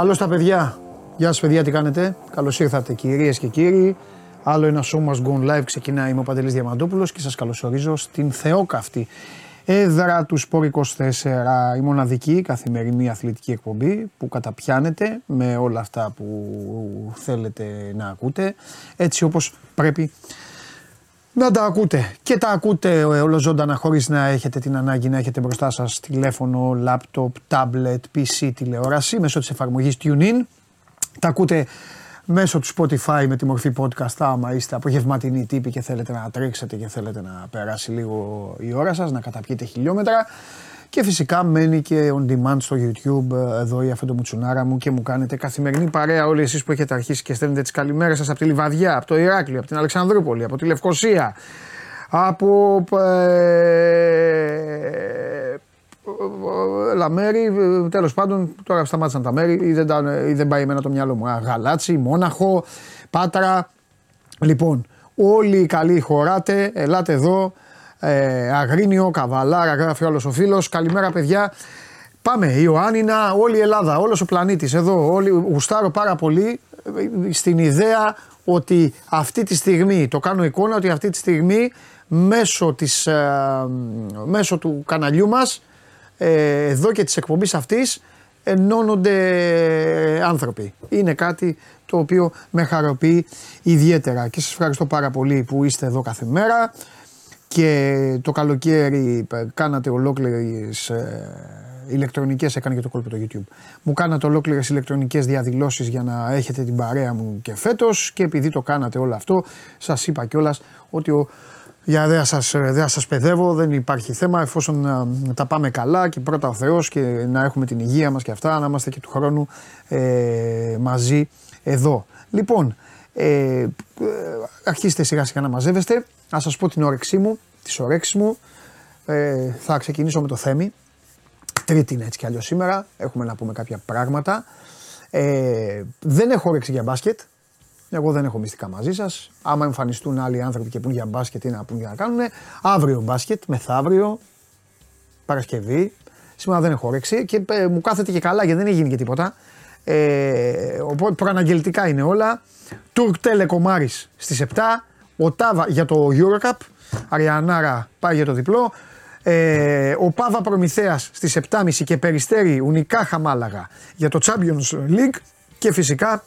Καλώς τα παιδιά. Γεια σας παιδιά, τι κάνετε; Καλώς ήρθατε κυρίες και κύριοι. Άλλο ένα show must go live ξεκινάει. Είμαι ο Παντελής Διαμαντόπουλος και σας καλωσορίζω στην θεόκαυτη έδρα του Σπόρ 24, η μοναδική καθημερινή αθλητική εκπομπή που καταπιάνεται με όλα αυτά που θέλετε να ακούτε, έτσι όπως πρέπει να τα ακούτε. Και τα ακούτε όλο ζωντανά χωρίς να έχετε την ανάγκη να έχετε μπροστά σας τηλέφωνο, λάπτοπ, τάμπλετ, PC, τηλεόραση μέσω της εφαρμογής TuneIn. Τα ακούτε μέσω του Spotify με τη μορφή podcast άμα είστε απογευματινοί τύποι και θέλετε να τρέξετε και θέλετε να περάσει λίγο η ώρα σας, να καταπιείτε χιλιόμετρα. Και φυσικά μένει και on demand στο YouTube εδώ η αυτό το μουτσουνάρα μου και μου κάνετε καθημερινή παρέα όλοι εσείς που έχετε αρχίσει και στέλνετε τις καλημέρες σας από τη Λιβαδιά, από το Ηράκλειο, από την Αλεξανδρούπολη, από τη Λευκοσία, από ε, Λαμέρι, τέλος πάντων τώρα σταμάτησαν τα μέρη ή δεν, ή δεν πάει εμένα το μυαλό μου. Γαλάτσι, Μόναχο, Πάτρα. Λοιπόν, όλοι οι καλοί χωράτε, ελάτε εδώ. Ε, Αγρίνιο, Καβαλάρα, γράφει άλλο ο φίλος. Καλημέρα, παιδιά. Πάμε, Ιωάννινα, όλη η Ελλάδα, όλος ο πλανήτης εδώ. Όλοι, γουστάρω πάρα πολύ ε, στην ιδέα ότι αυτή τη στιγμή, το κάνω εικόνα ότι αυτή τη στιγμή μέσω, της, ε, μέσω του καναλιού μας ε, εδώ και της εκπομπής αυτής ενώνονται άνθρωποι. Είναι κάτι το οποίο με χαροποιεί ιδιαίτερα και σας ευχαριστώ πάρα πολύ που είστε εδώ κάθε μέρα και το καλοκαίρι κάνατε ολόκληρες ε, ηλεκτρονικές, έκανε και το κόλπο το YouTube. Μου κάνατε ολόκληρες ηλεκτρονικές διαδηλώσεις για να έχετε την παρέα μου και φέτος και επειδή το κάνατε όλο αυτό σας είπα κιόλας ότι ο για δεν σας, δεν σας παιδεύω, δεν υπάρχει θέμα εφόσον να, τα πάμε καλά και πρώτα ο Θεός και να έχουμε την υγεία μας και αυτά, να είμαστε και του χρόνου ε, μαζί εδώ. Λοιπόν, ε, αρχίστε σιγά σιγά να μαζεύεστε, να σας πω την όρεξή μου, τις ορέξεις μου, ε, θα ξεκινήσω με το Θέμη, τρίτη είναι έτσι κι αλλιώς σήμερα, έχουμε να πούμε κάποια πράγματα. Ε, δεν έχω όρεξη για μπάσκετ, εγώ δεν έχω μυστικά μαζί σας. Άμα εμφανιστούν άλλοι άνθρωποι και πούν για μπάσκετ ή να πούν για να κάνουν, αύριο μπάσκετ, μεθαύριο, Παρασκευή. Σήμερα δεν έχω όρεξη και ε, μου κάθεται και καλά γιατί δεν έγινε και τίποτα. Ε, οπότε προαναγγελτικά είναι όλα. Τουρκ Τελεκομάρη στις 7. Ο Τάβα για το Eurocup. Αριανάρα πάει για το διπλό. Ε, ο Πάβα Προμηθέας στις 7.30 και Περιστέρη Ουνικά Χαμάλαγα για το Champions League. Και φυσικά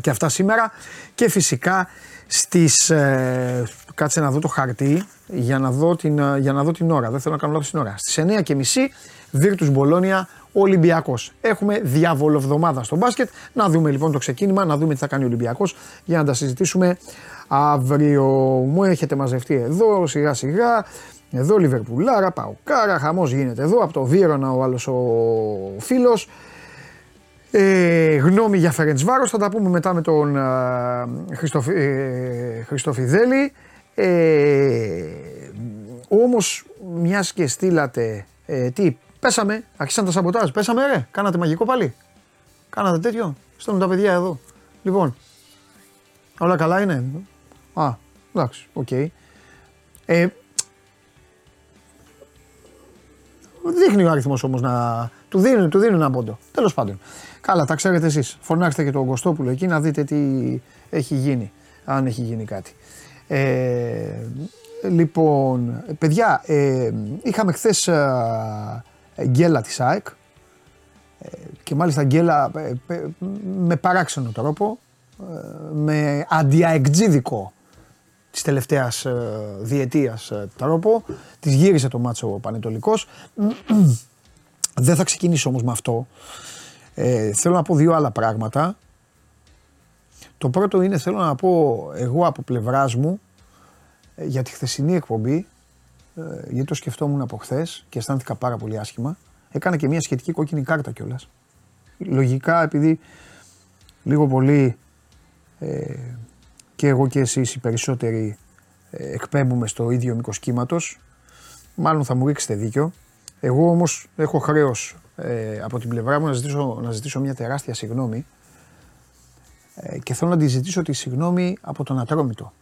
και αυτά σήμερα και φυσικά στις, ε, κάτσε να δω το χαρτί για να δω την, ε, για να δω την ώρα, δεν θέλω να κάνω λάθος την ώρα. Στις 9 και μισή Βίρτους Μπολόνια Ολυμπιακός. Έχουμε διαβολοβδομάδα στο μπάσκετ. Να δούμε λοιπόν το ξεκίνημα, να δούμε τι θα κάνει ο Ολυμπιακός για να τα συζητήσουμε αύριο. Μου έχετε μαζευτεί εδώ σιγά σιγά. Εδώ Λιβερπουλάρα, Παοκάρα, χαμός γίνεται εδώ. Από το Βίρονα ο άλλος ο φίλος. Ε, γνώμη για Φερεντσβάρος θα τα πούμε μετά με τον Χριστοφι, ε, Χριστοφιδέλη. Ε, όμως μιας και στείλατε, ε, τι, πέσαμε, άρχισαν τα σαμποτάζ, πέσαμε ρε, κάνατε μαγικό πάλι. Κάνατε τέτοιο, στέλνουν τα παιδιά εδώ. Λοιπόν, όλα καλά είναι. Α, εντάξει, OK. Okay. Ε, δείχνει ο αριθμός όμως να... Του δίνουν, του δίνουν ένα πόντο. Τέλος πάντων. Καλά, τα ξέρετε εσείς. Φωνάξτε και τον Κωστόπουλο εκεί να δείτε τι έχει γίνει, αν έχει γίνει κάτι. Ε, λοιπόν, παιδιά, ε, είχαμε χθες ε, γκέλα της ΑΕΚ ε, και μάλιστα γκέλα ε, με παράξενο τρόπο, με αντιαεκτζίδικο της τελευταίας διετίας τρόπο. Της γύρισε το μάτσο ο Πανετολικός. Δεν θα ξεκινήσω όμως με αυτό. Ε, θέλω να πω δύο άλλα πράγματα. Το πρώτο είναι θέλω να πω εγώ από πλευράς μου ε, για τη χθεσινή εκπομπή, ε, γιατί το σκεφτόμουν από χθες και αισθάνθηκα πάρα πολύ άσχημα. Έκανα και μια σχετική κόκκινη κάρτα κιόλας. Λογικά επειδή λίγο πολύ ε, και εγώ και εσείς οι περισσότεροι ε, εκπέμπουμε στο ίδιο μήκος κύματος. Μάλλον θα μου ρίξετε δίκιο. Εγώ όμως έχω χρέος ε, από την πλευρά μου να ζητήσω, να ζητήσω μια τεράστια συγγνώμη ε, και θέλω να τη ζητήσω τη συγγνώμη από τον Ατρόμητο.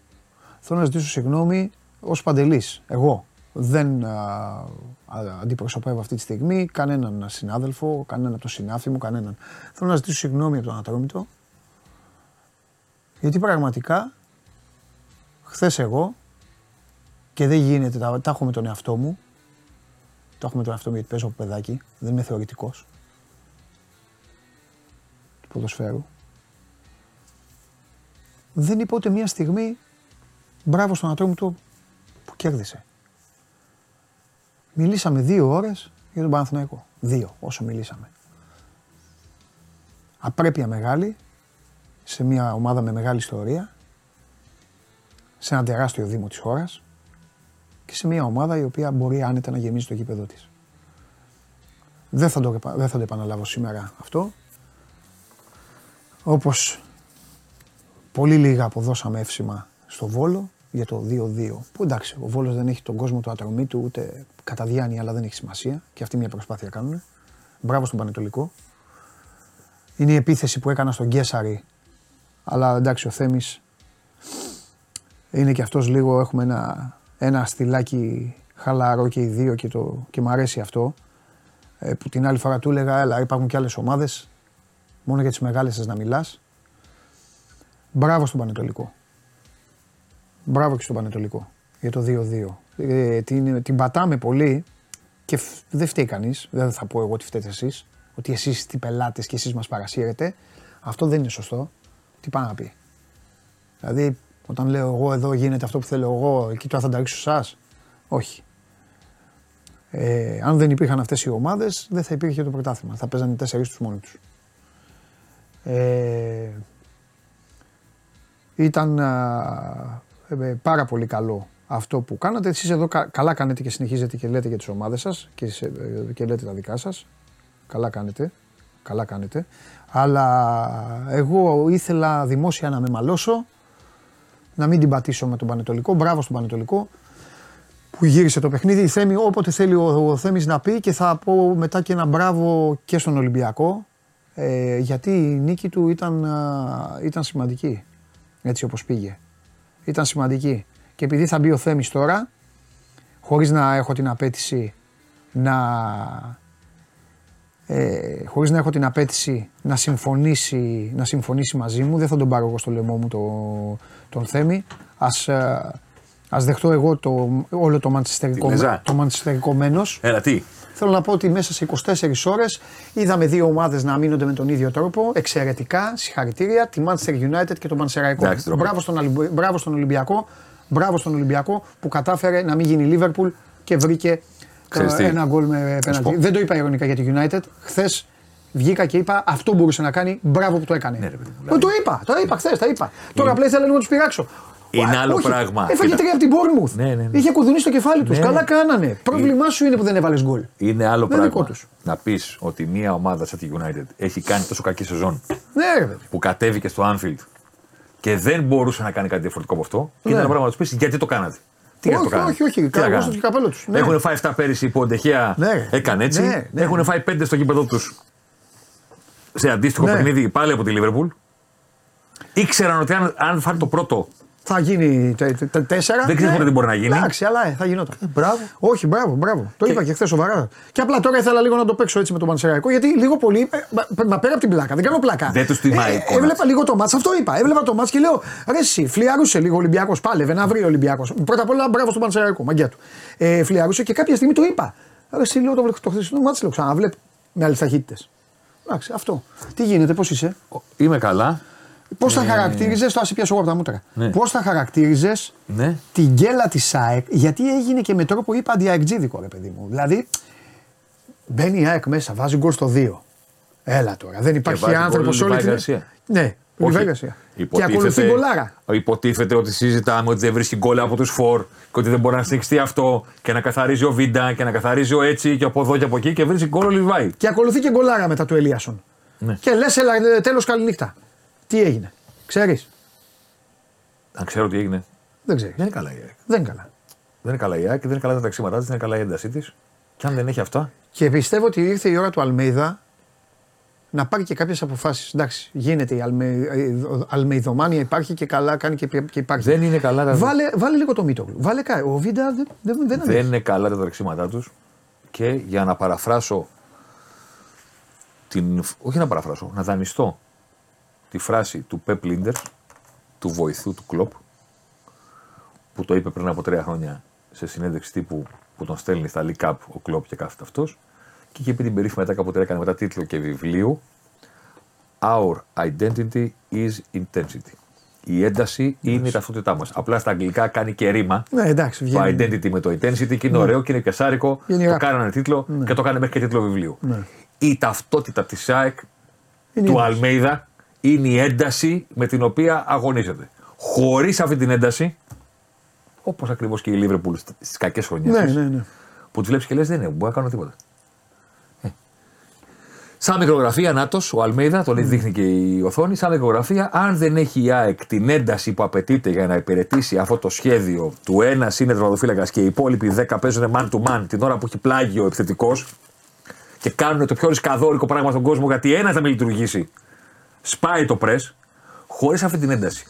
Θέλω να ζητήσω συγγνώμη ως Παντελής, εγώ. Δεν α, αντιπροσωπεύω αυτή τη στιγμή κανέναν συνάδελφο, κανέναν από το συνάφη μου, κανέναν. Θέλω να ζητήσω συγγνώμη από τον Ατρόμητο, γιατί πραγματικά χθες εγώ και δεν γίνεται, τα, τα έχω με τον εαυτό μου, τα έχω με τον εαυτό μου γιατί παίζω από παιδάκι, δεν είμαι θεωρητικός του ποδοσφαίρου. Δεν είπα ούτε μία στιγμή μπράβο στον Ατρόμητο που κέρδισε. Μιλήσαμε δύο ώρες για τον Παναθηναϊκό. Δύο, όσο μιλήσαμε. Απρέπεια μεγάλη, σε μια ομάδα με μεγάλη ιστορία, σε ένα τεράστιο δήμο της χώρας και σε μια ομάδα η οποία μπορεί άνετα να γεμίζει το γήπεδο της. Δεν θα το, δεν θα το επαναλάβω σήμερα αυτό. Όπως πολύ λίγα αποδώσαμε εύσημα στο Βόλο για το 2-2. Που εντάξει, ο Βόλος δεν έχει τον κόσμο του ατρομή του ούτε κατά διάνοια, αλλά δεν έχει σημασία. Και αυτή μια προσπάθεια κάνουν. Μπράβο στον Πανετολικό. Είναι η επίθεση που έκανα στον Γκέσαρη. Αλλά εντάξει, ο Θέμης είναι και αυτός λίγο, έχουμε ένα, ένα στυλάκι χαλαρό και οι δύο και, το, και μου αρέσει αυτό. Ε, που την άλλη φορά του έλεγα, έλα υπάρχουν και άλλες ομάδες, μόνο για τις μεγάλες σας να μιλάς. Μπράβο στον Πανετολικό. Μπράβο και στον Πανετολικό για το 2-2. Ε, την, την πατάμε πολύ και δεν φταίει κανείς. Δεν θα πω εγώ ότι φταίτε εσείς. Ότι εσείς είστε πελάτες και εσείς μας παρασύρετε. Αυτό δεν είναι σωστό. Τι πάει να πει. Δηλαδή, όταν λέω εγώ εδώ γίνεται αυτό που θέλω εγώ, εκεί τώρα θα τα ρίξω εσάς. Όχι. Ε, αν δεν υπήρχαν αυτές οι ομάδες, δεν θα υπήρχε το πρωτάθλημα. Θα παίζανε τέσσερις τους μόνοι τους. Ε, ήταν ε, πάρα πολύ καλό αυτό που κάνατε. Εσείς εδώ καλά κάνετε και συνεχίζετε και λέτε για τις ομάδες σας και, ε, και λέτε τα δικά σας. Καλά κάνετε. Καλά κάνετε. Αλλά εγώ ήθελα δημόσια να με μαλώσω, να μην την πατήσω με τον Πανετολικό. Μπράβο στον Πανετολικό που γύρισε το παιχνίδι. Η Θέμη, όποτε θέλει ο, ο Θέμης να πει και θα πω μετά και ένα μπράβο και στον Ολυμπιακό ε, γιατί η νίκη του ήταν, ήταν σημαντική έτσι όπως πήγε ήταν σημαντική. Και επειδή θα μπει ο Θέμης τώρα, χωρίς να έχω την απέτηση να... Ε, χωρίς να έχω την απέτηση να συμφωνήσει, να συμφωνήσει μαζί μου, δεν θα τον πάρω εγώ στο λαιμό μου το, τον Θέμη. Ας, ε, ας δεχτώ εγώ το, όλο το μαντσιστερικό, το μαντσιστερικό μένος. Έλα τι; Θέλω να πω ότι μέσα σε 24 ώρες είδαμε δύο ομάδες να αμήνονται με τον ίδιο τρόπο. Εξαιρετικά, συγχαρητήρια. Τη Manchester United και τον Πανσεραϊκό. Μπράβο στον, μπράβο στον Ολυμπιακό. Μπράβο στον Ολυμπιακό που κατάφερε να μην γίνει Liverpool και βρήκε ε, ένα γκολ με πέναλτι. Δεν το είπα ειρωνικά για τη United. Χθες βγήκα και είπα αυτό μπορούσε να κάνει. Μπράβο που το έκανε. Ναι, ρε, δηλαδή. το είπα, το είπα χθες, τα είπα. Τώρα απλά ήθελα λίγο να τους πειράξω. Είναι άλλο όχι, πράγμα. Έφαγε τρία από την Bournemouth. Ναι, ναι, ναι. Είχε κουδουνίσει το κεφάλι τους. Ναι, Καλά ναι. κάνανε. Πρόβλημά σου είναι που δεν έβαλες γκολ. Είναι άλλο δεν πράγμα. Να πεις ότι μια ομάδα σαν τη United έχει κάνει τόσο κακή σεζόν. Ναι, που κατέβηκε στο Anfield και δεν μπορούσε να κάνει κάτι διαφορετικό από αυτό. Ναι. Και είναι ένα πράγμα να τους πεις γιατί το κάνατε; Τι όχι, το όχι, όχι, όχι. το καπέλο τους. Ναι. Έχουν φάει 7 πέρυσι που ο Ντεχεία ναι. έκανε έτσι. Ναι, ναι. Έχουν φάει 5 στο γήπεδο τους σε αντίστοιχο ναι. παιχνίδι πάλι από τη Λίβερπουλ. Ήξεραν ότι αν, αν φάει το πρώτο θα γίνει τέσσερα. Δεν ξέρω ναι. πότε μπορεί να γίνει. Εντάξει, αλλά ε, θα γινόταν. Ε, μπράβο. Όχι, μπράβο, μπράβο. Το και... είπα και χθες σοβαρά. Και απλά τώρα ήθελα λίγο να το παίξω έτσι με τον Πανσεραϊκό γιατί λίγο πολύ. Ε, μα πέρα από την πλάκα, δεν κάνω πλάκα. Δεν τους τιμάει. Ε, έβλεπα λίγο το μάτς, αυτό είπα. Έβλεπα το μάτς και λέω ρε, εσύ, φλιαρούσε λίγο Ολυμπιακός. Πάλευε να βρει ο Ολυμπιακός. Πρώτα απ' όλα μπράβο στον Πανσεραϊκό, μαγκιά του. Ε, φλιαρούσε και κάποια στιγμή το είπα. Ρε, εσύ λέω το, το χθεσινό μάτς, λέω ξαναβλέπω με άλλε ταχύτητε. Εντάξει, αυτό. Τι γίνεται, πώς είσαι; Είμαι καλά. Πώς θα ε... χαρακτήριζες, το άσε πιάσω εγώ από τα μούτρα. Ναι. Πώς θα χαρακτήριζες ναι. την γκέλα της ΣΑΕΚ, γιατί έγινε και με τρόπο είπα αντιαεκτζίδικο, ρε παιδί μου. Δηλαδή, μπαίνει η ΑΕΚ μέσα, βάζει γκολ στο 2. Έλα τώρα, δεν υπάρχει άνθρωπος όλη την. Ναι, όχι. Και ακολουθεί γκολάρα. Υποτίθεται ότι συζητάμε ότι δεν βρίσκει γκολ από τους φορ και ότι δεν μπορεί να συνεχιστεί αυτό και να καθαρίζει ο Βίντα και να καθαρίζει ο έτσι και από εδώ και από εκεί και βρίσκει γκολ ο Λιβάη. Και ακολουθεί και γκολάρα μετά του Ελίασον. Ναι. Και λες, τέλος καληνύχτα. Τι έγινε, ξέρεις; Αν ξέρω τι έγινε. Δεν ξέρεις. Δεν είναι καλά η ΑΕΚ. Δεν είναι καλά. Δεν είναι καλά η ΑΕΚ, δεν είναι καλά τα ταξίματά της, δεν είναι καλά η έντασή της. Και αν δεν έχει αυτά. Και πιστεύω ότι ήρθε η ώρα του Αλμέιδα να πάρει και κάποιες αποφάσεις. Εντάξει, γίνεται η αλμε, αλμεϊδομάνια, υπάρχει και καλά, κάνει και, και υπάρχει. Δεν είναι καλά τα βάλε, βάλε λίγο το Μίτογλου. Βάλε κάτι. Ο Βίντα δεν, δεν, δεν, δεν είναι καλά τα τρεξίματά τους. Και για να παραφράσω. Την, όχι να παραφράσω, να δανειστώ τη φράση του Πεπ Λίντερ, του βοηθού του Κλοπ, που το είπε πριν από τρία χρόνια σε συνέντευξη τύπου που τον στέλνει στα League Cup ο Κλοπ και κάθεται αυτός. Και είχε πει την περίφημη μετά κάποτε έκανε μετά τίτλο και βιβλίου Our identity is intensity. Η ένταση είναι η ταυτότητά μας. Απλά στα αγγλικά κάνει και ρήμα. Ναι, εντάξει, το identity με το intensity και είναι ναι. ωραίο και είναι πιασάρικο. Το κάνανε τίτλο ναι. και το κάνει μέχρι και τίτλο βιβλίου. Ναι. Η ταυτότητα της ΣΑΕΚ του Αλμέιδα είναι η ένταση με την οποία αγωνίζεται. Χωρίς αυτή την ένταση, όπως ακριβώς και η Λίβρεπουλ στι κακές χρονιές. Ναι, ναι, ναι. Που της βλέπεις και λες: Δεν είναι, μπορεί να κάνω τίποτα. Ε. Σαν μικρογραφία, Νάτος, ο Αλμέιδα, τον mm. δείχνει και η οθόνη. Σαν μικρογραφία, αν δεν έχει η ΑΕΚ την ένταση που απαιτείται για να υπηρετήσει αυτό το σχέδιο του ένα είναι τερματοφύλακα και οι υπόλοιποι 10 παίζουν man to man την ώρα που έχει πλάγιο επιθετικός και κάνουν το πιο ρισκαδόρικο πράγμα στον κόσμο γιατί ένα θα με λειτουργήσει. Σπάει το πρε χωρίς αυτή την ένταση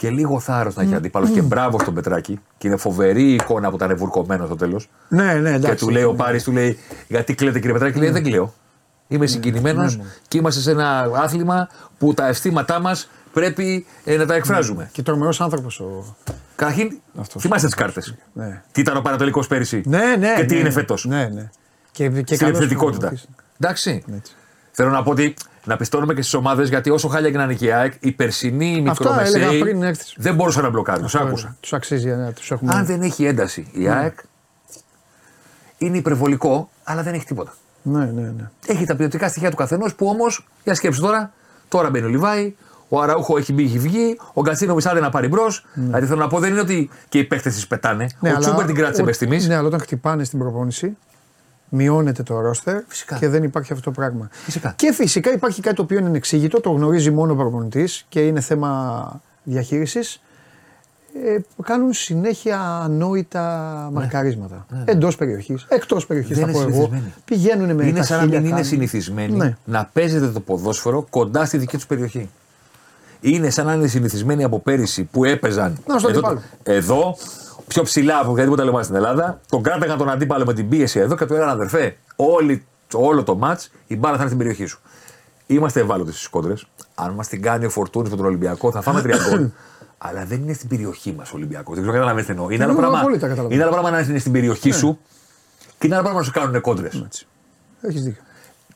και λίγο θάρρος να έχει αντίπαλο και μπράβο στον Πετράκη. Και είναι φοβερή η εικόνα που ήταν βουρκωμένο στο τέλος. Ναι, ναι, εντάξει. Και του λέει ο Πάρης, του λέει, Γιατί κλαίτε κύριε Πετράκη, λέει Δεν κλαίω. Είμαι ναι, συγκινημένος ναι, ναι. και είμαστε σε ένα άθλημα που τα αισθήματά μας πρέπει ε, να τα εκφράζουμε. Και τρομερός άνθρωπος ο. Καταρχήν, θυμάστε τις κάρτες. Τι ήταν ο Πανατολικός πέρυσι ναι, ναι, και τι είναι φέτος. Ναι, ναι. Και, και Στην επιθετικότητα. Εντάξει. Θέλω να πω ότι να πιστώνουμε και στις ομάδες γιατί όσο χάλια και να είναι και η ΑΕΚ, η περσινή μικρομεσαίοι δεν μπορούσαν να μπλοκάρουν. Του άκουσα. Τους αξίζει να τους έχουμε. Αν δεν έχει ένταση η ναι. ΑΕΚ, είναι υπερβολικό, αλλά δεν έχει τίποτα. Ναι, ναι, ναι. Έχει τα ποιοτικά στοιχεία του καθενός που όμως, για σκέψη τώρα, τώρα μπαίνει ο Λιβάη, ο Αραούχο έχει μπει, έχει βγει, ο Γκατσίνο μισάται να πάρει μπρος. Ναι. Δηλαδή θέλω να πω δεν είναι ότι και οι παίχτε τη πετάνε. Ναι, ο Τσούμπερ την κράτησε με τιμή. Ναι, αλλά όταν χτυπάνε στην προπόνηση, μειώνεται το ρόστερ και δεν υπάρχει αυτό το πράγμα. Φυσικά. Και φυσικά υπάρχει κάτι το οποίο είναι εξήγητο, το γνωρίζει μόνο ο προπονητής και είναι θέμα διαχείρισης. Ε, κάνουν συνέχεια ανόητα ναι. μαρκαρίσματα. Ναι, ναι. Εντός περιοχής, εκτός περιοχής. Θα πω εγώ. Πηγαίνουν με Είναι σαν να μην είναι συνηθισμένοι ναι. να παίζετε το ποδόσφαιρο κοντά στη δική τους περιοχή. Είναι σαν να είναι συνηθισμένοι από πέρυσι που έπαιζαν να, εδώ, εδώ πιο ψηλά από οποιαδήποτε άλλη ομάδα στην Ελλάδα. Τον κράταγαν τον αντίπαλο με την πίεση εδώ και του έλεγαν αδερφέ, όλη, όλο το ματ η μπάλα θα είναι στην περιοχή σου. Είμαστε ευάλωτοι στις κόντρες. Αν μας την κάνει ο Φορτούνης με τον Ολυμπιακό, θα φάμε τρία γκολ. Αλλά δεν είναι στην περιοχή μας ο Ολυμπιακός. Δεν ξέρω αν καταλαβαίνετε εννοώ. Είναι άλλο πράγμα, είναι άλλο πράγμα να είναι στην περιοχή ναι. σου και είναι άλλο πράγμα να σου κάνουν κόντρες. Έχεις δίκιο.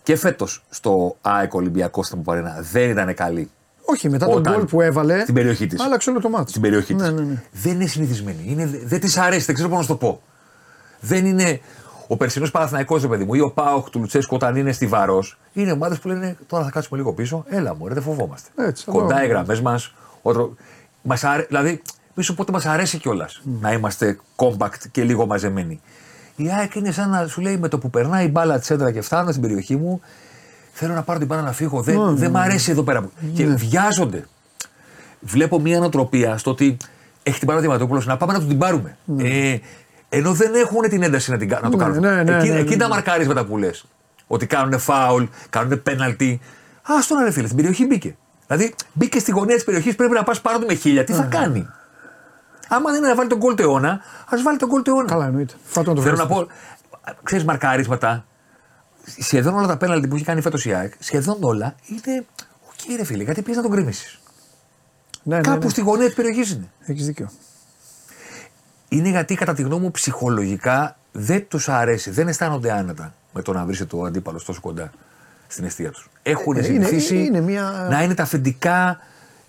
Και φέτος στο ΑΕΚ Ολυμπιακό στην Παρένα δεν ήταν καλή όχι, μετά τον γκολ που έβαλε. Στην περιοχή της. Άλλαξε όλο το μάτι. Στην περιοχή ναι, ναι, ναι. Δεν είναι συνηθισμένη. Είναι, δεν της αρέσει, δεν ξέρω πώς να το πω. Δεν είναι. Ο περσινός Παναθηναϊκός, ρε παιδί μου, ή ο Πάοχ του Λουτσέσκου όταν είναι στη Βαρό, είναι ομάδες που λένε τώρα θα κάτσουμε λίγο πίσω. Έλα μου, δεν φοβόμαστε. Έτσι, Κοντά οι γραμμές μας. Μας αρέ... Δηλαδή, μη σου πω ότι μας αρέσει κιόλας mm. να είμαστε compact και λίγο μαζεμένοι. Η ΑΕΚ είναι σαν να σου λέει με το που περνάει η μπάλα τη και φτάνω στην περιοχή μου, Θέλω να πάρω την μπάλα να φύγω. Δεν, ναι, δεν μ' αρέσει εδώ πέρα. Και ναι. βιάζονται. Βλέπω μια ανατροπία στο ότι έχει την μπάλα Διαματόπουλο να πάμε να του την πάρουμε. Ναι. Ε, ενώ δεν έχουν την ένταση να, την, να το κάνουν. Ναι, ναι, εκεί, ναι, εκεί τα μαρκάρισματα που λες. Ότι κάνουν φάουλ, κάνουν πέναλτι. Α τον ρε φίλε, στην περιοχή μπήκε. Δηλαδή μπήκε στη γωνία της περιοχής, πρέπει να πας πάνω με χίλια. Τι θα κάνει; Άμα δεν είναι να βάλει το γκολ του αιώνα, ας βάλει το γκολ του αιώνα. Καλά, εννοείται. Θέλω να πω, ξέρεις μαρκάρισματα σχεδόν όλα τα πέναλτι που έχει κάνει φέτος η ΑΕΚ, σχεδόν όλα είναι. Οκ, ρε φίλε, γιατί πήγε να τον γκρεμίσει. Ναι, ναι, Κάπου ναι. στη γωνία της περιοχής είναι. Έχεις δίκιο. Είναι γιατί κατά τη γνώμη μου ψυχολογικά δεν τους αρέσει, δεν αισθάνονται άνετα με το να βρει το αντίπαλος τόσο κοντά στην αιστεία τους. Έχουν ε, συνηθίσει είναι, είναι μια... να είναι τα αφεντικά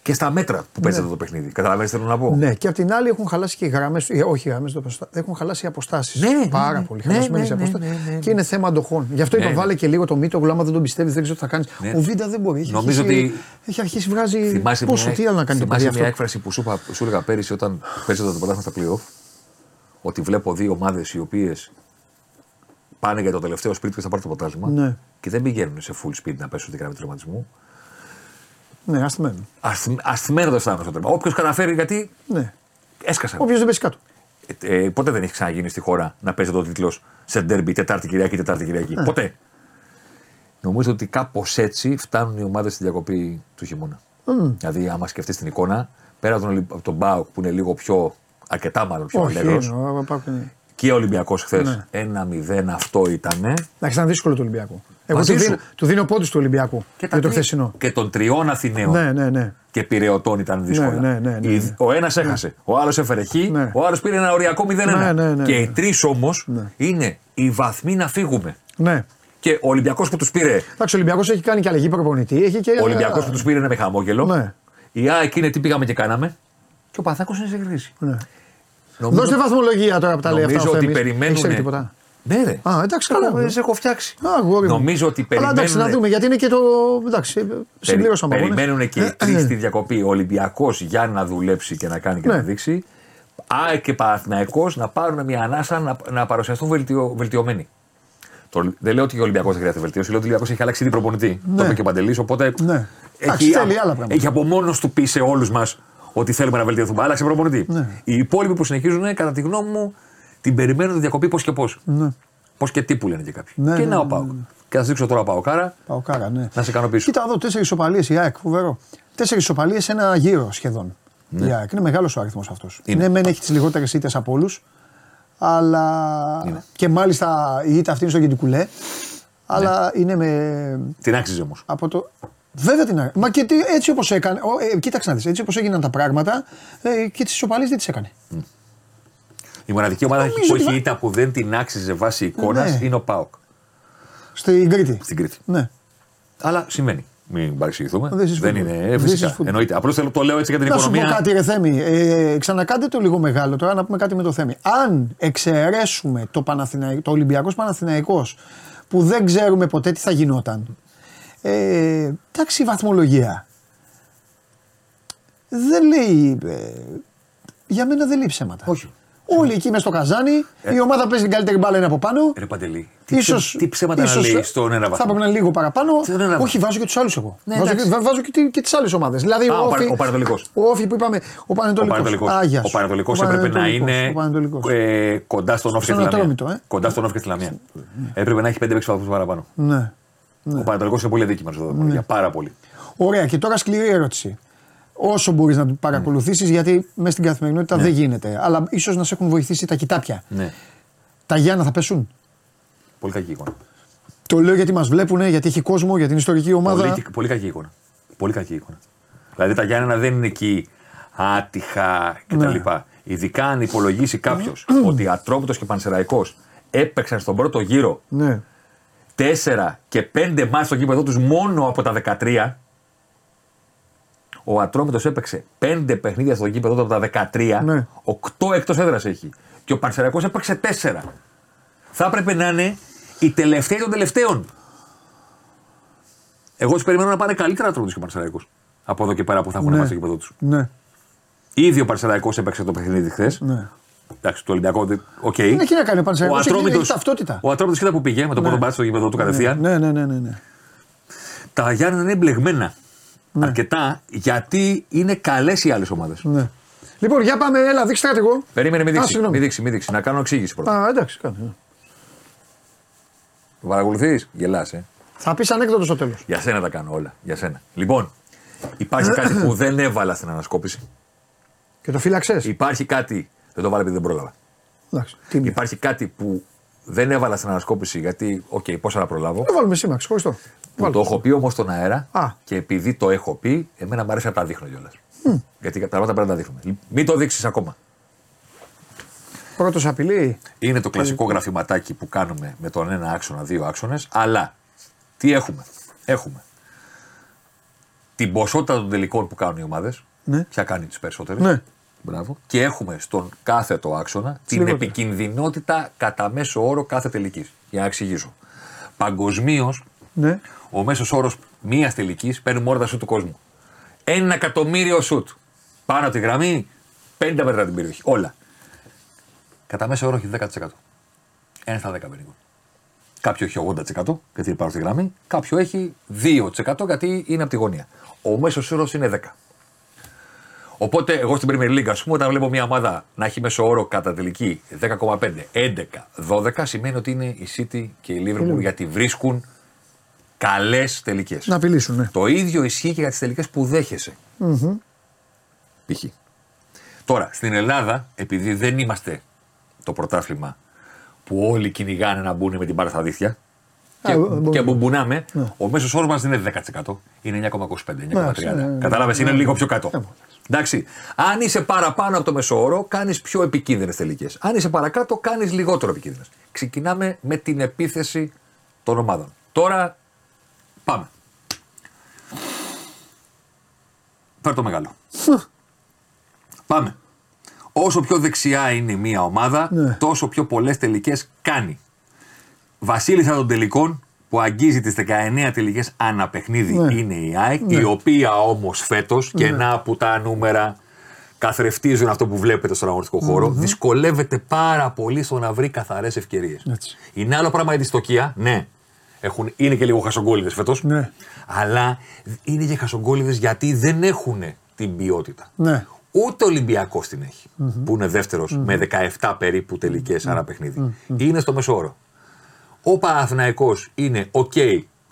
και στα μέτρα που παίζεται ναι. το παιχνίδι. Καταλαβαίνετε θέλω να πω; Ναι, και απ' την άλλη έχουν χαλάσει και οι γραμμές. Ε, όχι οι γραμμέ, έχουν χαλάσει οι αποστάσεις. Ναι, ναι, Πάρα ναι, πολύ. Ναι, ναι, ναι, αποστάσει. Ναι, και είναι θέμα αντοχών. Γι' αυτό ναι, είπα, βάλε και λίγο το μύτο, άμα δεν τον πιστεύεις, δεν ξέρω τι θα κάνεις. Ο Βίντα δεν μπορεί. Νομίζω ότι. Έχει αρχίσει βγάζει. Πόσο, τι άλλο να κάνει το παιδί. μια έκφραση που σου, είπα, σου έλεγα πέρυσι όταν παίζεται το πρωτάθλημα στα playoff. Ότι βλέπω δύο ομάδες οι οποίες πάνε για το τελευταίο σπίτι και θα πάρουν το πρωτάθλημα και δεν πηγαίνουν σε full speed να πέσουν την γραμμή του ναι, αστημένο. Αστημένο το αισθάνομαι στο τέρμα. Όποιο καταφέρει, γιατί. Ναι. Έσκασα. Όποιος δεν πέσει κάτω. Ε, ε, ποτέ δεν έχει ξαναγίνει στη χώρα να παίζει το τίτλος σε ντέρμπι Τετάρτη Κυριακή, Τετάρτη Κυριακή. Ναι. Ποτέ. Νομίζω ότι κάπως έτσι φτάνουν οι ομάδες στη διακοπή του χειμώνα. Δηλαδή, άμα σκεφτείς την εικόνα, πέρα από τον, Ολυ- από τον Μπάουκ που είναι λίγο πιο. αρκετά μάλλον πιο Όχι, αλέγρος, είναι, ο- υπάρχουν- και ο Ολυμπιακός χθες. Ναι. 1-0 αυτό ήταν. Εντάξει, ήταν δύσκολο του Ολυμπιακού. Εγώ Μαζί του σου. δίνω, του δίνω πόντους του Ολυμπιακού Και, για το τρι- χθεσινό. και των τριών Αθηναίων Ναι, ναι, ναι. και πυρεωτών ήταν δύσκολα. Ναι, ναι, ναι, ναι, Η- ναι. Ο ένας έχασε, ο άλλος έφερε χ, Ναι. ο άλλος πήρε ένα οριακό 0-1. Ναι, ναι, ναι, και ναι. οι τρεις όμως Ναι. είναι οι βαθμοί να φύγουμε. ναι. Και ο Ολυμπιακός που τους πήρε, Εντάξει, ο Ολυμπιακός έχει κάνει και αλλαγή προπονητή. Έχει και... ο Ολυμπιακός που τους πήρε είναι με χαμόγελο. Ναι. Η ΑΕΚ είναι τι πήγαμε και κάναμε. Και ο Παθάκος είναι σε κρίση. Ναι. Νομίζω, Δώστε βαθμολογία τώρα που τα λέει αυτά. νομίζω ο ότι Θέμης. περιμένουν. Έχεις έρθει τίποτα. Ναι, ρε. Α, εντάξει, Έχω- καλά. σε έχω φτιάξει. Α, αγόρι μου. Νομίζω ότι Αλλά εντάξει, περιμένουν. να δούμε γιατί είναι και το. Εντάξει, συμπλήρωσαμε αγώνες. Περιμένουν και οι τρεις στη διακοπή. Ο Ολυμπιακός για να δουλέψει και να κάνει και Ναι. να δείξει. ΑΕΚ και Παναθηναϊκός να πάρουν μια ανάσα να, να παρουσιαστούν βελτιω, βελτιωμένοι. Το, δεν λέω ότι ο Ολυμπιακός δεν χρειάζεται βελτίωση, λέω ότι ο Ολυμπιακός έχει αλλάξει ήδη προπονητή. Το είπε και ο Παντελής. Οπότε Ναι. Εντάξει, θέλει άλλα πράγματα. έχει από μόνος του πει σε όλους μας ότι θέλουμε να βελτιωθούμε. Άλλαξε προπονητή. Ναι. Οι υπόλοιποι που συνεχίζουν, κατά τη γνώμη μου, την περιμένουν τη διακοπή πώς και πώς. Ναι. Πώς και τι που λένε και κάποιοι. Ναι, και ναι, να ο ναι, Πάουκ. Και θα σας δείξω τώρα Πάο Κάρα Πάω κάρα, ναι. να σε ικανοποιήσω. Κοίτα εδώ, τέσσερις ισοπαλίες η ΑΕΚ, φοβερό. Τέσσερις ισοπαλίες σε ένα γύρο σχεδόν. Η ΑΕΚ. Είναι μεγάλος ο αριθμός αυτός. Είναι. Ναι, μεν έχει τις λιγότερες ήττες από όλους, αλλά. Είναι. Και μάλιστα η ήττα αυτή είναι στο Γεντικουλέ. Αλλά είναι με. Την άξιζε όμως. Από το... Βέβαια την ΑΕΚ. Μα και τι- έτσι όπως έκανε. ο, Ε, κοίταξε να δεις, έτσι όπως έγιναν τα πράγματα ε, και τις ισοπαλίες δεν τις έκανε. Η μοναδική ομάδα Νομίζω που ότι έχει θα- ήττα που δεν την άξιζε βάσει εικόνας Ναι. είναι ο Πάοκ. Στην Κρήτη. Στην Κρήτη. Ναι. Αλλά σημαίνει. Μην παρεξηγηθούμε. This is Δεν football. είναι. This Ε, is φυσικά. football. Εννοείται. Απλώς το λέω έτσι για την Να σου πω οικονομία. κάτι, ρε Θέμη. Ε, ξανακάντε το λίγο μεγάλο τώρα να πούμε κάτι με το Θέμη. Αν εξαιρέσουμε το, Παναθηναϊκ, το Ολυμπιακός Παναθηναϊκός που δεν ξέρουμε ποτέ τι θα γινόταν. Ε, εντάξει, η βαθμολογία. Δεν λέει. ε, για μένα δεν λέει ψέματα. Όχι. Όλοι εκεί μες στο καζάνι, η ομάδα που παίζει την καλύτερη μπάλα είναι από πάνω. Ρε Παντελή. Τι, Ίσως, ψε- τι ψέματα ίσως να λέει στον ένα Θα βαθμό. έπρεπε να είναι λίγο παραπάνω. Στον ένα Όχι, βαθμό. βάζω και τους άλλους εγώ. Ναι, βάζω, εντάξει. και, βάζω και, τι- και τις άλλες ομάδες. Δηλαδή, Α, ο ο, Παρα- Όφη, ο Πανατολικός. ο Όφη που είπαμε. Ο Ο Πανατολικό. Πανατολικός. Ο Πανατολικός έπρεπε να είναι ε, κοντά στον Όφη και Στον στη Λαμία. Ατρόμητο, ε. Κοντά στον Όφη και στη Λαμία. Έπρεπε να έχει 5-6 βαθμού παραπάνω. Ναι. Ο Πανατολικός είναι πολύ αδίκημα στο δεδομένο. Πάρα πολύ. Ωραία, και τώρα σκληρή ερώτηση. Όσο μπορείς να παρακολουθήσεις, γιατί μέσα στην καθημερινότητα δεν γίνεται. Αλλά ίσως να σε έχουν βοηθήσει τα κοιτάπια. Ναι. Τα Γιάννα θα πέσουν; Πολύ κακή εικόνα. Το λέω γιατί μας βλέπουν, γιατί έχει κόσμο, για την ιστορική ομάδα. Πολύ, πολύ κακή εικόνα. Πολύ κακή εικόνα. Δηλαδή τα Γιάννενα δεν είναι εκεί άτυχα κτλ. Ναι. Ειδικά αν υπολογίσει κάποιος ότι Ατρόμητο και Πανσεραϊκός έπαιξαν στον πρώτο γύρο Ναι. 4 και 5 μάτς στο γήπεδο τους μόνο από τα 13. Ο Ατρόμητος έπαιξε 5 παιχνίδια στο γήπεδο του από τα 13. Ναι. 8 εκτός έδρας έχει. Και ο Πανσεραϊκός έπαιξε 4. Θα έπρεπε να είναι οι τελευταίοι των τελευταίων. Εγώ τους περιμένω να πάνε καλύτερα Ατρόμητος και Πανσεραϊκός. Από εδώ και πέρα που θα έχουν Ναι. ματς στο γήπεδο τους. Ναι. Ήδη ο Πανσεραϊκός έπαιξε το παιχνίδι χθες. ναι. Εντάξει, το Ολυμπιακό. δεν- Οκ. Είναι εκεί να κάνει ο Πανσεραϊκός, έχει- Ατρόμητος- έχει ταυτότητα. Ο Ατρόμητος κοίτα που πήγε με το πρώτο ματς στο γήπεδο του κατευθείαν. Ναι, ναι, ναι, ναι. ναι. τα Γιάννενα είναι μπλεγμένα. Ναι. Αρκετά γιατί είναι καλές οι άλλες ομάδες. ναι. Λοιπόν, για πάμε, έλα, δείξτε κάτι εγώ. Περίμενε, μην Α, δείξει, συγγνώμη. μην δείξει, μην δείξει. Να κάνω εξήγηση πρώτα. Α, εντάξει, κάνε. Το παρακολουθείς, γελάς, ε. Θα πεις ανέκδοτο στο τέλος. Για σένα τα κάνω όλα. Για σένα. Λοιπόν, υπάρχει κάτι που δεν έβαλα στην ανασκόπηση. Και το φύλαξες; Υπάρχει κάτι. Δεν το βάλα επειδή δεν πρόλαβα. Εντάξει, τίμιο. Υπάρχει κάτι που δεν έβαλα στην ανασκόπηση γιατί, οκ, πώς θα προλάβω. Το βάλουμε σήμερα, ξεχωριστό. Που το έχω πει όμως στον αέρα Α. και επειδή το έχω πει, εμένα μου αρέσει να τα δείχνω κιόλας. Γιατί τα πράγματα πρέπει να τα δείχνουμε. Μην το δείξεις ακόμα. Πρώτος απειλή. Είναι το κλασικό γραφηματάκι που κάνουμε με τον ένα άξονα, δύο άξονες. Αλλά τι έχουμε; Έχουμε την ποσότητα των τελικών που κάνουν οι ομάδες. Ναι. Ποια κάνει τις περισσότερες. Ναι. Μπράβο. Και έχουμε στον κάθετο άξονα την λιγότερες. επικινδυνότητα κατά μέσο όρο κάθε τελικής. Για να εξηγήσω. Παγκοσμίως, Ναι. ο μέσος όρος μίας τελικής παίρνουμε όλα τα σουτ του κόσμου. Ένα εκατομμύριο σουτ. Πάνω από τη γραμμή, 50 μέτρα την περιοχή. Όλα. Κατά μέσο όρο έχει 10%. Ένα στα 10 περίπου. Κάποιο έχει 80% γιατί είναι πάνω στη γραμμή. Κάποιο έχει 2% γιατί είναι από τη γωνία. Ο μέσος όρος είναι 10. Οπότε, εγώ στην Premier League, ας πούμε, όταν βλέπω μια ομάδα να έχει μέσο όρο κατά τελική 10,5, 11, 12, σημαίνει ότι είναι η City και η Liverpool γιατί βρίσκουν καλές τελικές. Να απειλήσουν, ναι. Το ίδιο ισχύει και για τις τελικές που δέχεσαι. Π.χ. Τώρα, στην Ελλάδα, επειδή δεν είμαστε το πρωτάθλημα που όλοι κυνηγάνε να μπουν με την πάρα στα δίχτυα και, Α, μπορεί. και μπουμπουνάμε, Ναι. ο μέσος όρος μας δεν είναι 10%. Είναι 9,25, 9,30. ναι, ναι. Κατάλαβες, είναι λίγο πιο κάτω. Ε, Εντάξει. Αν είσαι παραπάνω από το μέσο όρο, κάνεις πιο επικίνδυνες τελικές. Αν είσαι παρακάτω, κάνεις λιγότερο επικίνδυνες. Ξεκινάμε με την επίθεση των ομάδων. Τώρα πάμε. Φέρ το μεγάλο. Πάμε. Όσο πιο δεξιά είναι μία ομάδα, Ναι. τόσο πιο πολλές τελικές κάνει. Βασίλισσα των τελικών που αγγίζει τις 19 τελικές ανά παιχνίδι Ναι. είναι η ΑΕΚ, η οποία όμως φέτος και να που τα νούμερα καθρεφτίζουν αυτό που βλέπετε στον αγωνιστικό χώρο, δυσκολεύεται πάρα πολύ στο να βρει καθαρές ευκαιρίες. Έτσι. Είναι άλλο πράγμα η δυστοκία, ναι. Έχουν, είναι και λίγο χασογκόλιδες φέτος. Ναι. Αλλά είναι και χασογκόληδες γιατί δεν έχουν την ποιότητα. Ναι. Ούτε ο Ολυμπιακός την εχει που είναι δεύτερος με 17 περίπου τελικές ανά παιχνίδι. Είναι στο μέσο όρο. Ο Παναθηναϊκός είναι οκ,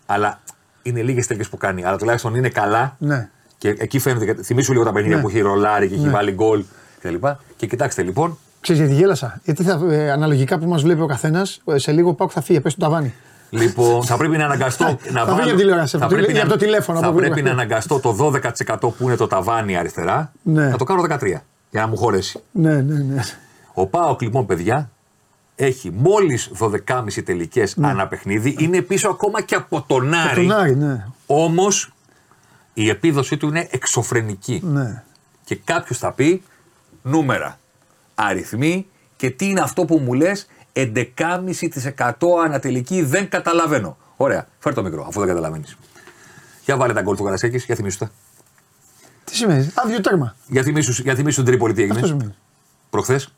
αλλά είναι λίγες τελικές που κάνει. Αλλά τουλάχιστον είναι καλά. Ναι. Και εκεί φαίνεται. Θυμήσου λίγο τα παιχνίδια Ναι. που έχει ρολάρει και έχει Ναι. βάλει γκολ κτλ. Και κοιτάξτε λοιπόν, Ξέρεις γιατί γέλασα; Γιατί θα, ε, αναλογικά που μας βλέπει ο καθένας, σε λίγο πάω και θα φύγει, πέσει το ταβάνι. Λοιπόν, θα πρέπει να αναγκαστώ να Θα φύγει από τη τηλεόραση, από το τηλε- από το τηλέφωνο, Θα από που πρέπει είναι. να αναγκαστώ το 12% που είναι το ταβάνι αριστερά Ναι. να το κάνω 13 για να μου χωρέσει. Ναι, ναι, ναι. Ο Πάοκ λοιπόν, παιδιά, έχει μόλις 12,5 τελικές ανά παιχνίδι. Είναι πίσω ακόμα και από τον Άρη. Τον Άρη, ναι. Όμως η επίδοσή του είναι εξωφρενική. ναι. Και κάποιος θα πει νούμερα, αριθμοί και τι είναι αυτό που μου λες 11,5% ανατελική δεν καταλαβαίνω. Ωραία, φέρ το μικρό αφού δεν καταλαβαίνεις. Για βάλε τα γκολ του Καρασέκη, για θυμίσου τα. Τι σημαίνει, άδειο τέρμα. Για θυμίσου, για θυμίσου την Τρίπολη τι Αυτό έγινε σημαίνει. προχθές.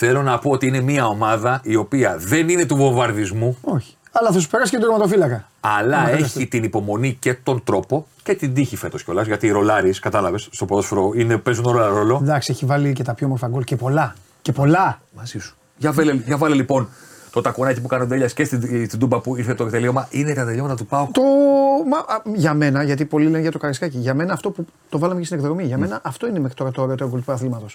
Θέλω να πω ότι είναι μια ομάδα η οποία δεν είναι του βομβαρδισμού, Όχι. Αλλά θα σου περάσει και τον τερματοφύλακα. αλλά Άμα έχει χρειαστεί. την υπομονή και τον τρόπο και την τύχη φέτος κιόλας. Γιατί οι ρολάρι, κατάλαβες, στο ποδόσφαιρο είναι, παίζουν όλα ρόλο. Εντάξει, έχει βάλει και τα πιο όμορφα γκολ και πολλά. Και πολλά. Μαζί σου. Για βάλε, για βάλε λοιπόν το τακονάκι που κάνει ο Ντέλια και στην, στην Τούμπα που ήρθε το τελείωμα. Είναι τα τελειώματα του Πάου. Το, μα, α, για μένα, γιατί πολλοί λένε για το Καρισκάκι, για μένα αυτό που το βάλαμε και στην εκδρομή, για μένα αυτό είναι μέχρι τώρα το ωραίο γκολ του αθλήματο.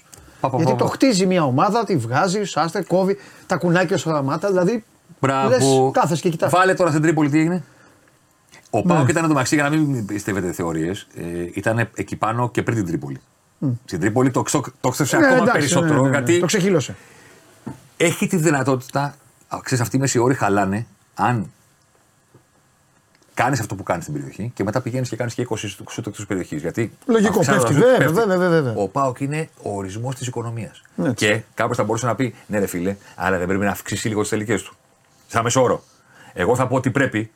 Πα, πα, Γιατί πα, το πα. χτίζει μια ομάδα, τη βγάζει, σάστε, κόβει τα κουνάκια ω οράματα, δηλαδή. Μπράβο. Λες, κάθεσαι και κοιτάς. Βάλε τώρα στην Τρίπολη τι έγινε. Ο Ναι. Πάοκ ήταν εντωμεταξύ, για να μην πιστεύετε θεωρίες, ε, ήταν εκεί πάνω και πριν την Τρίπολη. Στην Τρίπολη το, ξο- το ξέφυσε Ναι, ακόμα εντάξει, περισσότερο ναι, ναι, ναι, γιατί Το ξεχύλωσε. έχει τη δυνατότητα. α, Ξέρεις, αυτοί οι μεσιόροι χαλάνε αν κάνεις αυτό που κάνεις στην περιοχή και μετά πηγαίνεις και κάνεις και 20 σου εκτός περιοχής. Γιατί Λογικό, αυξάνοντας πέφτεις, το βέβαια, πέφτει. βέβαια, βέβαια. Ο Πάοκ είναι ο ορισμός της οικονομίας. Έτσι. Και κάποιο θα μπορούσε να πει: Ναι, ρε φίλε, αλλά δεν πρέπει να αυξήσει λίγο τις τελικές του. Σαν μεσόωρο. Εγώ θα πω ότι πρέπει,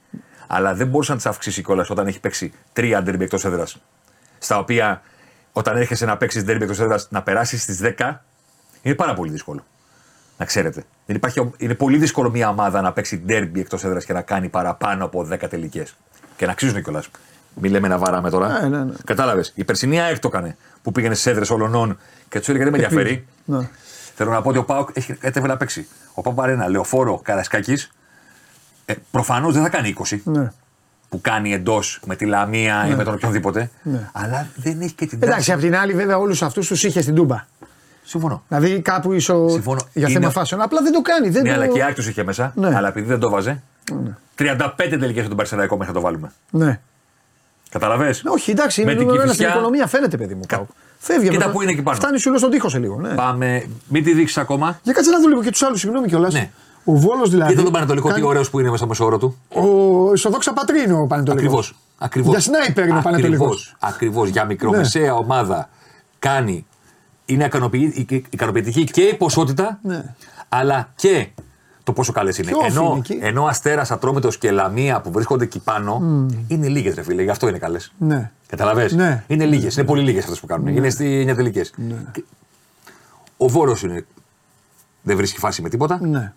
αλλά δεν μπορούσε να τις αυξήσει κιόλας όταν έχει παίξει τρία ντέρμπι εκτός έδρας. Στα οποία όταν έρχεσαι να παίξεις ντέρμπι εκτός έδρας να περάσεις στις 10 είναι πάρα πολύ δύσκολο. Να ξέρετε. Δεν υπάρχει, είναι πολύ δύσκολο μια ομάδα να παίξει ντέρμπι εκτός έδρας και να κάνει παραπάνω από 10 τελικές. Και να αξίζουν κιόλας. Μην λέμε να βαράμε τώρα. Ναι, ναι, ναι. Κατάλαβες. Η περσινή ΑΕΚ το έκανε που πήγαινε στις έδρες ολονών και τους έλεγε δεν με ενδιαφέρει. Ναι. Θέλω να πω ότι ο Πάοκ έχει έτρεπε να παίξει. Ο Πάοκ πάρει ένα λεωφόρο Καρασκάκη. Ε, Προφανώς δεν θα κάνει 20 Ναι. που κάνει εντός με τη Λαμία ή με τον οποιονδήποτε. Ναι. Αλλά δεν έχει και την Εντάξει, τάση. απ' την άλλη, βέβαια, όλους αυτούς τους είχε στην Τούμπα. Συμφωνώ. Δηλαδή κάπου ίσω Συμφωνώ. για Είναι- θέμα φάσεων. Απλά δεν το κάνει. Δεν Ναι, το... αλλά και η ΑΕΚ του είχε μέσα. Ναι. Αλλά επειδή δεν το βάζε. 35 τελικές από τον Παρσεναϊκό μέχρι να το βάλουμε. Ναι. Καταλαβέ. Όχι, εντάξει, Με είναι την νούμερο ένα στην Κηφισιά- οικονομία, φαίνεται παιδί μου. Κα- Πάω. Φεύγει Κοίτα από το- που είναι εκεί πάνω. Φτάνει σου λέω στον τοίχο σε λίγο. Ναι. Πάμε. Μην τη δείξεις ακόμα. Για κάτσε να δω λίγο και τους άλλους, συγγνώμη κιόλας. Ναι. Ο Βόλος δηλαδή. Κοίτα τον Πανετολικό, τι κάνει- ωραίος που είναι μέσα στο μεσόωρο του. Ο Ισοδόξα Πατρίνο ο Πανετολικός. Ακριβώς. Ακριβώς. Για σνάιπερ είναι ο Πανετολικός. Ακριβώς. Για μικρομεσαία ομάδα κάνει. Είναι ικανοποιη- ικανοποιητική και η ποσότητα, Ναι. αλλά και το πόσο καλές είναι. Ποιο Ενώ, είναι εκεί; ενώ Αστέρας, Ατρόμητος και Λαμία που βρίσκονται εκεί πάνω είναι λίγες, ρε φίλε, γι' αυτό είναι καλές. Ναι. Καταλαβέ. Ναι. Είναι λίγες, είναι πολύ λίγες αυτές που κάνουν. Είναι στι 9 τελικές. Ο Βόλος είναι. Δεν βρίσκει φάση με τίποτα. Ναι.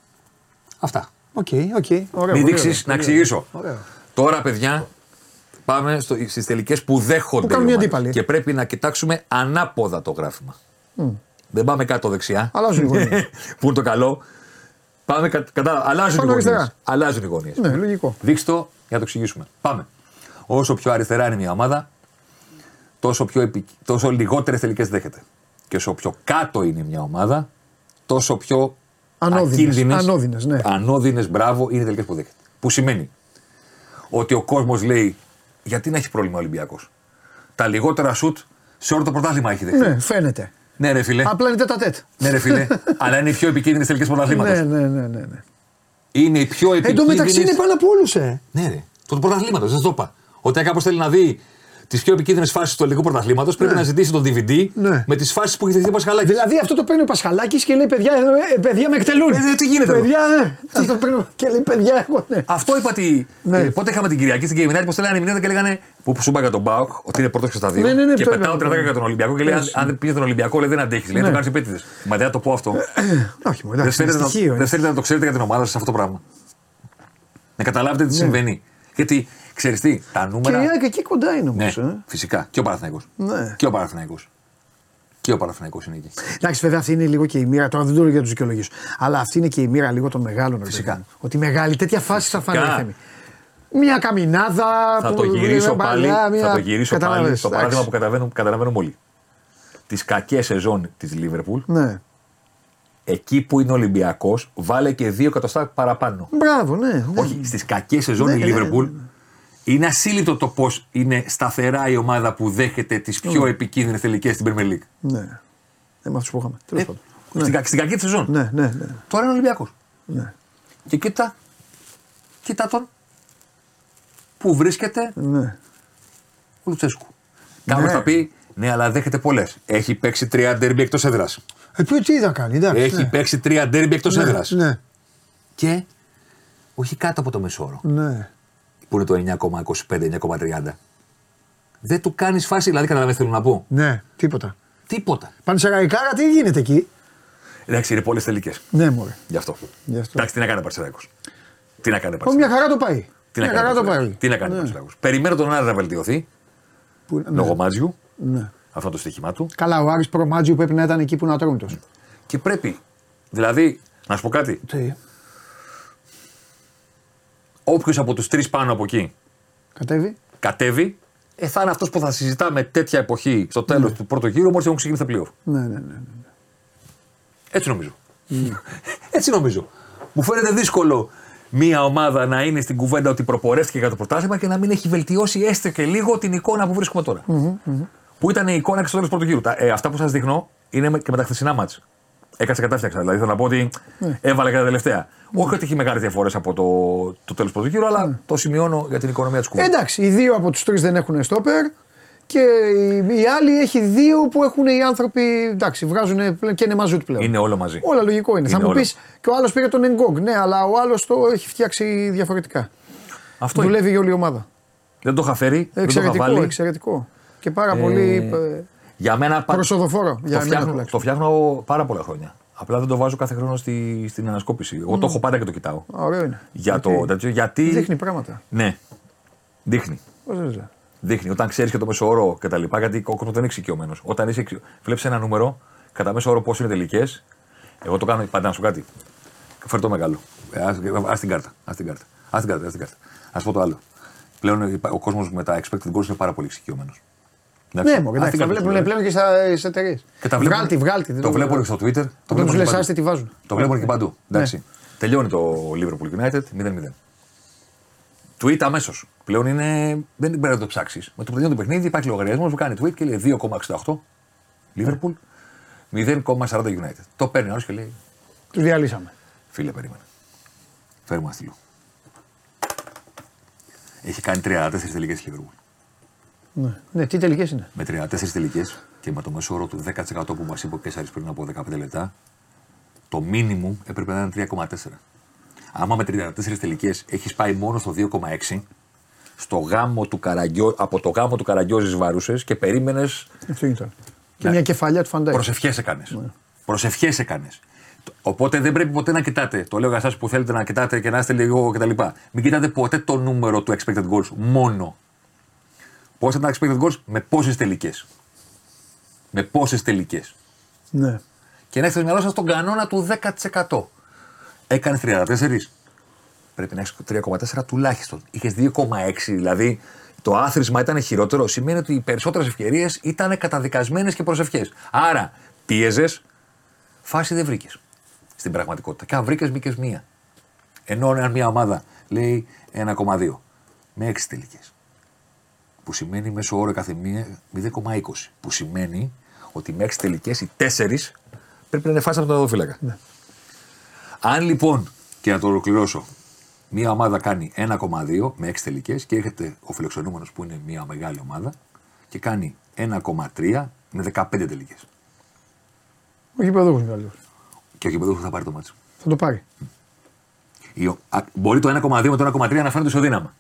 Αυτά. OK, OK. Ωραίο. Μην ωραίο, δείξεις, ωραίο. να εξηγήσω. Ωραίο. Τώρα, παιδιά, πάμε στις τελικές που δέχονται. Που κάνουν οι οι ομάδες. αντίπαλοι. Και πρέπει να κοιτάξουμε ανάποδα το γράφημα. Δεν πάμε κάτω δεξιά. Αλλάζουν οι γωνίες. που είναι το καλό. Πάμε κα, κατά, αλλάζουν Πάνω οι γωνίες. αριστερά. Αλλάζουν οι γωνίες. Ναι, λογικό. Δείξτε το για να το εξηγήσουμε. Πάμε. Όσο πιο αριστερά είναι μια ομάδα, τόσο, πιο επι... τόσο λιγότερες τελικές δέχεται. Και όσο πιο κάτω είναι μια ομάδα, τόσο πιο Ανώδυνες, ακίνδυνες, ανώδυνες, ναι. ανώδυνες, μπράβο, είναι οι τελικές που δέχεται. Που σημαίνει ότι ο κόσμος λέει, γιατί να έχει πρόβλημα ο Ολυμπιακός; Τα λιγότερα σουτ σε όλο το πρωτάθλημα έχει δεχτεί. Ναι, φαίνεται. Ναι, ρε φίλε. Απλά είναι τέτα τέτ. Ναι, ρε φίλε. αλλά είναι οι πιο επικίνδυνες τελικές πρωταθλήματος. Ναι, ναι, ναι, ναι. ναι. Είναι οι πιο Εν επικίνδυνε. τω μεταξύ είναι πάνω από όλους, ε. Ναι, ρε. Το πρωταθλήματο, δεν σα το είπα. Όταν κάποιος θέλει να δει τις πιο επικίνδυνες φάσεις του ελληνικού πρωταθλήματος, πρέπει να ζητήσει το DVD Ναι. με τις φάσεις που έχει δεχτεί ο Πασχαλάκης. Δηλαδή αυτό το παίρνει ο Πασχαλάκης και λέει: Παιδιά, ε, ε, παιδιά με εκτελούν. Ε, τι γίνεται εδώ; Παιδιά, ε, αυτό παίρνει. Και λέει: Παιδιά, εγώ ναι. Αυτό είπα ότι. Ναι. ε, πότε είχαμε την Κυριακή στην Game Night, πώ λέγανε μηνύματα και λέγανε. Που σου είπα για τον Μπάουκ, ότι είναι πρώτος και στα δύο. Ναι, ναι, ναι, και βέβαια, πετάω βέβαια. 30 για τον Ολυμπιακό και λέει: αν- Αν δεν πήγε τον Ολυμπιακό, λέει δεν αντέχεις. Λέει: Ναι. Το κάνεις επίτηδες. Μα δεν θα το πω αυτό. Όχι, μου Δεν εντάξει, είναι θέλετε, να, στοιχείο. δεν είναι. θέλετε να το ξέρετε για την ομάδα σας αυτό το πράγμα. Να καταλάβετε τι συμβαίνει. Γιατί ξέρεις τι, τα Ναι. Και νούμερα. η ΑΕΚ εκεί κοντά είναι όμως. Ναι, φυσικά. Και ο Παναθηναϊκός. Ναι. Και ο Παναθηναϊκός. Και ο Παναθηναϊκός είναι εκεί. Εντάξει, βέβαια αυτή είναι λίγο και η μοίρα. Τώρα δεν το λέω για τους δικαιολογήσει. Αλλά αυτή είναι και η μοίρα λίγο των μεγάλων. ρε Φυσικά. παιδί μου. Ότι μεγάλη τέτοια φάση θα φάνε. Φυσικά. ρε Θέμη. Μια καμινάδα. Θα που το γυρίσω μια πάλι, παλιά, μια- θα το γυρίσω πάλι Καταλάβες, στο εντάξει. παράδειγμα που καταλαβαίνουμε, καταλαβαίνουμε όλοι. Τις κακές σεζόν της Λίβερπουλ, Ναι. εκεί που είναι Ολυμπιακός, βάλε και δύο εκατοστά παραπάνω. Μπράβο, ναι. ναι. Όχι, στις κακές σεζόν Ναι, η ναι, Λίβερπουλ ναι, είναι ασύλληπτο το πώς είναι σταθερά η ομάδα που δέχεται τις πιο επικίνδυνες τελικές στην Premier League. Ναι. Ναι, με αυτού που είχαμε. Τέλος Ε, πάντων. στην, κα- στην κακή της σεζόν. Ναι, ναι, ναι. Τώρα είναι Ολυμπιακός. ναι. Και κοίτα, κοίτα τον. Πού βρίσκεται ναι. ο Λουτσέσκου. Κάποιος Ναι. θα πει, ναι, αλλά δέχεται πολλές. Έχει παίξει τρία ντέρμπι εκτός έδρας. Ε, τι- τι θα κάνει, εντάξει. Έχει ναι. παίξει τρία ντέρμπι εκτός Ναι, έδρας. Ναι, Και όχι κάτω από το μεσόωρο, ναι. Που είναι το 9,25-9,30. Δεν του κάνεις φάση, δηλαδή καταλαβαίνετε θέλω να πω. Ναι, τίποτα. Τίποτα. Πανσεραϊκάρα, τι γίνεται εκεί; Εντάξει, είναι πολλές τελικέ. Ναι, μωρέ. Γι' αυτό. Γι' αυτό. Εντάξει, τι να κάνει ο Παρσεράκο. Τι να κάνει ο Ω, μια Παρσεράκο. χαρά το πάει. Τι να μια κάνει χαρά ο το Παρσεράκος. πάει. Τι να κάνει ο Ναι. Παρσεράκος. Περιμένω τον Άρη να βελτιωθεί Που- ναι. λόγω Μάτζιου. Ναι. Αυτό το στοίχημά του. Καλά, ο Άρης προμάτζιου πρέπει να ήταν εκεί που είναι ατρόμητος. Και πρέπει, δηλαδή, να σου πω κάτι. Τι; Όποιος από τους τρεις πάνω από εκεί Κατέβει. κατέβει, ε, θα είναι αυτός που θα συζητάμε τέτοια εποχή στο τέλος του πρώτου γύρου, μόλις έχουν ξεκινήσει τα playoff. Ναι, ναι, ναι. ναι. Έτσι νομίζω. Έτσι νομίζω. Μου φαίνεται δύσκολο μια ομάδα να είναι στην κουβέντα ότι προπορεύτηκε για το πρωτάθλημα και να μην έχει βελτιώσει έστω και λίγο την εικόνα που βρίσκουμε τώρα. Που ήταν η εικόνα και στο τέλος του πρώτου γύρου. Τα- ε, αυτά που σας δείχνω είναι με- και με τα χθεσινά μάτς. Έκατσα κατάφτιαξα. Δηλαδή θέλω να πω ότι έβαλε και τα τελευταία. Όχι ότι έχει μεγάλες διαφορές από το, το τέλος του πρώτου γύρου, αλλά το σημειώνω για την οικονομία της κουβέντα. Εντάξει, οι δύο από τους τρεις δεν έχουν στόπερ και οι, οι άλλοι έχει δύο που έχουν οι άνθρωποι. Εντάξει, βγάζουν πλέον και είναι μαζούτ πλέον. Είναι όλο μαζί. Όλα λογικό είναι. Είναι Θα μου όλο. πεις και ο άλλος πήρε τον Εγκόγκ. Ναι, αλλά ο άλλος το έχει φτιάξει διαφορετικά. Αυτό είναι. Δουλεύει για όλη η ομάδα. Δεν το είχα φέρει, δεν το είχα Εξαιρετικό, βάλει. εξαιρετικό. Και πάρα πολύ ε, Για μένα πα- προσοδοφόρο. Το Για μένα φτιάχνω, τουλάχιστον. το φτιάχνω πάρα πολλά χρόνια. Απλά δεν το βάζω κάθε χρόνο στη, στην ανασκόπηση. Εγώ το έχω πάντα και το κοιτάω. Ωραίο είναι. Για το Γιατί τέτοιο, γιατί. Δείχνει πράγματα. Ναι. Δείχνει. Πώς δεν ξέρω. Δείχνει. Όταν ξέρεις και το μέσο όρο και τα λοιπά, γιατί ο κόσμος δεν είναι εξοικειωμένος. Όταν είσαι εξοικειω... βλέπεις ένα νούμερο, κατά μέσο όρο πώς είναι τελικές, εγώ το κάνω πάντα να σου κάτι. Φέρ το μεγάλο. Ε, ας, ας την κάρτα. Ας την κάρτα. Ας την κάρτα. Ας την κάρτα. Ας πω το άλλο. Πλέον υπά- ο κόσμος με τα expected goals είναι πάρα πολύ εξοικειωμένος. Ναι, μου εντάξει, τα βλέπουν πλέον και στι εταιρείες. Και τα βλέπουν- Βγάλτη, βγάλτη. δεν Το βλέπουν και στο Twitter. Το Δεν τους βλέπουν λες, και άστε παντού. τι βάζουν. Το βλέπουν και παντού. Ναι. Εντάξει. Τελειώνει το Liverpool United 0-0. Tweet αμέσως. Πλέον είναι. Δεν πρέπει να το ψάξεις. Με το που τελειώνει το παιχνίδι υπάρχει λογαριασμός που κάνει tweet και λέει 2,68 Liverpool, 0,40 United. Το παίρνει άλλος και λέει Του διαλύσαμε. Φίλε, περίμενε. Φέρουμε ένα στυλό. Έχει κάνει 34 τελικές η Liverpool. Ναι, ναι τι τελικές είναι; Με 34 τελικές και με το μέσο όρο του 10% που μας είπε ο Κέσσαρη πριν από 15 λεπτά, το minimum έπρεπε να είναι 3,4. Άμα με 34 τελικές έχεις πάει μόνο στο 2,6, στο γάμο του Καραγκιό, από το γάμο του Καραγκιόζης βάρουσε και περίμενε. Αυτό ήταν. Και Ναι. μια κεφαλιά του Φαντάκη. Προσευχές έκανες. Προσευχές έκανες. Οπότε δεν πρέπει ποτέ να κοιτάτε. Το λέω για εσάς που θέλετε να κοιτάτε και να είστε λίγο κτλ. Μην κοιτάτε ποτέ το νούμερο του expected goals μόνο. Πόσα ήταν τα expected goals; Με πόσες τελικές. Με πόσες τελικές. Ναι. Και να έχετε στο μυαλό σας τον κανόνα του 10%. Έκανε 34. Πρέπει να έχεις 3,4 τουλάχιστον. Είχες 2,6 δηλαδή. Το άθροισμα ήταν χειρότερο. Σημαίνει ότι οι περισσότερες ευκαιρίες ήταν καταδικασμένες και προσευχές. Άρα πίεζες, φάση δεν βρήκες στην πραγματικότητα. Και αν βρήκες, μπήκες μία. Ενώ αν μια ομάδα λέει 1,2 με 6 τελικές. Που σημαίνει μέσω όρο κάθε μία 0,20. Που σημαίνει ότι με 6 τελικές οι 4 πρέπει να είναι φάση από τον οδοφύλακα. Ναι. Αν λοιπόν, και να το ολοκληρώσω, μία ομάδα κάνει 1,2 με 6 τελικές και έρχεται ο φιλοξενούμενος που είναι μία μεγάλη ομάδα και κάνει 1,3 με 15 τελικές. Ο γηπεδούχος είναι καλύτερο. Και ο Κυπεδούχο θα πάρει το μάτσο. Θα το πάρει. Η- α- Μπορεί το 1,2 με το 1,3 να φαίνονται ισοδύναμα.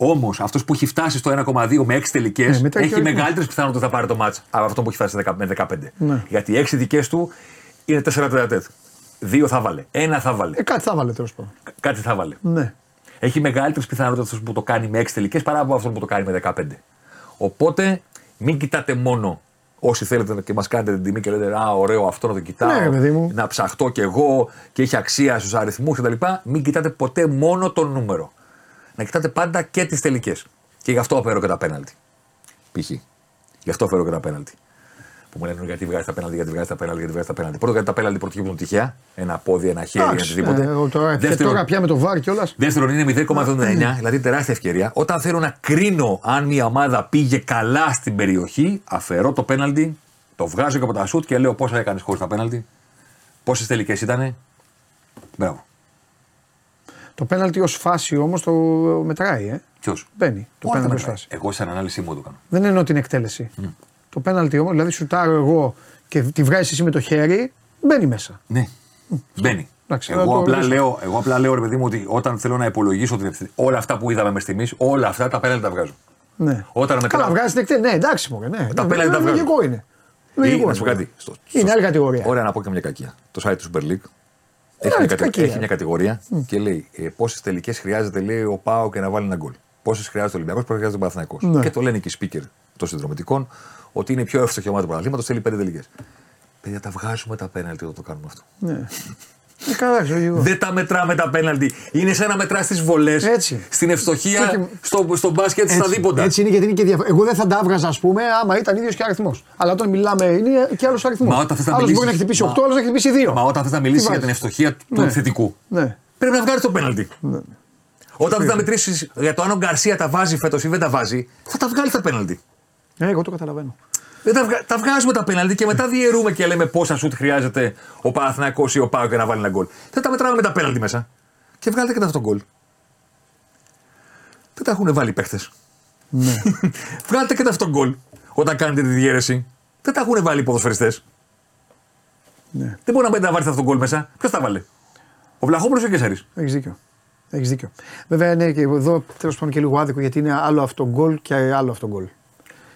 Όμως αυτός που έχει φτάσει στο 1,2 με 6 τελικές Ναι, μετά έχει και ο αριθμός. μεγαλύτερε πιθανότητε να πάρει το μάτσα από αυτό που έχει φτάσει με 15. Ναι. Γιατί οι 6 δικές του είναι 4 τέταρτα. Δύο θα βάλε. Ένα θα βάλε. Ε, κάτι θα βάλε τέλος πάντων. Κα- Κάτι θα βάλε. Ναι. Έχει μεγαλύτερες πιθανότητες αυτός που το κάνει με 6 τελικές παρά από αυτό που το κάνει με 15. Οπότε μην κοιτάτε μόνο όσοι θέλετε και μας κάνετε την τιμή και λέτε Α, ωραίο αυτό να το κοιτάω. Ναι, ρε παιδί μου. Να ψαχτώ κι εγώ και έχει αξία στους αριθμούς κτλ. Μην κοιτάτε ποτέ μόνο το νούμερο. Να κοιτάτε πάντα και τις τελικές. Και γι' αυτό φέρω και τα πέναλτι. Π.χ. Γι' αυτό φέρω και τα πέναλτι. Που μου λένε γιατί βγάζει τα πέναλτι, γιατί βγάζει τα πέναλτι, γιατί βγάζει τα πέναλτι. Πρώτον, γιατί τα πέναλτι προκύπτουν τυχαία. Ένα πόδι, ένα χέρι, Εντάξει, οτιδήποτε. ε, εγώ τώρα, και Δεύτερον, τώρα πια με το βάρ κιόλας. Δεύτερον, είναι 0,79, δηλαδή τεράστια ευκαιρία. Όταν θέλω να κρίνω αν μια ομάδα πήγε καλά στην περιοχή, αφαιρώ το πέναλτι, το βγάζω και από τα σουτ και λέω πόσα έκανε χωρίς τα πέναλτι, πόσες τελικές ήταν. Μπράβο. Το πέναλτι ως φάση όμως το μετράει, ε. Ποιος; Μπαίνει το πέναλτι ως φάση. Εγώ σε ανάλυση μου το κάνω. Δεν εννοώ την εκτέλεση. Το πέναλτι όμως, δηλαδή σουτάρω εγώ και τη βγάζει εσύ με το χέρι, μπαίνει μέσα. Ναι. Μπαίνει. Εντάξει, θα εγώ, το απλά ρωτήσω. λέω, εγώ απλά λέω, ρε παιδί μου, ότι όταν θέλω να υπολογίσω την ευθυ- όλα αυτά που είδαμε με στιγμής, όλα αυτά τα πέναλτι τα βγάζω. Ναι. Όταν μετράω- Καλά, βγάζει την εκτέλεση. Ναι, εντάξει, μωρέ, ναι. Τα ναι, πέναλτι τα βγάζω. Λογικό είναι. Ή, Λογικό να σου πω είναι. κάτι. Στο- Είναι στο- άλλη κατηγορία. Ωραία, να πω και μια κακία. Το site του Super League έχει, Ναι, μια, έτσι, κατε- κακία. έχει μια κατηγορία και λέει ε, πόσες τελικές χρειάζεται λέει, ο Πάο και να βάλει ένα γκολ. Πόσες χρειάζεται ο Ολυμπιακός, πόσες χρειάζεται ο Παναθηναϊκός. Ναι. Και το λένε και οι speaker των συνδρομητικών ότι είναι η πιο εύστοχη ομάδα του πρωταθλήματο, θέλει πέντε τελικές. Παιδιά, τα βγάζουμε τα πέναλτι όταν το κάνουμε αυτό. Ναι. Ε, καλά, λογικό. Δεν τα μετράμε τα πέναλτι. Είναι σαν να μετράς τις βολές, Έτσι. στην ευστοχία, Και- στο, στο μπάσκετ, στα δίποτα. Έτσι είναι γιατί είναι και διαφορετικό. Εγώ δεν θα τα έβγαζα, ας πούμε, άμα ήταν ίδιος και αριθμός. Αλλά όταν μιλάμε είναι και άλλος αριθμός. Μα όταν θες να Άλλος μπορεί μιλήσεις- να χτυπήσει Μα- 8, άλλος να χτυπήσει 2. Μα όταν θες να μιλήσεις για βάζεις; την ευστοχία του Ναι. επιθετικού, Ναι. πρέπει να βγάλεις το πέναλτι. Όταν θες να μετρήσεις για το αν ο Γκαρσία τα βάζει φέτος ή δεν τα βάζει, θα τα βγάλει τα πέναλτι. Ε, εγώ το καταλαβαίνω. Δεν τα, βγα- τα βγάζουμε τα πέναλτι και μετά διαιρούμε και λέμε πόσα σουτ χρειάζεται ο Παναθηναϊκός ή ο Πάο για να βάλει ένα γκολ. Δεν τα μετράμε με τα πέναλτι μέσα. Και βγάλετε και τα αυτό γκολ. Δεν τα έχουν βάλει οι παίχτες. Ναι. Βγάλετε και τα αυτό γκολ όταν κάνετε τη διαίρεση. Δεν τα έχουν βάλει οι ποδοσφαιριστές. ναι. Δεν μπορεί να να βάλει αυτό γκολ μέσα. Ποιος τα βάλε; Ο Βλαχόπουλος ή ο Κεσάρης; Έχεις δίκιο. Έχεις δίκιο. Βέβαια είναι και εδώ τέλος πάντων και λίγο άδικο γιατί είναι άλλο αυτό γκολ και άλλο αυτό γκολ.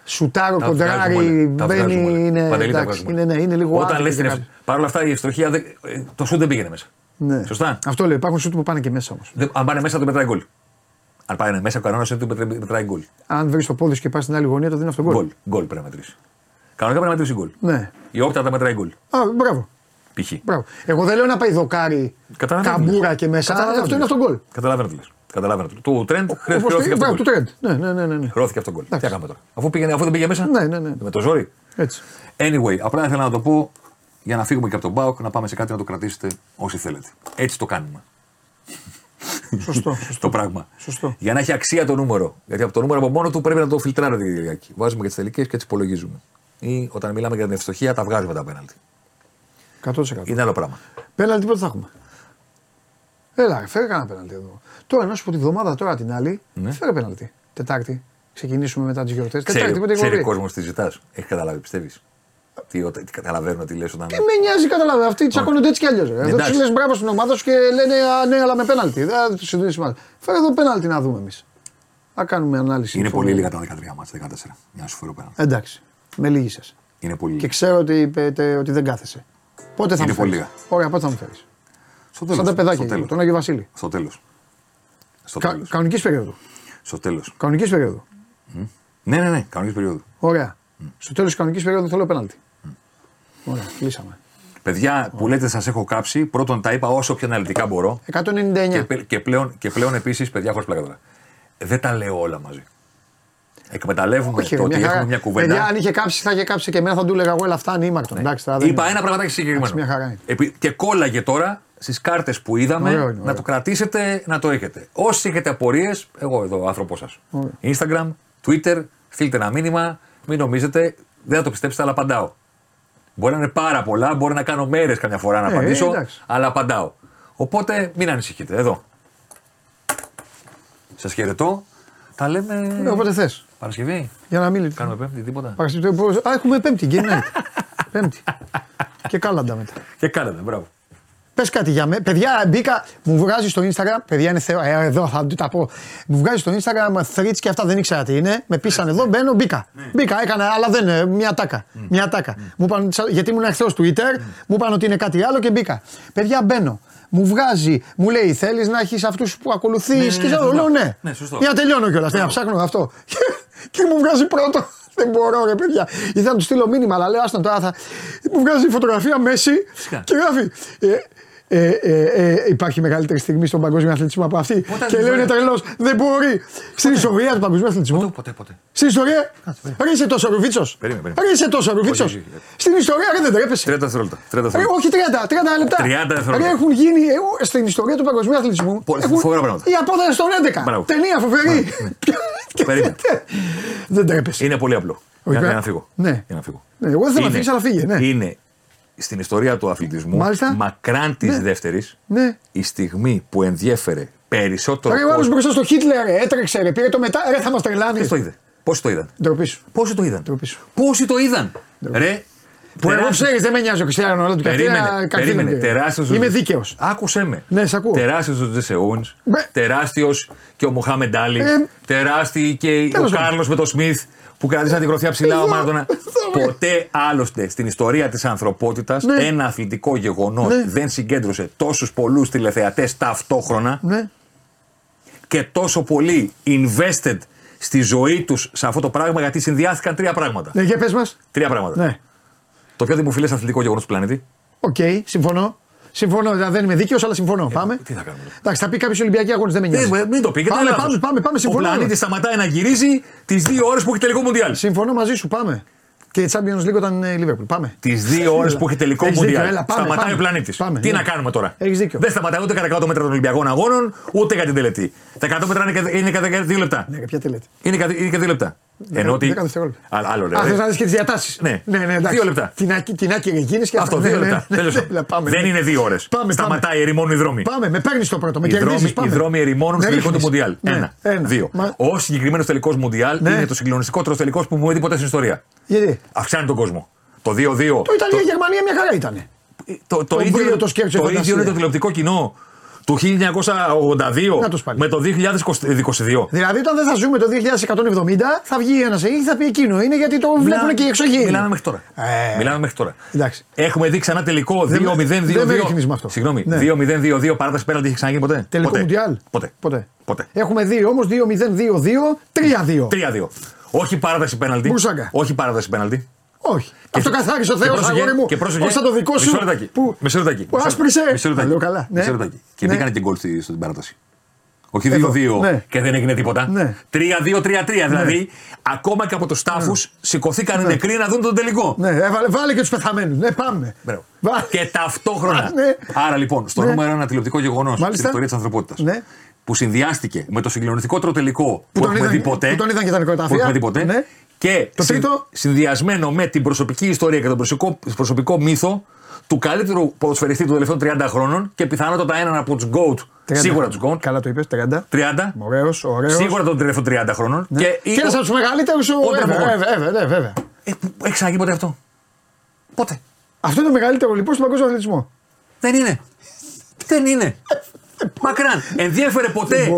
Σουτάρο, Τα κοντράρι, βγάζουμε όλα. Τα μπαίνει, βγάζουμε όλα. είναι, Παντελή, τα εντάξει, βγάζουμε. είναι, ναι, είναι λίγο Όταν άδικο λες και την κάτι. ευστοχία. Παρ' όλα αυτά η ευστοχία δεν- ε, το σουτ δεν πήγαινε μέσα. Ναι. Σωστά. Αυτό λέω. Υπάρχουν σουτ που πάνε και μέσα όμως. Δεν- Αν πάνε μέσα το μετράει γκολ. Αν πάνε μέσα ο κανόνας είναι ότι μετράει- μετράει γκολ. Αν βρεις το πόδι σου και πας στην άλλη γωνία, το δίνει αυτό γκολ. Γκολ. Γκολ πρέπει να μετρήσεις. Κανονικά πρέπει να μετρήσει γκολ. Ναι. Η όπτα τα μετράει γκολ. Α, μπράβο. Π.χ. μπράβο. Εγώ δεν λέω να πάει δοκάρι Καταλαβαίνω τι καμπούρα λες. και μέσα. Καταλαβαίνω αυτό τι είναι λες. αυτό γκολ. Καταλαβαίνω τι λε. Καταλαβαίνω τι λες. Του τρέντ Όπως χρειάστηκε το- αυτό Μπράβο, το του γκολ. τρέντ. Ναι, ναι, ναι. ναι, ναι. Χρώθηκε αυτό το γκολ. Τι Εντάξει. έκαμε τώρα. Αφού, πήγαινε, αφού δεν πήγε μέσα. Ναι, ναι, ναι. Με το ζόρι. Έτσι. Anyway, απλά ήθελα να το πω για να φύγουμε και από τον Μπάουκ να πάμε σε κάτι να το κρατήσετε όσοι θέλετε. Έτσι το κάνουμε. Σωστό. σωστό. το πράγμα. Σωστό. Για να έχει αξία το νούμερο. Γιατί από το νούμερο από μόνο του πρέπει να το φιλτράρετε η Κυριακή. Βάζουμε και τις τελικές και τις υπολογίζουμε. Ή όταν μιλάμε για την ευστοχία, τα βγάζουμε τα πέναλτι. 100%. Είναι άλλο πράγμα. Πέναλτι πότε θα έχουμε; Έλα, ρε, φέρε κανένα πέναλτι εδώ. Τώρα, να σου πω τη βδομάδα τώρα την άλλη, Ναι. φέρε πέναλτι. Τετάρτη. Ξεκινήσουμε μετά τις γιορτές. Ξέρει, Τετάρτη, πότε ξέρει ο εκπομπή. κόσμος τι ζητάς. Έχεις καταλάβει, πιστεύεις; Τι, όταν- τι καταλαβαίνουν τι λες όταν. Τι με νοιάζει, καταλαβαίνω. Αυτοί τσακώνονται έτσι κι αλλιώς. Δεν Εντάξει. του λες μπράβο στην ομάδα σου και λένε Α, ναι, αλλά με πέναλτι. Δεν τους συνδύσει μάλλον. Φέρε εδώ πέναλτι να δούμε εμείς. Θα κάνουμε ανάλυση. Είναι του- πολύ λίγα τα 13 μάτια, 14. Για να σου φέρω πέναλτι. Εντάξει. Με λίγησες. Είναι πολύ Και λίγα. ξέρω ότι, είπετε ότι δεν κάθεσαι. Πότε θα Είναι μου πολύ φέρεις; λίγα. Ωραία, πότε θα μου φέρεις; Στο τέλος. Σαν τα παιδάκια, Στο γύρω, τέλος. τον Άγιο Βασίλη. Στο τέλος. Στο Κα, τέλος. Κανονικής περίοδο. Στο τέλος. Κανονικής περίοδο. Ναι, ναι, ναι, κανονικής περίοδο. Ωραία. Στο τέλος της κανονικής περίοδου θέλω πέναλτι. Ωραία, κλείσαμε. Παιδιά που λέτε σας έχω κάψει, πρώτον τα είπα όσο πιο αναλυτικά μπορώ. 199. Και, πε- και πλέον, και πλέον επίσης, παιδιά, χωρίς πλάκα τώρα. Δεν τα λέω όλα μαζί. Εκμεταλλεύουμε Όχι, το ρε, ότι μια χαρά. έχουμε μια κουβέντα. Παιδιά, αν είχε κάψει, θα είχε κάψει και εμένα, θα του έλεγα εγώ, αλλά φτάνει ήμαρτον. Εντάξει, τώρα δεν Είπα είναι. ένα πραγματάκι συγκεκριμένο. Εντάξει, μια χαρά είναι. Επί- και κόλλαγε τώρα στις κάρτες που είδαμε Ωραίο είναι, να ωραίο. το κρατήσετε, να το έχετε. Όσοι έχετε απορίες, εγώ εδώ, άνθρωπός σας. Instagram, Twitter, στείλτε ένα μήνυμα. Μην νομίζετε, δεν θα το πιστέψετε, αλλά απαντάω. Μπορεί να είναι πάρα πολλά, μπορεί να κάνω μέρες καμιά φορά να Ε, απαντήσω, εντάξει. αλλά απαντάω. Οπότε μην ανησυχείτε. Εδώ. Σας χαιρετώ. Τα λέμε. Ε, Όποτε θες. Παρασκευή. Για να μην Κάνουμε πέμπτη, τίποτα. Παρασκευή, πώς- Α, έχουμε πέμπτη, game night. πέμπτη. και κάλαντα μετά. Και κάνετε, μπράβο. Πες κάτι για μένα. Παιδιά, μπήκα, μου βγάζει στο Instagram. Παιδιά, είναι θεό. Ε, εδώ θα τα πω. Μου βγάζει στο Instagram threads και αυτά δεν ήξερα τι είναι. Με πείσανε εδώ, μπαίνω, μπήκα. Μπήκα, έκανα, αλλά δεν είναι. Μια τάκα. Μια τάκα. Μου είπαν, γιατί ήμουν εχθρός Twitter, μου είπαν ότι είναι κάτι άλλο και μπήκα. Παιδιά, μπαίνω. Μου βγάζει, μου λέει, θέλεις να έχεις αυτούς που ακολουθείς. ναι, και ναι, λέω, σωστό. λέω ναι. Ναι, σωστό. Για να τελειώνω κιόλας. Να ψάχνω αυτό. και μου βγάζει πρώτο. Δεν μπορώ, ρε παιδιά. Ήθελα να του στείλω μήνυμα, αλλά λέω, άστον τώρα θα. Μου βγάζει φωτογραφία Μέση Φυσικά. και γράφει. Ε, ε, ε, ε, υπάρχει μεγαλύτερη στιγμή στον παγκόσμιο αθλητισμό από αυτή. Πότε και δεν λέω είναι μπορεί. τρελό. Δεν μπορεί. Στην ιστορία του παγκοσμίου αθλητισμού. Ποτέ, ποτέ, ποτέ. Στην ιστορία. Ρε είσαι τόσο ρουφίτσο. Περίμενε, περίμενε. Ρε είσαι τόσο ρουφίτσο. Όχι, όχι, όχι. Στην ιστορία ρε, δεν τρέπεσαι. 30 δευτερόλεπτα. 30 Ρε, δευτερόλεπτα. όχι 30, 30 λεπτά. 30 δευτερόλεπτα. Ρε, έχουν γίνει ε, στην ιστορία του παγκοσμίου αθλητισμού. Πολλές έχουν- φοβερά πράγματα. Η απόδοση των 11. Μπράβο. Ταινία φοβερή. Και- Περίμενε. Δεν τρέπεσαι. Είναι πολύ απλό. Για, πέρα. για να φύγω. Ναι. Για να φύγω. Ναι, εγώ δεν θέλω να Είναι- φύγεις, αλλά φύγε, ναι. Είναι στην ιστορία του αθλητισμού, Μάλιστα. μακράν της Ναι. δεύτερης, Ναι. η στιγμή που ενδιέφερε περισσότερο Ρε, ο άλλος κόσμο. μπροστά στο Χίτλερ έτρεξε, ρε, πήρε το μετά. Ρε, θα μας τρελάνεις. Ποιος το είδε; Πόσοι το είδαν; Ντροπή σου. Πόσοι το είδαν; Ντροπή σου. Πόσοι το είδαν; Ρε. Που εγώ τεράστιο- ξέρεις, δεν με νοιάζει ο Κριστιανό Ρονάλντο και αυτή, Περίμενε, α, καρφί περίμενε. είναι. Τεράστιος ο- Είμαι δίκαιος. Άκουσέ με. Ναι, σ' ακούω. Τεράστιος ο Τζεσέ Owens. Μπε. Τεράστιος και ο Μοχάμεντ Άλλη. Ε, τεράστιο και ο τέλος πάντων. Κάρλος με τον Σμιθ που κρατήσαν την γροθιά ψηλά ο Εδώ, Μάρτονα. εδώ, Ποτέ άλλωστε στην ιστορία της ανθρωπότητας Ναι. ένα αθλητικό γεγονός Ναι. δεν συγκέντρωσε τόσους πολλούς τηλεθεατές ταυτόχρονα Ναι. και τόσο πολύ invested στη ζωή τους σε αυτό το πράγμα γιατί συνδυάστηκαν τρία πράγματα. Ναι, για πες μας. Τρία πράγματα. Ναι. Το πιο δημοφιλές αθλητικό γεγονός του πλανήτη. Οκ, συμφωνώ. Συμφωνώ, δηλαδή δεν είμαι δίκαιος, αλλά συμφωνώ. πάμε. Ε, τι θα κάνουμε; Εντάξει, θα πει κάποιος Ολυμπιακοί αγώνες, δεν με νοιάζει. Ε, μην το πει, και Πάμε, το πάμε, πάμε, πάμε, συμφωνώ. Ο πλανήτης σταματάει να γυρίζει τις δύο ώρες που έχει τελικό Μουντιάλ. Συμφωνώ μαζί σου, πάμε. Και η Champions League όταν είναι η Liverpool. Πάμε. Τις δύο ώρες που έχει τελικό Έχεις δίκιο, Μουντιάλ. έλα, πάμε, Σταματάει πάμε. ο πλανήτης. Πάμε, Τι ναι. να κάνουμε τώρα; Έχεις δίκιο. Δεν σταματάει ούτε κατά 100 μέτρα των Ολυμπιακών Αγώνων, ούτε για την τελετή. Τα 100 μέτρα είναι, κατά- είναι κατά δύο λεπτά. Ναι, ποια τελέτη. Είναι κατά είναι κατά δύο λεπτά. Ενώ ότι. δέκα δευτερόλεπτα. Α- Άλλο ρε. Α, θες να δεις και τις διατάσεις. Ναι. ναι, ναι, εντάξει. Δύο λεπτά. Την, άκη- την άκυρη εκείνη και Αυτό, αυτά. δύο Ναι, λεπτά. ναι, Τέλος ναι, πάντων. ναι, πάμε, Δεν ναι. είναι δύο ώρες. Πάμε, Σταματάει, ερημώνουν οι δρόμοι. Πάμε, με παίρνεις το πρώτο. Με Οι δρόμοι, κερδίζεις, πάμε. οι δρόμοι ερημώνουν Με στο τελικό του ρίχνεις. Μουντιάλ. Ναι, Ένα. ένα. Δύο. Μα- Ο συγκεκριμένος τελικός Μουντιάλ Ναι. είναι το συγκλονιστικότερο τελικός που μου έχει δει ποτέ στην ιστορία. Γιατί; Αυξάνει τον κόσμο. Το 2-2. Το Ιταλία-Γερμανία μια χαρά ήταν. Το, το, Το ίδιο, μπρίο, το το, σκέψη, ίδιο φαντασία. είναι το τηλεοπτικό κοινό του 1982 Να τους πάλι. με το 2022. Δηλαδή, όταν δεν θα ζούμε το 2170, θα βγει ένας ή θα πει εκείνο. Είναι γιατί το βλέπουν και οι εξωγήινοι. Μιλάμε μέχρι τώρα. Ε. Μιλάμε μέχρι τώρα. Εντάξει. Έχουμε δει ξανά τελικό 2-0-2-2. Δεν με- δεν με ρίχνεις με αυτό. Συγγνώμη. Ναι. 2-0-2-2 παράταση πέραντι έχει ξαναγίνει ποτέ; Τελικό ποτέ. Μουντιάλ. Ποτέ. Ποτέ. Ποτέ. Έχουμε δει όμως 2-0-2-2, 3-2. 3-2. Όχι παράταση πέναλτι. Μπουρσάγκα. Όχι παράταση πέναλτι. Όχι. Αυτό καθάρισε ο και Θεός, πρόσεχε, αγόρι μου. Και πρόσεχε. Όχι σαν το δικό σου. Μισό λεπτάκι. Που, Μισό λεπτάκι. που Μισό- άσπρισε. Μισό λεπτάκι. Α, λέω καλά. Μισό Ναι. λεπτάκι. Και Ναι. μπήκανε και γκολ στη- στην παράταση. Όχι Εδώ. 2-2 Ναι. και δεν έγινε τίποτα. Ναι. 3-2-3-3. Δηλαδή, ακόμα και από του τάφου σηκωθήκαν οι νεκροί να δουν τον τελικό. Ναι, έβαλε, βάλε και τους πεθαμένους. Ναι, πάμε. Μπράβο. Βάλε. Και ταυτόχρονα. Ναι. Άρα λοιπόν, στο Ναι. νούμερο ένα τηλεοπτικό γεγονός στην Μάλιστα. ιστορία της ανθρωπότητας. Ναι. Που συνδυάστηκε με το συγκλονιστικότερο τελικό που, τον έχουμε είδαν- δει ποτέ. που τον είδαν και τα νοικοταφεία. Που έχουμε δει ποτέ. Ναι. Και Το τρίτο; συνδυασμένο με την προσωπική ιστορία και τον προσωπικό, προσωπικό μύθο του καλύτερου ποδοσφαιριστή των τελευταίων 30 χρόνων και πιθανότατα έναν από τους GOAT. 30. Σίγουρα τους GOAT. Καλά το είπες, 30. 30. Ωραίος, ωραίος. Σίγουρα των τελευταίων 30 χρόνων. Ναι. Και, Και, ένας από τους μεγαλύτερους ο ο Τραμποκόν. Βέβαια, βέβαια. Ε, που- έχεις ξαναγεί ποτέ αυτό; Πότε; Αυτό είναι το μεγαλύτερο λοιπόν στον παγκόσμιο αθλητισμό. Δεν είναι. Δεν είναι. Μακράν. Ενδιέφερε ποτέ.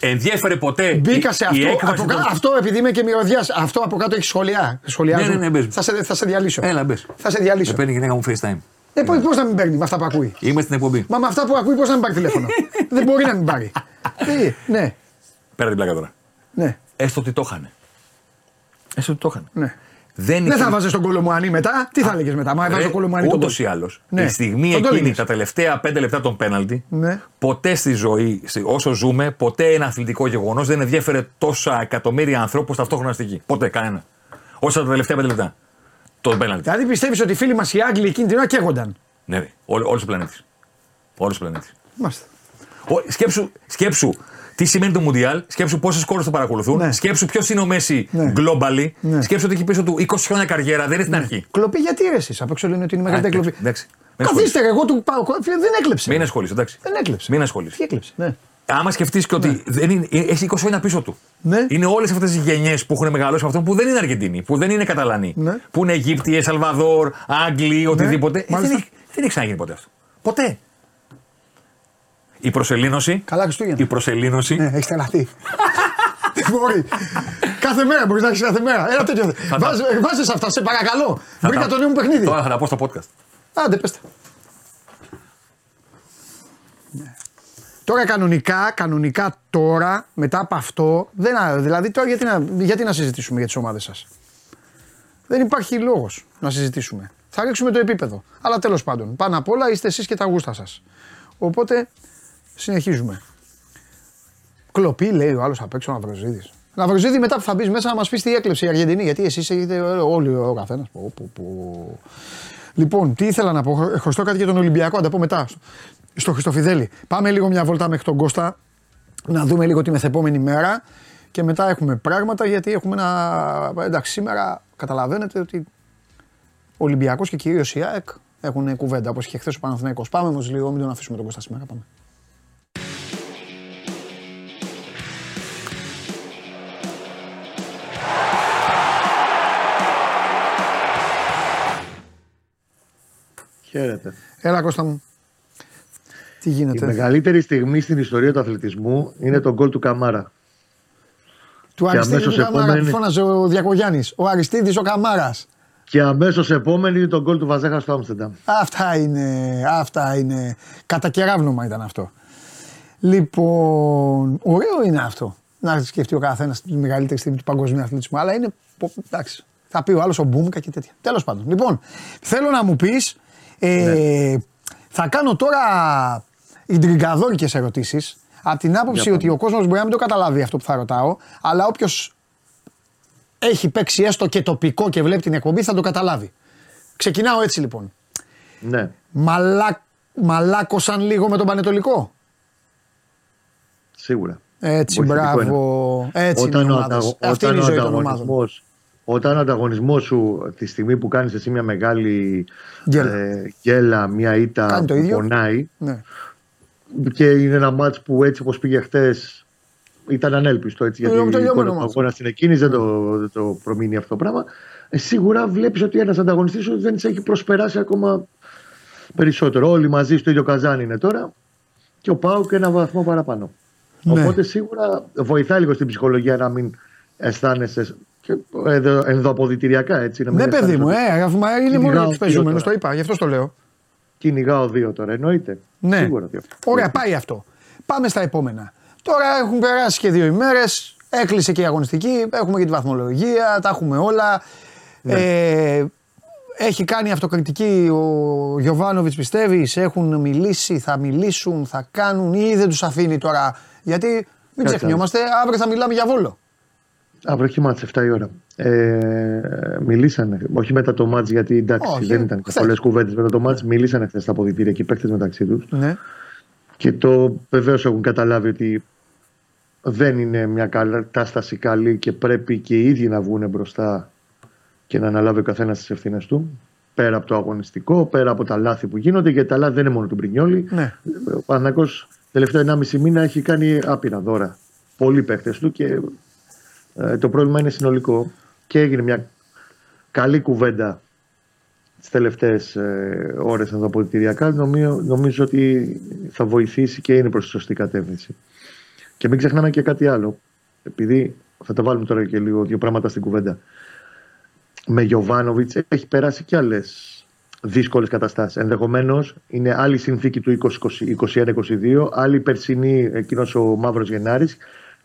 Δεν μπορώ. Ενδιέφερε ποτέ. Μπήκα η- σε η αυτό. έκβαση Από, κα- των- αυτό επειδή είμαι και μυρωδιάς. Αυτό από κάτω έχεις σχολιά. Σχολιάζω. Ναι, ναι, ναι, μπες. θα, σε, θα σε διαλύσω. Έλα, μπες. Θα σε διαλύσω. Με παίρνει η γυναίκα μου FaceTime. Ε, πώς να μην παίρνει με αυτά που ακούει; Είμαι στην εκπομπή. Μα με αυτά που ακούει, πώς να μην πάρει τηλέφωνο; Δεν μπορεί να μην πάρει. Ε, ναι, Πέρα την πλάκα τώρα. ναι, Έστω ότι το είχαν. Έστω ότι το είχαν. ναι. Δεν, Δεν θα βάζε τον Κολομουανί μετά. Τι θα έλεγες μετά, Μα έβαζε τον Κολομουανί τον Ούτως γκολ. ή άλλως. Ναι. Η στιγμή Τον το εκείνη, έλεγες. τα τελευταία πέντε λεπτά των πέναλτι, Ναι. ποτέ στη ζωή, σε- όσο ζούμε, ποτέ ένα αθλητικό γεγονός δεν ενδιέφερε τόσα εκατομμύρια ανθρώπους ταυτόχρονα στη γη. Ποτέ, κανένα. Όσα τα τελευταία πέντε λεπτά. Τον πέναλτι. Δηλαδή πιστεύεις ότι οι φίλοι μας οι Άγγλοι εκείνη την ώρα καίγονταν; Ναι, ρε. Όλος ο πλανήτης. Όλος ο πλανήτης. Μάλιστα. Σκέψου, σκέψου τι σημαίνει το Μουντιάλ, σκέψου πόσες κόρες το παρακολουθούν, Ναι. σκέψου ποιος είναι ο Μέση Ναι. globally, Ναι. σκέψου ότι έχει πίσω του 20 χρόνια καριέρα, δεν είναι στην αρχή. Κλοπή γιατί ρε εσείς, απ' έξω λένε ότι είναι μεγαλύτερη Α, κλοπή. εντάξει, μην Καθίστε ρε, εγώ του πάω. Δεν έκλεψε. Μην ασχολείσαι, εντάξει. Δεν έκλεψε. Μην ασχολείσαι. Τι έκλεψε. Ναι. Άμα σκεφτείς και ότι δεν είναι, ε, έχει 20 χρόνια πίσω του. Ναι. Είναι όλες αυτές οι γενιές που έχουν μεγαλώσει με αυτόν που δεν είναι Αργεντίνοι, που δεν είναι Καταλανοί. Ναι. Που είναι Αιγύπτιοι, Σαλβαδόρ, Άγγλοι, οτιδήποτε. Ε, δεν, μάλιστα. έχει, δεν έχει ξαναγίνει ποτέ αυτό. Ποτέ. Η προσελήνωση. Καλά Χριστούγεννα. Η προσελήνωση. Ναι, έχεις τρελαθεί. Δεν μπορεί. κάθε μέρα μπορείς να έχεις κάθε μέρα. Ένα τέτοιο. Βάζεις αυτά, σε παρακαλώ. θα Βρήκα τα- το νέο μου παιχνίδι. Τώρα θα τα πω στο podcast. Άντε, πες τα. Ναι. Τώρα κανονικά, κανονικά τώρα, μετά από αυτό, δεν, α- δηλαδή τώρα γιατί να, γιατί να συζητήσουμε για τις ομάδες σας; Δεν υπάρχει λόγος να συζητήσουμε. Θα ρίξουμε το επίπεδο. Αλλά τέλος πάντων, πάνω απ' όλα είστε εσείς και τα γούστα σας. Οπότε, συνεχίζουμε. Κλοπή λέει ο άλλος απ' έξω Ναυροζίδης. Ναυροζίδη μετά που θα μπεις μέσα να μας πεις τι έκλεψε η Αργεντινή, γιατί εσείς έχετε όλοι ο καθένας. Πω, πω, πω. Λοιπόν, τι ήθελα να πω. Χρωστώ κάτι για τον Ολυμπιακό, να τα πω μετά. Στο Χριστοφιδέλη. Πάμε λίγο μια βόλτα μέχρι τον Κώστα να δούμε λίγο τη μεθεπόμενη μέρα και μετά έχουμε πράγματα γιατί έχουμε ένα. Εντάξει, σήμερα καταλαβαίνετε ότι ο Ολυμπιακός και κυρίως η ΑΕΚ έχουν κουβέντα όπως και χθες ο Παναθηναϊκός. Πάμε όμως λίγο, μην τον αφήσουμε τον Κώστα σήμερα. Πάμε. Χαίρετε. Έλα Κώστα μου. Τι Η γίνεται. μεγαλύτερη στιγμή στην ιστορία του αθλητισμού είναι το γκολ του Καμάρα. Του και Αριστίδη αμέσως του Καμάρα, επόμενη- φώναζε ο Διακογιάννης. Ο Αριστίδης ο Καμάρας. Και αμέσως επόμενη είναι το γκολ του Βαζέχα στο Άμστερνταμ. Αυτά είναι, αυτά είναι. Κατακεράβνομα ήταν αυτό. Λοιπόν, ωραίο είναι αυτό. Να σκεφτεί ο καθένας τη μεγαλύτερη στιγμή του παγκοσμίου αθλητισμού. Αλλά είναι. πο- Εντάξει. Θα πει ο άλλος ο Μπούμκα και τέτοια. Τέλος πάντων. Λοιπόν, θέλω να μου πεις. Ε, Θα κάνω τώρα ιντριγκαδόρικε ερωτήσεις. Από την άποψη Για ότι πάμε. ο κόσμος μπορεί να μην το καταλάβει αυτό που θα ρωτάω, αλλά όποιος έχει παίξει έστω και τοπικό και βλέπει την εκπομπή θα το καταλάβει. Ξεκινάω έτσι λοιπόν. Ναι. Μαλά, μαλάκωσαν λίγο με τον Πανετολικό; Σίγουρα. Έτσι, Βοηθητικό μπράβο. Έτσι Όταν είναι οι ο, ομάδες. ανταγω- Αυτή όταν είναι η ο ζωή των ομάδων. ανταγωνισμός όταν ο ανταγωνισμός σου τη στιγμή που κάνεις εσύ μια μεγάλη Γκέλα. ε, γκέλα, μια ήττα Κάνει το που ίδιο. πονάει Ναι. και είναι ένα μάτς που έτσι όπως πήγε χθες ήταν ανέλπιστο έτσι, γιατί Ε, η τελειωμένο εικόνα του μάτς. αγώνα στην εκείνη δεν το, δεν το προμείνει αυτό το πράγμα. Ε, σίγουρα βλέπεις ότι ένας ανταγωνιστής σου δεν σε έχει προσπεράσει ακόμα περισσότερο. Όλοι μαζί στο ίδιο καζάνι είναι τώρα και ο Πάου και ένα βαθμό παραπάνω. Ναι. Οπότε σίγουρα βοηθάει λίγο στην ψυχολογία να μην αισθάνεσαι και ενδο- ενδοαποδητηριακά έτσι. Να μην Ναι, παιδί αισθάνεσαι μου, ότι ε, αφού μα είναι Κυνηγάω μόνο δύο του πεζούμενου, τώρα. το είπα, γι' αυτό το λέω. Κυνηγάω δύο τώρα, εννοείται. Ναι. Σίγουρα δύο. Ωραία, πάει αυτό. Πάμε στα επόμενα. Τώρα έχουν περάσει και δύο ημέρες. Έκλεισε και η αγωνιστική. Έχουμε και τη βαθμολογία. Τα έχουμε όλα. Ναι. Ε, έχει κάνει αυτοκριτική ο Γιωβάνοβιτς, πιστεύεις; Έχουν μιλήσει, θα μιλήσουν, θα κάνουν ή δεν τους αφήνει τώρα; Γιατί μην Κάτσε. ξεχνιόμαστε, αύριο θα μιλάμε για βόλο. Αύριο έχει μάτς 7 η ώρα. Ε, μιλήσανε, όχι μετά το μάτς γιατί εντάξει Όχι, δεν ήταν χθες. πολλές κουβέντες μετά το μάτς. Μιλήσανε χθες τα αποδητήρια και οι παίκτες μεταξύ τους. Ναι. Και το βεβαίως έχουν καταλάβει ότι δεν είναι μια κατάσταση καλή και πρέπει και οι ίδιοι να βγουν μπροστά και να αναλάβει ο καθένας τις ευθύνες του. Πέρα από το αγωνιστικό, πέρα από τα λάθη που γίνονται, γιατί τα λάθη δεν είναι μόνο του Μπρινιόλη. Ναι. Ο Παναγό τελευταίο 1,5 μήνα έχει κάνει άπειρα δώρα. Πολλοί παίχτε του και ε, το πρόβλημα είναι συνολικό. Και έγινε μια καλή κουβέντα τις τελευταίες ε, ώρες ανθρωποτηριακά. Νομίζω, νομίζω ότι θα βοηθήσει και είναι προς τη σωστή κατεύθυνση. Και μην ξεχνάμε και κάτι άλλο. Επειδή θα τα βάλουμε τώρα και λίγο δύο πράγματα στην κουβέντα. Με Γιωβάνοβιτς έχει περάσει και άλλες δύσκολες καταστάσεις. Ενδεχομένως είναι άλλη συνθήκη του 2021-2022, άλλη περσινή εκείνος ο Μαύρος Γενάρης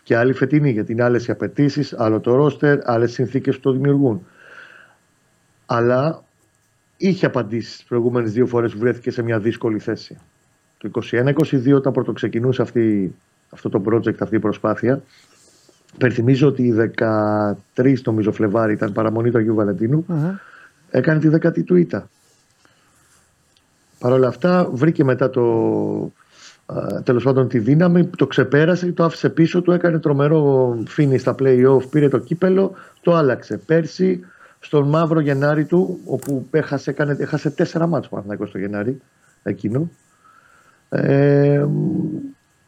και άλλη φετινή. Γιατί είναι άλλες οι απαιτήσεις, άλλο το ρόστερ, άλλες συνθήκες που το δημιουργούν. αλλά είχε απαντήσεις τις προηγούμενες δύο φορές που βρέθηκε σε μια δύσκολη θέση. Το 21-22, όταν πρωτοξεκινούσε αυτή, αυτό το project, αυτή η προσπάθεια, υπενθυμίζω ότι η 13 νομίζω Φλεβάρι ήταν παραμονή του Αγίου Βαλεντίνου, έκανε τη δέκατη του ήττα. Παρ' όλα αυτά βρήκε μετά το τέλος πάντων τη δύναμη, το ξεπέρασε, το άφησε πίσω του, έκανε τρομερό φίνι στα play-off, πήρε το κύπελο, το άλλαξε. Πέρσι στον μαύρο Γενάρη του, όπου έχασε, έκανε, έχασε τέσσερα μάτς Παναθηναϊκός στο Γενάρη, εκείνο. Ε,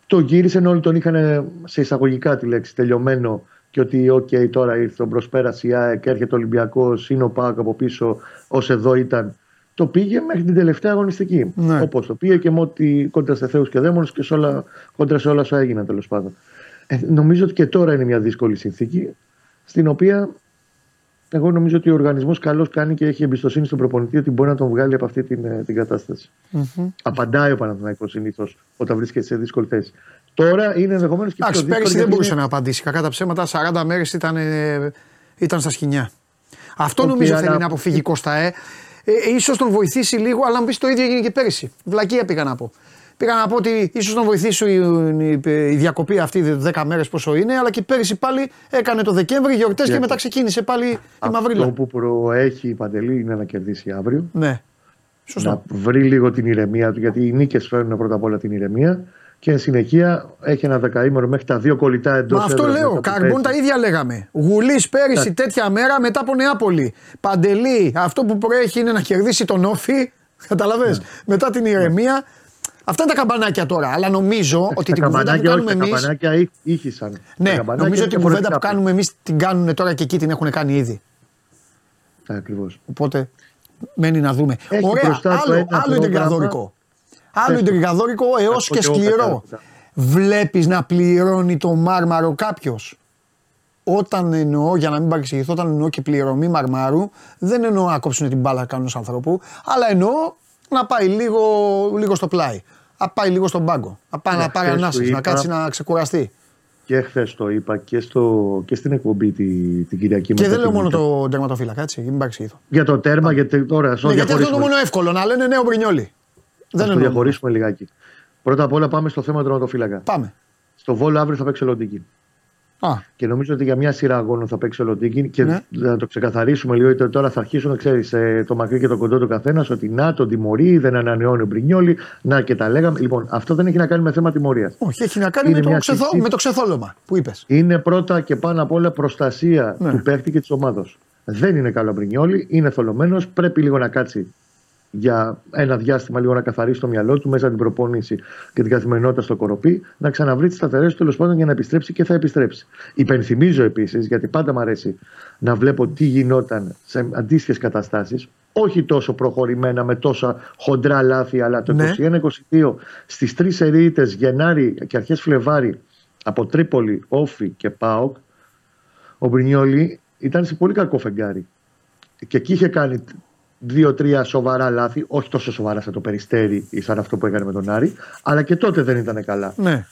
το γύρισε ενώ όλοι τον είχαν σε εισαγωγικά τη λέξη τελειωμένο και ότι OK okay, τώρα ήρθε τον προσπέρασε η ΑΕΚ, έρχεται ο Ολυμπιακός, είναι ο ΠΑΟΚ από πίσω, ως εδώ ήταν το πήγε μέχρι την τελευταία αγωνιστική. Ναι. Όπως το πήγε και με ό,τι κόντρα σε Θεούς και Δαίμονες και σε όλα, κόντρα σε όλα όσα έγιναν τέλος πάντων. Ε, νομίζω ότι και τώρα είναι μια δύσκολη συνθήκη στην οποία εγώ νομίζω ότι ο οργανισμός καλώς κάνει και έχει εμπιστοσύνη στον προπονητή ότι μπορεί να τον βγάλει από αυτή την, ε, την κατάσταση. Mm-hmm. Απαντάει ο Παναθηναϊκός συνήθως όταν βρίσκεται σε δύσκολη θέση. Τώρα είναι ενδεχομένως και πιο δύσκολο. Πέρυσι δεν μπορούσε να απαντήσει. Κακά τα ψέματα, 40 μέρες ήταν, ε, ήταν στα σκηνιά. Αυτό νομίζω θέλει να αποφύγει Κώστα, ε ε, ίσως τον βοηθήσει λίγο, αλλά να πεις το ίδιο έγινε και πέρυσι. Βλακία πήγα να πω. Πήγα να πω ότι ίσως τον βοηθήσει η, η, διακοπή αυτή 10 μέρες πόσο είναι, αλλά και πέρυσι πάλι έκανε το Δεκέμβρη γιορτές και μετά ξεκίνησε πάλι η Μαυρίλα. Αυτό που προέχει η Παντελή είναι να κερδίσει αύριο. Ναι. Σωστό. Να βρει λίγο την ηρεμία του, γιατί οι νίκες φέρνουν πρώτα απ' όλα την ηρεμία και εν συνεχεία έχει ένα δεκαήμερο μέχρι τα δύο κολλητά εντός. Μα αυτό λέω. Καρμπούν τα ίδια λέγαμε. Γουλής πέρυσι yeah. τέτοια μέρα μετά από Νεάπολη. Παντελή, αυτό που προέχει είναι να κερδίσει τον όφη. Καταλαβες. Yeah. Μετά την ηρεμία. Αυτά είναι τα καμπανάκια τώρα. Αλλά νομίζω ότι την κουβέντα που κάνουμε εμεί. Τα καμπανάκια ήχησαν. Ναι, νομίζω ότι την κουβέντα που κάνουμε εμείς την κάνουν τώρα και εκεί την έχουν κάνει ήδη. Ακριβώς. Οπότε μένει να δούμε. Έχει Ωραία, άλλο, άλλο είναι Άλλο εντριγαδόρικο έως και σκληρό. Βλέπεις να πληρώνει το μάρμαρο κάποιος. Όταν εννοώ, για να μην παρεξηγηθώ, όταν εννοώ και πληρωμή μαρμάρου, δεν εννοώ να κόψουν την μπάλα κανένας ανθρώπου, αλλά εννοώ να πάει λίγο, λίγο στο πλάι. Να πάει λίγο στον πάγκο. Να πάει να πάρει ανάσχεση, να κάτσει να ξεκουραστεί. Και χθες το είπα και, στο, και στην εκπομπή τη, την Κυριακή Και δεν λέω μόνο το τερματοφύλακα, έτσι, μην παρεξηγηθώ. Για το τέρμα, γιατί τώρα. Ναι, γιατί αυτό είναι το μόνο εύκολο, να λένε νέο Μπρινιόλι. Δεν θα το διαχωρίσουμε λιγάκι. Πρώτα απ' όλα πάμε στο θέμα του τερματοφύλακα. Πάμε. Στο Βόλο αύριο θα παίξει ο Λοντίκιν. Α. Και νομίζω ότι για μια σειρά αγώνων θα παίξει ο Λοντίκιν και ναι. να το ξεκαθαρίσουμε λίγο. Γιατί τώρα θα αρχίσουν, ξέρεις, ε, το μακρύ και το κοντό του καθένας ότι να τον τιμωρεί, δεν ανανεώνει ο Μπρινιόλη, να και τα λέγαμε. Λοιπόν, αυτό δεν έχει να κάνει με θέμα τιμωρίας. Όχι, έχει να κάνει με το, ξεθό... με το ξεθόλωμα που είπες. Είναι πρώτα και πάνω απ' όλα προστασία ναι. του παίχτη και της ομάδα. Δεν είναι καλό Μπρινιόλη, είναι θολωμένος, πρέπει λίγο να κάτσει για ένα διάστημα λίγο να καθαρίσει το μυαλό του μέσα την προπόνηση και την καθημερινότητα στο κοροπή, να ξαναβρει τις σταθερές του τέλος πάντων για να επιστρέψει και θα επιστρέψει. Υπενθυμίζω επίσης, γιατί πάντα μου αρέσει να βλέπω τι γινόταν σε αντίστοιχες καταστάσεις, όχι τόσο προχωρημένα με τόσα χοντρά λάθη, αλλά το ναι. 21-22 στις τρεις ερείτε Γενάρη και αρχές Φλεβάρι από Τρίπολη, Όφη και Πάοκ, ο Μπρινιόλη ήταν σε πολύ κακό φεγγάρι. Και εκεί είχε κάνει δύο-τρία σοβαρά λάθη, όχι τόσο σοβαρά σαν το περιστέρι ή σαν αυτό που έκανε με τον Άρη, αλλά και τότε δεν ήταν καλά. Ναι.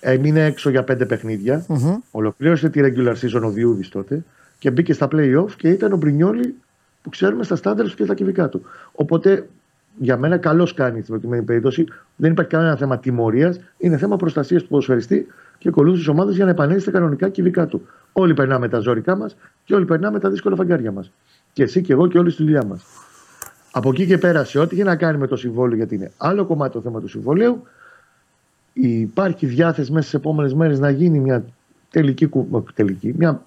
Έμεινε έξω για πέντε παιχνίδια, mm-hmm. ολοκλήρωσε τη regular season ο Διούδης τότε και μπήκε στα playoff και ήταν ο Μπρινιόλη που ξέρουμε στα στάνταρς και τα κυβικά του. Οπότε για μένα καλώ κάνει στην προκειμένη περίπτωση. Δεν υπάρχει κανένα θέμα τιμωρίας, είναι θέμα προστασίας του ποδοσφαιριστή και ακολούθηση τη ομάδα για να επανέλθει στα κανονικά κυβικά του. Όλοι περνάμε τα ζώρικα μας και όλοι περνάμε τα δύσκολα φαγκάρια μας. Και εσύ και εγώ και όλη στη δουλειά μας. Από εκεί και πέρα, σε ό,τι έχει να κάνει με το συμβόλαιο, γιατί είναι άλλο κομμάτι το θέμα του συμβολέου, υπάρχει διάθεση μέσα στις επόμενες μέρες να γίνει μια τελική, τελική μια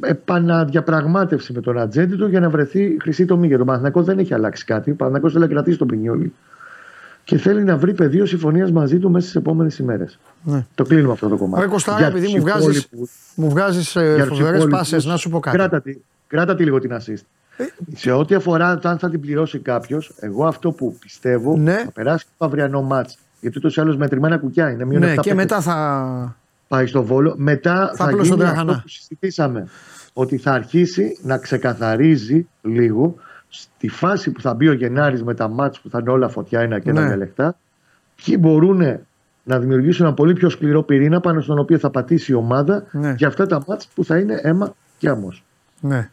επαναδιαπραγμάτευση με τον ατζέντη του για να βρεθεί χρυσή τομή. Για τον Παναθηνακό δεν έχει αλλάξει κάτι. Ο Παναθηνακό θέλει να κρατήσει τον Πρινιόλι και θέλει να βρει πεδίο συμφωνίας μαζί του μέσα στις επόμενες ημέρες. Ναι. Το κλείνουμε αυτό το κομμάτι. Ρε Κωστάρα, επειδή μου βγάζει ε, φοβερές πάσες, να σου πω κάτι. Κράτα τη, κράτα τη λίγο την assist. Ε, σε ό,τι αφορά το αν θα την πληρώσει κάποιος, εγώ αυτό που πιστεύω ναι. θα περάσει το αυριανό μάτ. Γιατί ούτως ή άλλως μετρημένα κουκιά είναι. Ναι, και μετά θα. Πάει στο βόλο. Μετά θα, θα γίνει αυτό που συζητήσαμε. Ότι θα αρχίσει να ξεκαθαρίζει λίγο στη φάση που θα μπει ο Γενάρης με τα μάτς που θα είναι όλα φωτιά ένα και ένα ναι. λεπτά, ποιοι μπορούν να δημιουργήσουν ένα πολύ πιο σκληρό πυρήνα πάνω στον οποίο θα πατήσει η ομάδα ναι. για αυτά τα μάτς που θα είναι αίμα και άμμος. Ναι.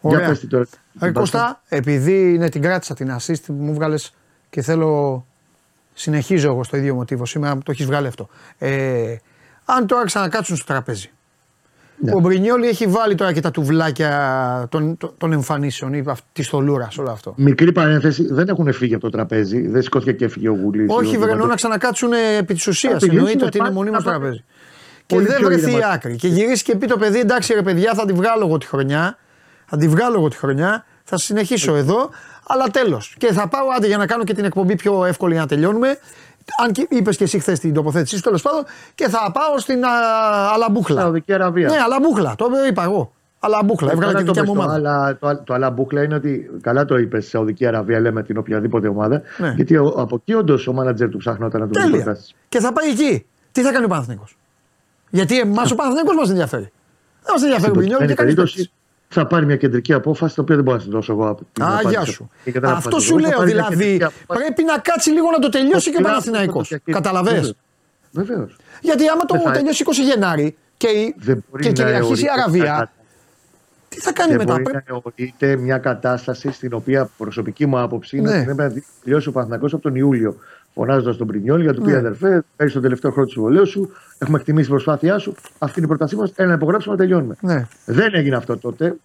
Ωραία. πες τι τώρα. Ε, Κώστα, επειδή είναι την κράτησα την assist που μου βγάλες και θέλω. Συνεχίζω εγώ στο ίδιο μοτίβο σήμερα που το έχεις βγάλει αυτό. Ε, αν τώρα ξανακάτσουν στο τραπέζι. Ναι. Ο Μπρινιόλη έχει βάλει τώρα και τα τουβλάκια των, των, των εμφανίσεων ή της στολούρα, όλο αυτό. Μικρή παρένθεση, δεν έχουν φύγει από το τραπέζι. Δεν σηκώθηκε και έφυγε ο Γουλής. Όχι, βρενό να ξανακάτσουν επί της ουσίας. Απειλήσουν Εννοείται ότι είναι πάντα, μονίμως στο πάντα. τραπέζι. Και Πολύ δεν πιο βρεθεί ήρεμα. άκρη. Και γυρίσει και πει το παιδί, εντάξει ρε παιδιά, θα τη βγάλω εγώ τη χρονιά. Θα τη βγάλω εγώ τη χρονιά. Θα συνεχίσω εδώ. Αλλά τέλος. Και θα πάω άντε για να κάνω και την εκπομπή πιο εύκολη για να τελειώνουμε. Αν και είπες και εσύ χθες την τοποθέτησή σου, τέλος πάντων. Και θα πάω στην α, Αλαμπούχλα. Σαουδική Αραβία. Ναι, Αλαμπούχλα. Το είπα εγώ. Αλαμπούχλα. Έβγαλα και Καλά το δικιά μου πες, το ομάδα. άλλα- Το, άλλο- το άλλα μπουκλα είναι ότι καλά το είπες Σαουδική Αραβία, λέμε την οποιαδήποτε ομάδα. Ναι. Γιατί ο- από εκεί όντως ο μάνατζερ του ψάχνονταν να του βρει Τέλεια. προτάσεις. Και θα πάει εκεί. Τι θα κάνει ο Παναθηναϊκός; Γιατί εμάς ο Παναθηναϊκός μας ενδιαφέρει. Δεν μας ενδιαφέρει ο Στην Μπρινιόλη και προκειμένη κανεί περίπτωση θα πάρει μια κεντρική απόφαση, την οποία δεν μπορώ να την δώσω εγώ. Α, γεια σου. Αυτό σου λέω δηλαδή. Πρέπει να κάτσει λίγο να το τελειώσει και ο Παναθηναϊκός. Καταλαβέ. Βεβαίως. Γιατί άμα το τελειώσει 20 Γενάρη και, και κυριαρχήσει η Αραβία. Τι θα κάνει μετά, μπορεί πρέπει. να ορείται μια κατάσταση στην οποία προσωπική μου άποψη είναι ναι. ότι πρέπει να τελειώσει ο Παναθηναϊκός από τον Ιούλιο. Φωνάζοντας τον Πρινιόλ για το πει Ναι. αδερφέ, παίρνει τον τελευταίο χρόνο του συμβολέου σου, έχουμε εκτιμήσει την προσπάθειά σου, αυτή είναι η πρότασή μας, έλα να υπογράψουμε να τελειώνουμε. Ναι. Δεν έγινε αυτό τότε.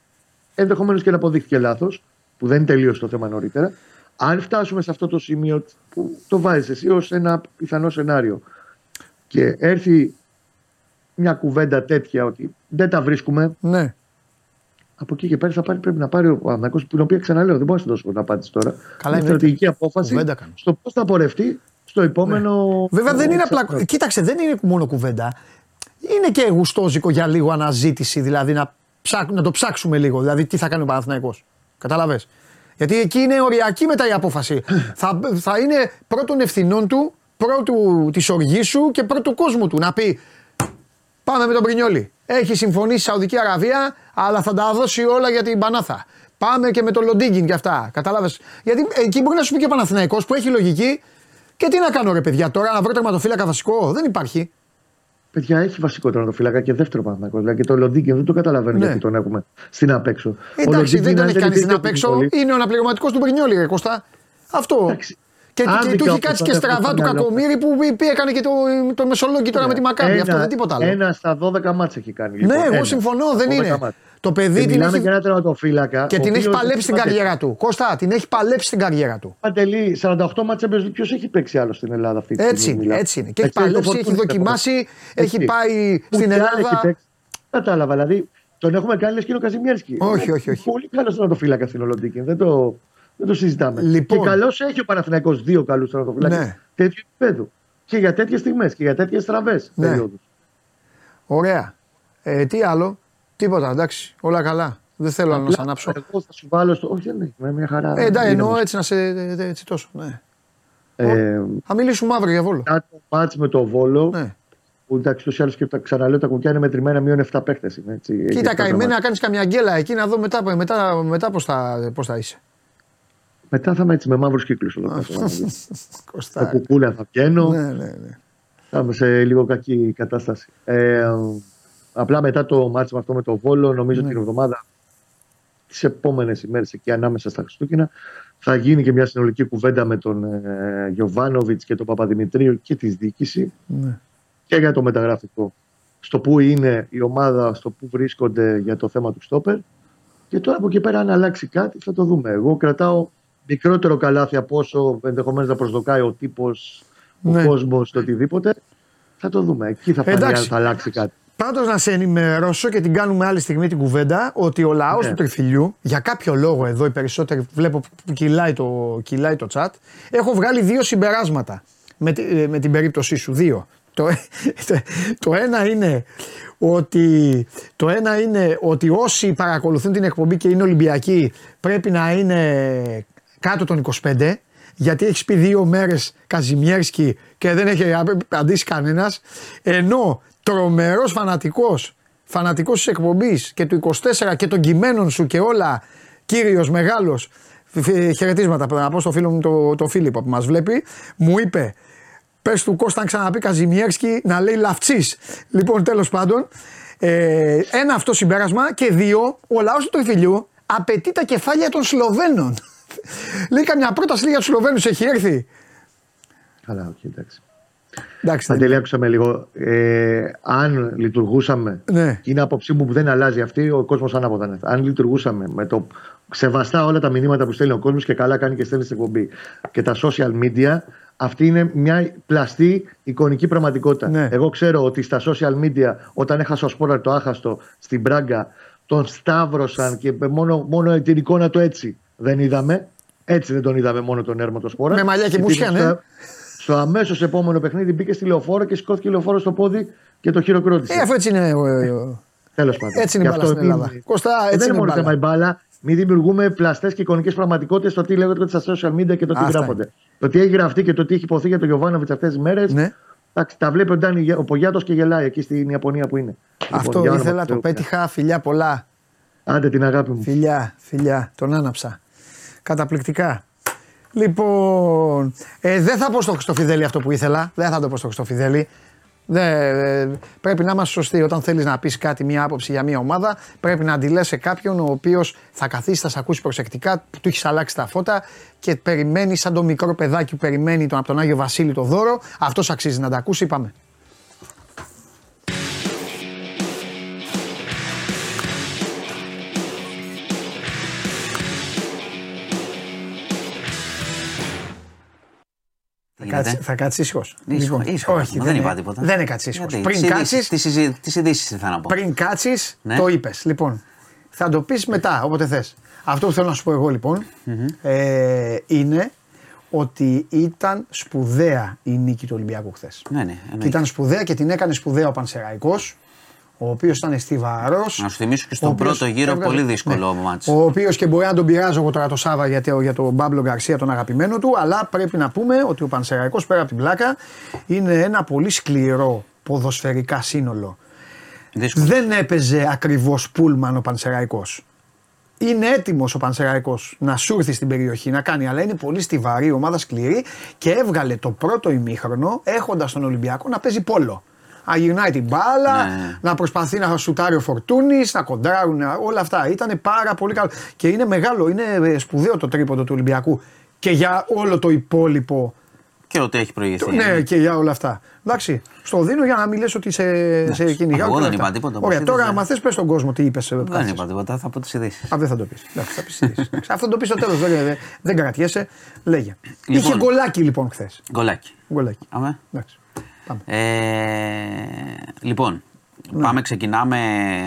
Ενδεχομένως και να αποδείχθηκε λάθος, που δεν τελείωσε το θέμα νωρίτερα. Αν φτάσουμε σε αυτό το σημείο που το βάζεις εσύ ως ένα πιθανό σενάριο και έρθει μια κουβέντα τέτοια ότι δεν τα βρίσκουμε, Ναι. Από εκεί και πέρα θα πάρει, πρέπει να πάρει ο Παναγιώ, την οποία ξαναλέω, δεν μπορώ να σου δώσω την απάντηση τώρα. Καλά, είναι εννοείται. στρατηγική απόφαση Κουβέντα κάνω. στο πώς θα πορευτεί στο επόμενο. Βέβαια δεν είναι εξάμηνο. απλά. Κοίταξε, δεν είναι μόνο κουβέντα. Είναι και γουστόζικο για λίγο αναζήτηση, δηλαδή να, ψάκ, να το ψάξουμε λίγο. Δηλαδή τι θα κάνει ο Παναθηναϊκός. Καταλαβες. Γιατί εκεί είναι οριακή μετά η απόφαση. θα, θα είναι πρώτων ευθυνών του, πρώτου της οργής σου και πρώτου κόσμου του. Να πει Πάμε με τον Πρινιόλη. Έχει συμφωνήσει η Σαουδική Αραβία, αλλά θα τα δώσει όλα για την Πανάθα. Πάμε και με τον Λοντίγκιν και αυτά. Κατάλαβες; Γιατί εκεί μπορεί να σου πει και ο Παναθηναϊκός που έχει λογική. Και τι να κάνω ρε παιδιά τώρα, να βρω τερματοφύλακα βασικό; Δεν υπάρχει. Παιδιά, έχει βασικό τερματοφύλακα και δεύτερο Παναγιώ. Δηλαδή και το Λοντίγκιν δεν το καταλαβαίνω Ναι. γιατί τον έχουμε στην απέξω. Ο Εντάξει, Λοντίγκιν, δεν τον αν έχει κάνει στην υπήρχε απέξω. πολύ- Είναι ο αναπληρωματικός του Πρινιόλη, ρε Κώστα. Αυτό. Εντάξει. Και, και Άδικα του έχει όπως κάτσει τον και έχω στραβά στο του μυαλό. κακομίρι που πει- έκανε και το, το μεσολόγιο τώρα με τη Μακάμπη. Αυτό δεν τίποτα άλλο. Ένα στα 12 μάτσα έχει κάνει. ναι, λοιπόν. εγώ Ένα συμφωνώ, στα δεν 12 είναι. μάτς. Το παιδί Και την μιλάμε έχει, για ένα τερματοφύλακα. και ο την έχει οποίος παλέψει στην δεν καριέρα του. Κώστα, την έχει παλέψει στην καριέρα του. Παντελή, 48 μάτσα Champions League. Ποιος έχει παίξει άλλο στην Ελλάδα αυτή τη Έτσι στιγμή. είναι, μιλάμε. έτσι είναι. Και έχει Έτσι, το παλέψει, έχει Φορτούνι είναι δοκιμάσει, έχει Έτσι. πάει Που στην κι άλλα Ελλάδα. έχει παίξει. Κατάλαβα, δηλαδή τον έχουμε κάνει λες και είναι ο Καζιμιέρσκι. Όχι, όχι, όχι. Πολύ καλός τερματοφύλακας στην Ολοντίκη. Δεν το, δεν το συζητάμε. Λοιπόν. Και καλώς έχει ο Παναθηναϊκός δύο καλούς τερματοφύλακε Ναι. τέτοιου επίπεδου. Και για τέτοιες στιγμές και για τέτοιες στραβές Ναι. περιόδους. Ωραία. Ε, τι άλλο, τίποτα, εντάξει, όλα καλά. Δεν θέλω άλλο να σε ανάψω. Εγώ θα σου βάλω στο. Όχι, δεν είναι. Με μια χαρά. Ε, εντάξει, είναι εννοώ όμως. έτσι να σε. ε, ε, Έτσι τόσο. Ναι. Ε, Θα μιλήσουμε αύριο για βόλο. μετά το μάτς με το Βόλο, Ναι. που εντάξει, τόσο άλλω και τα ξαναλέω, τα κουκιά είναι μετρημένα μείον 7 παίχτε. Κοίτα, καημένα να κάνεις καμιά γκέλα εκεί να δω μετά, μετά, μετά πώς θα, πώς θα είσαι. Μετά θα είμαι έτσι με μαύρους κύκλους όλο αυτό. Τα Κωστά. κουκούλα θα βγαίνω. ναι, ναι, ναι. Θα είμαι σε λίγο κακή κατάσταση. Ε, απλά μετά το μάτς με αυτό με το Βόλο, νομίζω Ναι. την εβδομάδα, τις επόμενες ημέρες εκεί ανάμεσα στα Χριστούγεννα, θα γίνει και μια συνολική κουβέντα με τον ε, Γιωβάνοβιτς και τον Παπαδημητρίου και τη διοίκηση ναι. και για το μεταγραφικό. Στο που είναι η ομάδα, στο που βρίσκονται για το θέμα του Στόπερ. Και τώρα από εκεί πέρα, αν αλλάξει κάτι, θα το δούμε. Εγώ κρατάω μικρότερο καλάθι από όσο ενδεχομένως να προσδοκάει ο τύπος, Ναι. ο κόσμος, το οτιδήποτε. Θα το δούμε. Εκεί θα φανεί Εντάξει. αν θα αλλάξει κάτι. Πάντως να σε ενημερώσω και την κάνουμε άλλη στιγμή την κουβέντα ότι ο λαός Ναι. του τριφυλιού, για κάποιο λόγο εδώ οι περισσότεροι βλέπω που κυλάει το, κυλάει το chat, έχω βγάλει δύο συμπεράσματα με, τη- ε, με την περίπτωσή σου. Δύο. Το, το ένα είναι ότι, το ένα είναι ότι όσοι παρακολουθούν την εκπομπή και είναι Ολυμπιακοί πρέπει να είναι κάτω των 25 γιατί έχεις πει δύο μέρες Καζιμιέρσκι και δεν έχει απαντήσει κανένας. Ενώ τρομερός φανατικός, φανατικός της εκπομπής και του 24 και των κειμένων σου και όλα, κύριος μεγάλος, χαιρετίσματα να πω στο φίλο μου το, το Φίλιππο που μας βλέπει, μου είπε Πες του Κώστα αν ξαναπεί Καζιμιέρσκι να λέει λαυτσής. Λοιπόν, τέλος πάντων, ε, ένα αυτό συμπέρασμα και δύο, ο λαός του τριφυλιού απαιτεί τα κεφάλια των Σλοβαίνων. Λέει καμιά πρόταση λέει, για τους Σλοβαίνους έχει έρθει. Καλά, όχι, εντάξει. Εντάξει, δεν- Παντελή, άκουσα με λίγο. Ε, αν λειτουργούσαμε. Ναι. Και είναι άποψή μου που δεν αλλάζει αυτή, ο κόσμος ανάποδα είναι. Αν λειτουργούσαμε με το ξεβαστά όλα τα μηνύματα που στέλνει ο κόσμος και καλά κάνει και στέλνει στην εκπομπή και τα social media, αυτή είναι μια πλαστή εικονική πραγματικότητα. Ναι. Εγώ ξέρω ότι στα social media, όταν έχασε ο Σπόρα το άχαστο στην Μπράγκα, τον σταύρωσαν και μόνο, μόνο την εικόνα του έτσι δεν είδαμε. Έτσι δεν τον είδαμε μόνο τον έρμο το Σπόρα. Με μαλλιά και μουσια, ναι. στο- Στο αμέσως επόμενο παιχνίδι μπήκε στη λεωφόρο και σηκώθηκε η λεωφόρο στο πόδι και το χειροκρότησε. Ε, αφού έτσι είναι. ο- ο- Τέλος πάντων. Έτσι είναι η Γι' μπάλα αυτό στην μην- Ελλάδα. Κωστά, έτσι δεν είναι είναι η μόνο μπάλα. θέμα η μπάλα. Μην δημιουργούμε πλαστές και εικονικές πραγματικότητες στο τι λέγονται στα social media και το τι Αυτά γράφονται. Το τι έχει γραφτεί και το τι έχει υποθεί για τον Γιωβάνοβιτς αυτές τις μέρες. Ναι. Τα βλέπει ο, Ντάνι, ο Πογιάτος και γελάει εκεί στην Ιαπωνία που είναι. Αυτό Λοιπόν, για όνομα ήθελα, του το Θεού. πέτυχα. Φιλιά πολλά. Άντε την αγάπη μου. Φιλιά, φιλιά, τον άναψα. Καταπληκτικά. Λοιπόν, ε, δεν θα πω στο Χριστοφιδέλη αυτό που ήθελα. Δεν θα το πω στο Χριστοφιδέλη. Δεν, ε, πρέπει να είμαστε σωστοί. Όταν θέλεις να πεις κάτι, μια άποψη για μια ομάδα, πρέπει να αντιλέ σε κάποιον ο οποίος θα καθίσει, θα σε ακούσει προσεκτικά, που του έχεις αλλάξει τα φώτα και περιμένεις, σαν το μικρό παιδάκι που περιμένει τον, από τον Άγιο Βασίλη το δώρο. Αυτός αξίζει να τα ακούσει. Πάμε. Κάτσει, θα κάτσει ήσυχος. Ήσυχος, ήσυχος. όχι, δεν είπα τίποτα. Δεν είναι κάτσεις ήσυχος. Γιατί, Πριν τις κάτσει, ειδήσεις- τις συζη- Τις ειδήσεις θα να πω. πριν κάτσεις, Ναι. το είπες. Λοιπόν, θα το πεις μετά, όποτε θες. Αυτό που θέλω να σου πω εγώ λοιπόν ε, είναι ότι ήταν σπουδαία η νίκη του Ολυμπιακού χθες. Ναι, ναι, Και εννοείται. ήταν σπουδαία και την έκανε σπουδαία ο Πανσεραϊκός, ο οποίος ήταν στιβαρός. Να σου θυμίσω και στον πρώτο γύρο πολύ δύσκολο μάτς. Ο οποίος και μπορεί να τον πειράζω εγώ τώρα το Σάβα γιατί, για τον Μπάμπλο Γκαρσία, τον αγαπημένο του. Αλλά πρέπει να πούμε ότι ο Πανσεραϊκός πέρα από την πλάκα είναι ένα πολύ σκληρό ποδοσφαιρικά σύνολο. Δύσκολο. Δεν έπαιζε ακριβώς πούλμαν ο Πανσεραϊκός. Είναι έτοιμος ο Πανσεραϊκός να σου έρθει στην περιοχή να κάνει, αλλά είναι πολύ στιβαρή, ομάδα σκληρή και έβγαλε το πρώτο ημίχρονο έχοντας τον Ολυμπιακό να παίζει πόλο. Να γυρνάει την μπάλα, Ναι. να προσπαθεί να σουτάρει ο Φορτούνης, να κοντράρουν όλα αυτά. Ήταν πάρα πολύ καλό. Και είναι μεγάλο, είναι ε, σπουδαίο το τρίποντο του Ολυμπιακού και για όλο το υπόλοιπο. Και ότι έχει προηγηθεί. Ναι, και για όλα αυτά. Εντάξει, στο δίνω για να μην λες ότι σε, σε κυνηγάω. Εγώ και όλα δεν αυτά. είπα τίποτα, Ωραία, όπως τώρα είδες, άμα θες, πες στον κόσμο τι είπες. Δεν είπα τίποτα, θα πω τις ειδήσεις. Α, δεν θα το πεις. Εντάξει, θα πεις ειδήσεις. Εντάξει, Αυτό το πεις στο τέλος. Δεν, δεν, δεν κρατιέσαι. Λέγε. Λοιπόν. Είχε γκολάκι λοιπόν χθες. Γκολάκι. Γκολάκι. Αμέ. Εντάξει. Πάμε. Ε, λοιπόν, πάμε, ξεκινάμε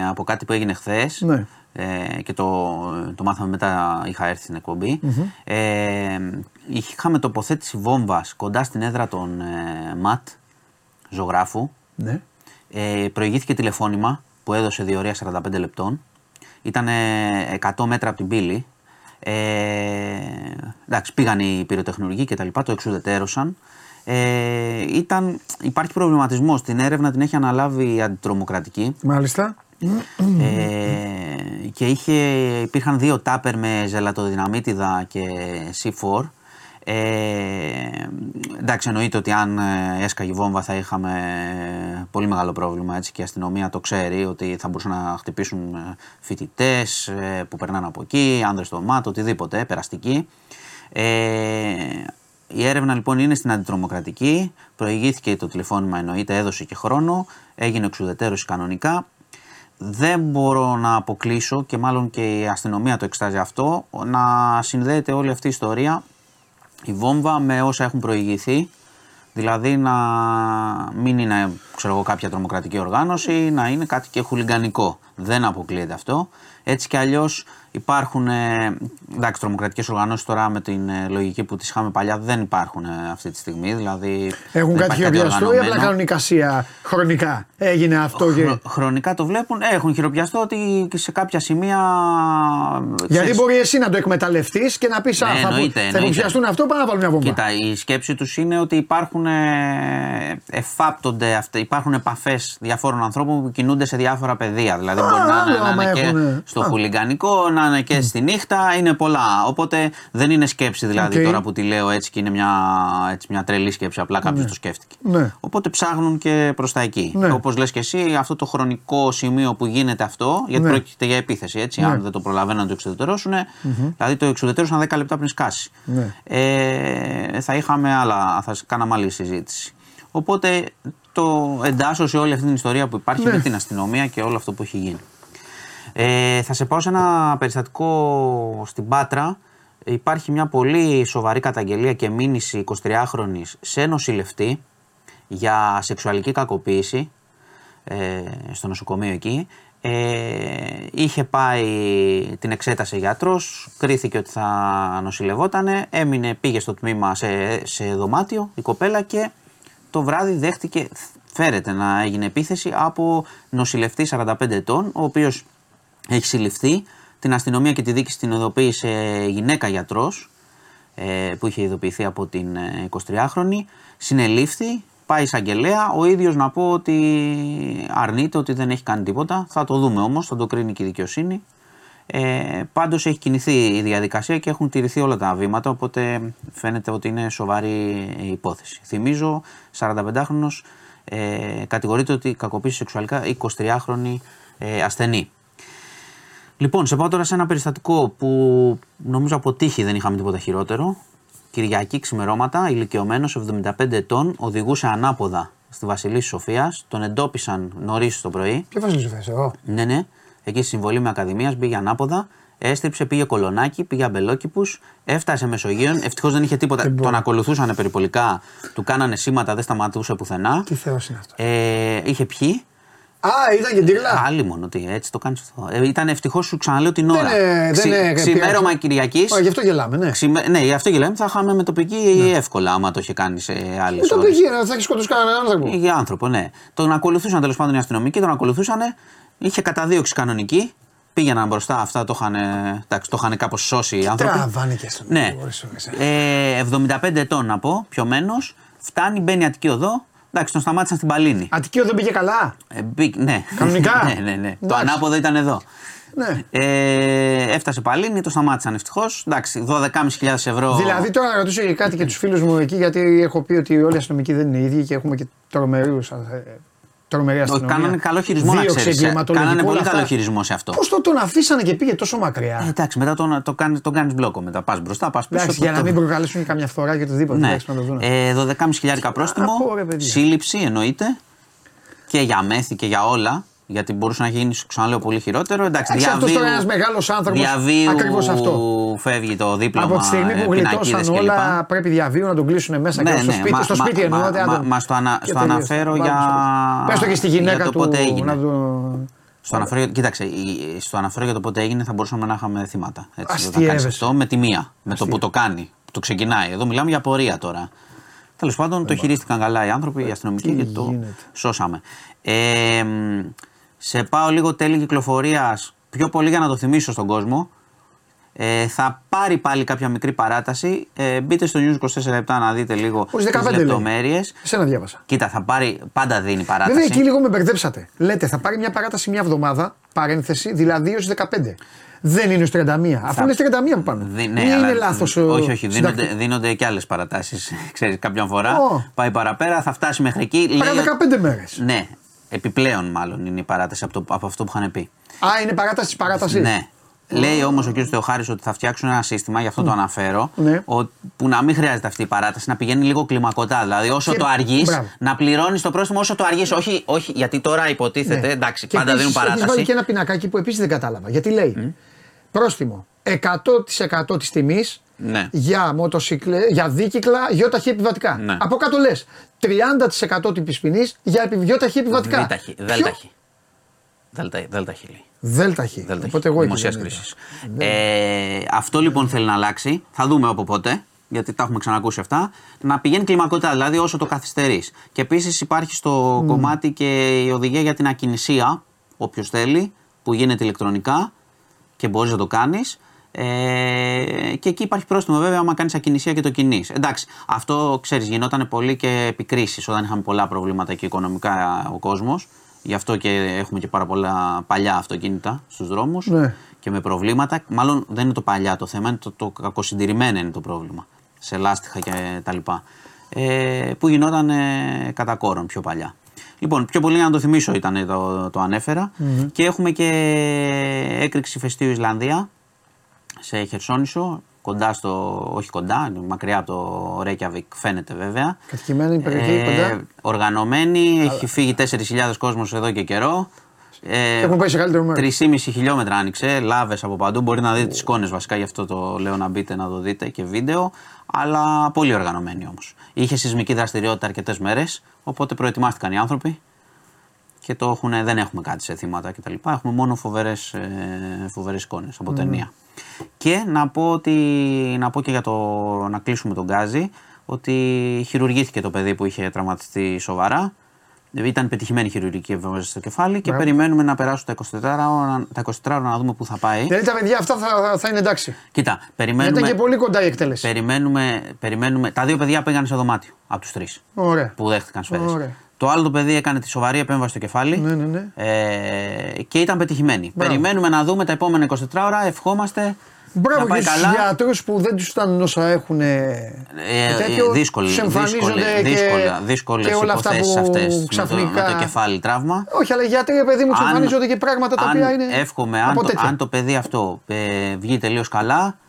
από κάτι που έγινε χθες. Ναι. Ε, και το, το μάθαμε μετά, είχα έρθει στην εκπομπη Ε, είχαμε τοποθέτηση βόμβας κοντά στην έδρα των ε, ΜΑΤ, ζωγράφου. Ναι. Ε, προηγήθηκε τηλεφώνημα που έδωσε διορία 45 λεπτών. Ήταν 100 μέτρα από την πύλη. Ε, εντάξει, πήγαν οι πυροτεχνουργοί και τα λοιπά, το εξουδετέρωσαν. Ε, ήταν, υπάρχει προβληματισμός στην έρευνα, την έχει αναλάβει η αντιτρομοκρατική. Μάλιστα. Ε, και είχε, υπήρχαν δύο τάπερ με ζελατοδυναμίτιδα και C4. Ε, εντάξει, εννοείται ότι αν ε, έσκαγε η βόμβα θα είχαμε πολύ μεγάλο πρόβλημα έτσι, και η αστυνομία το ξέρει ότι θα μπορούσαν να χτυπήσουν φοιτητές που περνάνε από εκεί, άνδρες στο μάτο, οτιδήποτε, περαστική. Ε, η έρευνα λοιπόν είναι στην αντιτρομοκρατική. Προηγήθηκε το τηλεφώνημα, εννοείται, έδωσε και χρόνο. Έγινε εξουδετέρωση κανονικά. Δεν μπορώ να αποκλείσω και μάλλον και η αστυνομία το εξετάζει αυτό να συνδέεται όλη αυτή η ιστορία η βόμβα με όσα έχουν προηγηθεί. Δηλαδή να μην είναι ξέρω εγώ, κάποια τρομοκρατική οργάνωση, να είναι κάτι και χουλιγκανικό. Δεν αποκλείεται αυτό. Έτσι κι αλλιώς υπάρχουν. Ε, εντάξει, τρομοκρατικές οργανώσεις τώρα με την ε, λογική που τις είχαμε παλιά δεν υπάρχουν ε, αυτή τη στιγμή. Δηλαδή, Έχουν δεν κάτι υπάρχει χειροπιαστό ή απλά οργανωμένο. κάνουν εικασία χρονικά; Έγινε αυτό και. Χρο- χρονικά το βλέπουν. Ε, έχουν χειροπιαστό ότι και σε κάποια σημεία. Γιατί ξέρεις, μπορεί εσύ να το εκμεταλλευτείς και να πεις Α, θα, Ναι, εννοείται, θα εννοείται. υποψιαστούν αυτό, πάμε να βάλουν μια βόμβα. Κοίτα, η σκέψη τους είναι ότι υπάρχουν ε, εφάπτονται, αυτέ- υπάρχουν επαφές διαφόρων ανθρώπων που κινούνται σε διάφορα πεδία. Δηλαδή, μπορεί να είναι, άλλο να άμα είναι και έχουνε. στο Α. χουλιγκανικό, να είναι και στη νύχτα, είναι πολλά. Οπότε δεν είναι σκέψη δηλαδή Οκ. τώρα που τη λέω έτσι και είναι μια, έτσι, μια τρελή σκέψη, απλά κάποιος το σκέφτηκε. Ναι. Οπότε ψάχνουν και προς τα εκεί. Ναι. Όπως λες και εσύ, αυτό το χρονικό σημείο που γίνεται αυτό, γιατί Ναι. πρόκειται για επίθεση, έτσι, αν δεν το προλαβαίνουν να το εξουδετερώσουν, δηλαδή το εξουδετερώσαν 10 λεπτά πριν σκάσει. Ναι. Ε, θα είχαμε άλλα, θα κάναμε άλλη συζήτηση. Οπότε το εντάσσω σε όλη αυτή την ιστορία που υπάρχει Ναι. με την αστυνομία και όλο αυτό που έχει γίνει. Ε, θα σε πάω σε ένα περιστατικό στην Πάτρα. Υπάρχει μια πολύ σοβαρή καταγγελία και μήνυση 23χρονης σε νοσηλευτή για σεξουαλική κακοποίηση ε, στο νοσοκομείο εκεί. Ε, είχε πάει, την εξέτασε γιατρός, κρίθηκε ότι θα νοσηλευότανε, έμεινε, πήγε στο τμήμα σε, σε δωμάτιο η κοπέλα και το βράδυ δέχτηκε, φέρεται να έγινε επίθεση από νοσηλευτή 45 ετών, ο οποίος έχει συλληφθεί. Την αστυνομία και τη δίκηση την ειδοποίησε γυναίκα γιατρός ε, που είχε ειδοποιηθεί από την ε, 23χρονη. Συνελήφθη, πάει εισαγγελέα. Ο ίδιος να πω ότι αρνείται ότι δεν έχει κάνει τίποτα. Θα το δούμε όμως, θα το κρίνει και η δικαιοσύνη. Ε, πάντως έχει κινηθεί η διαδικασία και έχουν τηρηθεί όλα τα βήματα, οπότε φαίνεται ότι είναι σοβαρή η υπόθεση. Θυμίζω, 45χρονος ε, κατηγορείται ότι κακοποίησε σεξουαλικά 23χρονη ε, ασθενή. Λοιπόν, σε πάω τώρα σε ένα περιστατικό που νομίζω από τύχη δεν είχαμε τίποτα χειρότερο. Κυριακή ξημερώματα, ηλικιωμένος 75 ετών, οδηγούσε ανάποδα στη Βασιλής Σοφίας. Τον εντόπισαν νωρίς το πρωί. Ποιο βάζει σου εγώ; Ναι, ναι. Εκεί στη συμβολή με Ακαδημίας πήγε ανάποδα. Έστριψε, πήγε κολονάκι, πήγε αμπελόκηπους, έφτασε Μεσογείων. Ευτυχώς δεν είχε τίποτα. Τον ακολουθούσαν περιπολικά, του κάνανε σήματα, δεν σταματούσε πουθενά. Τι θεός είναι αυτό. Ε, είχε πιει. Α, ήταν και τύρλα. Άλλη μόνο ότι έτσι το κάνεις αυτό. Ε, ήταν ευτυχώς σου ξαναλέω την ώρα. είναι- δεν είναι Ξημέρωμα πειράζει. Κυριακής. Α, Γι' αυτό γελάμε, ναι. Ναι, γι' αυτό γελάμε. Θα είχαμε με τοπική εύκολα άμα το είχε κάνει σε άλλε Ε, Το πήγε, θα έχει σκοτώσει κανέναν άνθρωπο. Για άνθρωπο, ναι. Τον ακολουθούσαν τέλος πάντων οι αστυνομικοί, τον ακολουθούσαν. Είχε καταδίωξη κανονική. Πήγαιναν μπροστά, αυτά το είχαν, εντάξει, το είχαν κάπως σώσει οι άνθρωποι. Τραβάνε και στον Ναι. όρις, όρις, ε. Ε, 75 ετών να πω, πιωμένος. Φτάνει, μπαίνει Αττική Οδό. Εντάξει, τον σταμάτησαν στην Παλίνη. Αττικείο δεν πήγε καλά; Ε, μπήκε- ναι. Κανονικά; ναι, ναι, ναι. Το Εντάξει. ανάποδο ήταν εδώ. Ναι. Ε, έφτασε Παλίνη, το σταμάτησαν ευτυχώς. Εντάξει, 12.500 ευρώ. Δηλαδή τώρα να ρωτήσω και κάτι και τους φίλους μου εκεί, γιατί έχω πει ότι όλοι οι αστυνομικοί δεν είναι ίδιοι και έχουμε και τρομερούς. Τρομερή Όχι, αστυνομία. κάνανε καλό χειρισμό να Δίωξη, ξέρεις. εγκληματολογικό, Κάνανε πολύ όλα αυτά. καλό χειρισμό σε αυτό. Πώς το τον αφήσανε και πήγε τόσο μακριά; Ε, εντάξει, μετά τον, το, κάνει, τον κάνεις μπλόκο μετά. Πας μπροστά, πας πίσω. Εντάξει, το- για να το- μην προκαλέσουν καμιά φθορά και οτιδήποτε. Ναι. εντάξει, να το δουν. Ε, 12.500 πρόστιμο, Ακούω, ρε, παιδιά. σύλληψη εννοείται και για μέθη και για όλα. Γιατί μπορούσε να γίνει, ξαναλέω, πολύ χειρότερο. Εντάξει, Εντάξει, αυτός τώρα ένας μεγάλος άνθρωπος, Διαβίου ακριβώς αυτό. φεύγει το δίπλωμα. Από τη στιγμή που ε, πινακίδες γλιτώσαν κλπ. όλα, πρέπει διαβίου να τον κλείσουν μέσα Ναι, και στο ναι, σπίτι. μα- στο μα- σπίτι εννοώ. μα- δεν μα- τον- μα στο ανα- και στο τελείωσε. αναφέρω Βάλτε για- στο- Πες το και στη γυναίκα για το του. πότε έγινε. Να του... Στο αναφέρω, κοίταξε, η- στο αναφέρω για το πότε έγινε θα μπορούσαμε να είχαμε θύματα. Έτσι, όταν Αστείευεσαι. κάνεις αυτό με τη μία, με το που το κάνει, που το ξεκινάει. Εδώ μιλάμε για πορεία τώρα. Τέλος πάντων, το χειρίστηκαν καλά οι άνθρωποι, οι αστυνομικοί και το γίνεται. σώσαμε. Ε, μ, σε πάω λίγο τέλη κυκλοφορίας, πιο πολύ για να το θυμίσω στον κόσμο. Ε, θα πάρει πάλι κάποια μικρή παράταση. Ε, μπείτε στο News 24 λεπτά να δείτε λίγο Ως τις 15 λέει. λεπτομέρειες. Εσένα διάβασα. Κοίτα, θα πάρει, πάντα δίνει παράταση. Βέβαια εκεί λίγο με μπερδέψατε. Λέτε θα πάρει μια παράταση μια εβδομάδα, παρένθεση, δηλαδή ω 15. Δεν είναι ως 31. Αφού είναι 31 που πάνε. Δι- ναι, Ή αλλά- είναι λάθο. Όχι, όχι. Δίνονται, δίνονται και άλλες παρατάσεις. Ξέρεις, κάποια φορά Ω. πάει παραπέρα, θα φτάσει μέχρι εκεί. Παρά λέει- 15 μέρες. Ναι, επιπλέον μάλλον είναι η παράταση από, το, από αυτό που είχαν πει. Α, είναι παράταση τη παράταση. Ναι. Λέει όμως ο κ. Θεοχάρης ότι θα φτιάξουν ένα σύστημα, γι' αυτό το αναφέρω, Ναι. ο- που να μην χρειάζεται αυτή η παράταση, να πηγαίνει λίγο κλιμακωτά. Δηλαδή, όσο Και- το αργείς, μπράβο. να πληρώνεις το πρόστιμο όσο το αργείς. Όχι, όχι, γιατί τώρα υποτίθεται, Ναι. εντάξει, Και πάντα επίσης, δίνουν Έχεις βάλει παράταση. και ένα πινακάκι που επίσης δεν κατάλαβα. Γιατί λέει πρόστιμο 100% της τιμής Ναι. για, μοτοσυκλε... για δίκυκλα γιοταχή επιβατικά. Ναι. Από κάτω λες 30% τη ποινή για επι... γιοταχή επιβατικά. Δέλταχη. Ποιο; Δέλταχη. Δέλτα- Δέλταχη λέει. Δέλταχη. Δέλτα Οπότε εγώ εκεί δημοσίας δεν κρίσης. είδα. Ε, αυτό λοιπόν θέλει να αλλάξει. Θα δούμε από πότε. Γιατί τα έχουμε ξανακούσει αυτά. Να πηγαίνει κλιμακωτά, δηλαδή όσο το καθυστερείς. Και επίσης υπάρχει στο κομμάτι και η οδηγία για την ακινησία. Όποιος θέλει, που γίνεται ηλεκτρονικά και μπορείς να το κάνεις. Ε, και εκεί υπάρχει πρόστιμο βέβαια άμα κάνεις ακινησία και το κινείς. Εντάξει, αυτό ξέρεις, γινόταν πολύ και επικρίσεις όταν είχαμε πολλά προβλήματα και οικονομικά ο κόσμος. Γι' αυτό και έχουμε και πάρα πολλά παλιά αυτοκίνητα στους δρόμους Ναι. και με προβλήματα. Μάλλον δεν είναι το παλιά το θέμα, είναι το, το κακοσυντηρημένο είναι το πρόβλημα. Σε λάστιχα και τα λοιπά. Ε, που γινόταν ε, κατά κόρον πιο παλιά. Λοιπόν, πιο πολύ να το θυμίσω ήταν το, το ανεφερα Και έχουμε και έκρηξη φεστίου Ισλανδία σε Χερσόνησο, κοντά στο, όχι κοντά, μακριά από το Ρέκιαβικ φαίνεται βέβαια. Κατοικημένη περιοχή κοντά; Οργανωμένη, έχει φύγει 4.000 κόσμος εδώ και καιρό. Ε, Έχουν πάει σε καλύτερο μέρος. 3,5 χιλιόμετρα άνοιξε, λάβες από παντού. Μπορείτε να δείτε τις εικόνες βασικά, γι' αυτό το λέω να μπείτε να το δείτε και βίντεο. Αλλά πολύ οργανωμένη όμως. Είχε σεισμική δραστηριότητα αρκετές μέρες, οπότε προετοιμάστηκαν οι άνθρωποι και το έχουν, δεν έχουμε κάτι σε θύματα κτλ. Έχουμε μόνο φοβερές ε, φοβερές εικόνες από ταινία. Και να πω, ότι, να πω και για το να κλείσουμε τον Γκάζι ότι χειρουργήθηκε το παιδί που είχε τραυματιστεί σοβαρά. Ήταν πετυχημένη χειρουργική εμβόλωση στο κεφάλι και περιμένουμε να περάσουν τα 24 ώρα, τα 24 ώρα να δούμε πού θα πάει. Δηλαδή τα παιδιά αυτά θα, θα είναι εντάξει. Κοίτα, Γιατί περιμένουμε, ήταν και πολύ κοντά η εκτέλεση. περιμένουμε, περιμένουμε. Τα δύο παιδιά πήγαν σε δωμάτιο από τους τρεις Ωραία. που δέχτηκαν σφαίρες. Ωραία. Το άλλο το παιδί έκανε τη σοβαρή επέμβαση στο κεφάλι Ναι, ναι, ναι. Ε, και ήταν πετυχημένη. Περιμένουμε να δούμε τα επόμενα 24 ώρα. Ευχόμαστε Μπράβο να πάει και στου καλά. γιατρούς που δεν τους ήταν όσα έχουν. Ε, ε, δύσκολη, τους εμφανίζονται δύσκολη, και, δύσκολα, δύσκολες και όλα αυτά υποθέσεις που αυτές με το- ξαφνικά. με το, κεφάλι τραύμα. Όχι, αλλά οι γιατροί, ρε παιδί μου, τους Αν- εμφανίζονται και πράγματα τα αν- οποία είναι. Εύχομαι, αν από το, τέτοια. αν το παιδί αυτό ε, βγει τελείως καλά, ε,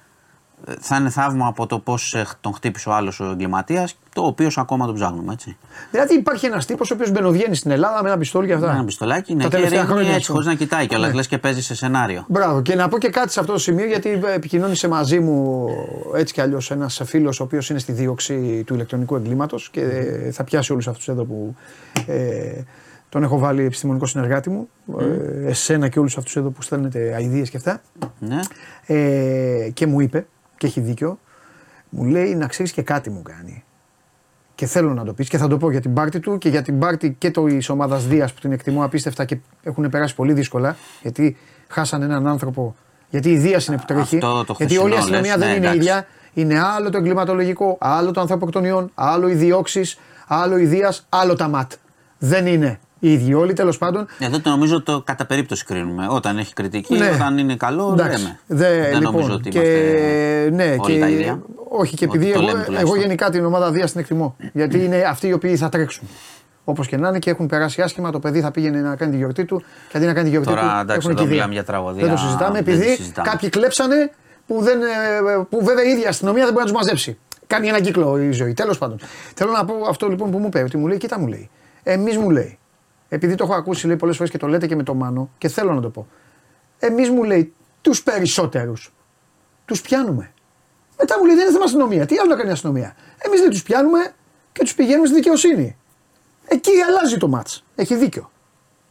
θα είναι θαύμα από το πώς τον χτύπησε ο άλλος ο εγκληματίας, το οποίο ακόμα τον ψάχνουμε. Έτσι. Δηλαδή υπάρχει ένας τύπος ο οποίος μπαινοβγαίνει στην Ελλάδα με ένα πιστόλι και αυτά. Με ένα πιστολάκι, ναι, Τα και τελευταία ρίχνει χρόνια, έτσι, ας πούμε. χωρίς να κοιτάει κιόλας, Ναι. λες και παίζει σε σενάριο. Μπράβο. Και να πω και κάτι σε αυτό το σημείο, γιατί επικοινώνησε μαζί μου έτσι κι αλλιώς ένας φίλος ο οποίος είναι στη δίωξη του ηλεκτρονικού εγκλήματος και ε, θα πιάσει όλους αυτούς εδώ που. Ε, τον έχω βάλει επιστημονικό συνεργάτη μου, ε, εσένα και όλους αυτούς εδώ που στέλνετε αειδίε και αυτά. Ναι. Ε, και μου είπε, και έχει δίκιο, μου λέει να ξέρεις και κάτι μου κάνει. Και θέλω να το πεις και θα το πω για την πάρτη του και για την πάρτη και τη ομάδας Δίας που την εκτιμώ απίστευτα και έχουν περάσει πολύ δύσκολα. Γιατί χάσανε έναν άνθρωπο. Γιατί η Δία είναι που τρέχει. Αυτό το γιατί όλη η χθεσινό αστυνομία λες, δεν ναι, είναι εντάξει. ίδια. Είναι άλλο το εγκληματολογικό, άλλο το ανθρωποκτονιών, άλλο οι διώξεις, άλλο η Δίας, άλλο τα ΜΑΤ. Δεν είναι οι ίδιοι όλοι τέλος πάντων. Εδώ το νομίζω το κατά περίπτωση κρίνουμε. Όταν έχει κριτική, Ναι. όταν είναι καλό, Εντάξει. λέμε. Δε, δεν λοιπόν, νομίζω ότι και, είμαστε ναι, όλοι και, τα ίδια. Όχι, και Ότι επειδή το εγώ, λέμε εγώ τουλάχιστον. γενικά την ομάδα Δία την εκτιμώ. Γιατί είναι αυτοί οι οποίοι θα τρέξουν. Όπως και να είναι και έχουν περάσει άσχημα, το παιδί θα πήγαινε να κάνει τη γιορτή του και αντί να κάνει τη γιορτή Τώρα, του. εντάξει, έχουν εδώ κηδεία. μιλάμε για τραγωδία, Δεν το συζητάμε, δεν τη επειδή συζητάμε. κάποιοι κλέψανε που, δεν, ε, που βέβαια η ίδια αστυνομία δεν μπορεί να τους μαζέψει. Κάνει έναν κύκλο η ζωή. Τέλος πάντων. Θέλω να πω αυτό λοιπόν που μου είπε, ότι μου λέει, κοίτα μου λέει. Εμείς μου λέει, επειδή το έχω ακούσει λέει πολλές φορές και το λέτε και με το Μάνο και θέλω να το πω. Εμείς μου λέει τους περισσότερους τους πιάνουμε. Μετά μου λέει δεν είναι θέμα αστυνομία. Τι άλλο να κάνει η αστυνομία; Εμείς δεν τους πιάνουμε και τους πηγαίνουμε στη δικαιοσύνη. Εκεί αλλάζει το μάτς. Έχει δίκιο.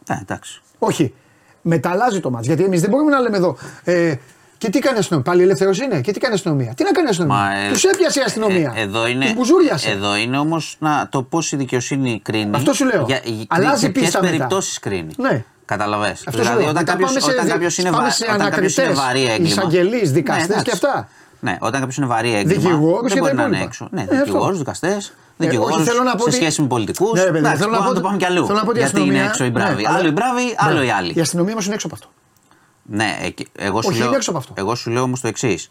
Ναι, εντάξει. Όχι. Μεταλλάζει το μάτς. Γιατί εμείς δεν μπορούμε να λέμε εδώ. Ε, και τι κάνει η αστυνομία; Πάλι ελεύθερος είναι; Και τι κάνει η αστυνομία; Τι να κάνει η αστυνομία; Μα, ε, τους έπιασε η αστυνομία. ε, εδώ είναι, Τους μπουζούριασε. εδώ είναι όμως το πώς η δικαιοσύνη κρίνει. Αυτό σου λέω. Για, για, Αλλάζει σε ποιες πίστα μετά. περιπτώσεις κρίνει. Ναι. Καταλαβέ. Αυτό Δηλαδή, σου λέω. όταν Μετά κάποιο πάμε σε, όταν κάποιος είναι, πάμε βα- σε όταν κάποιος είναι ανακριτές, βαρύ έγκλημα. εισαγγελείς, δικαστές εντάξει. και αυτά. Ναι, όταν κάποιος είναι βαρύ έγκλημα. Δικηγόρους και δεν τα μπορεί να είναι υπόλοιπα. έξω. Ναι, Ε, αυτό. δικηγόρους, δικαστές. όχι, Δικηγόρους θέλω να πω σε ότι- σχέση με πολιτικούς. Ναι, ρε παιδί, θέλω να πω να το ότι- πάμε κι αλλού. θέλω να πω ότι η Γιατί είναι αστυνομία- έξω οι μπράβοι. ναι, Άλλο αλλά- οι μπράβοι, άλλο Ναι. οι άλλοι. Η αστυνομία όμως είναι έξω από αυτό. Ναι, εκ- εγώ σου Όχι, λέω, είναι έξω από αυτό. Εγώ σου λέω όμως το εξής.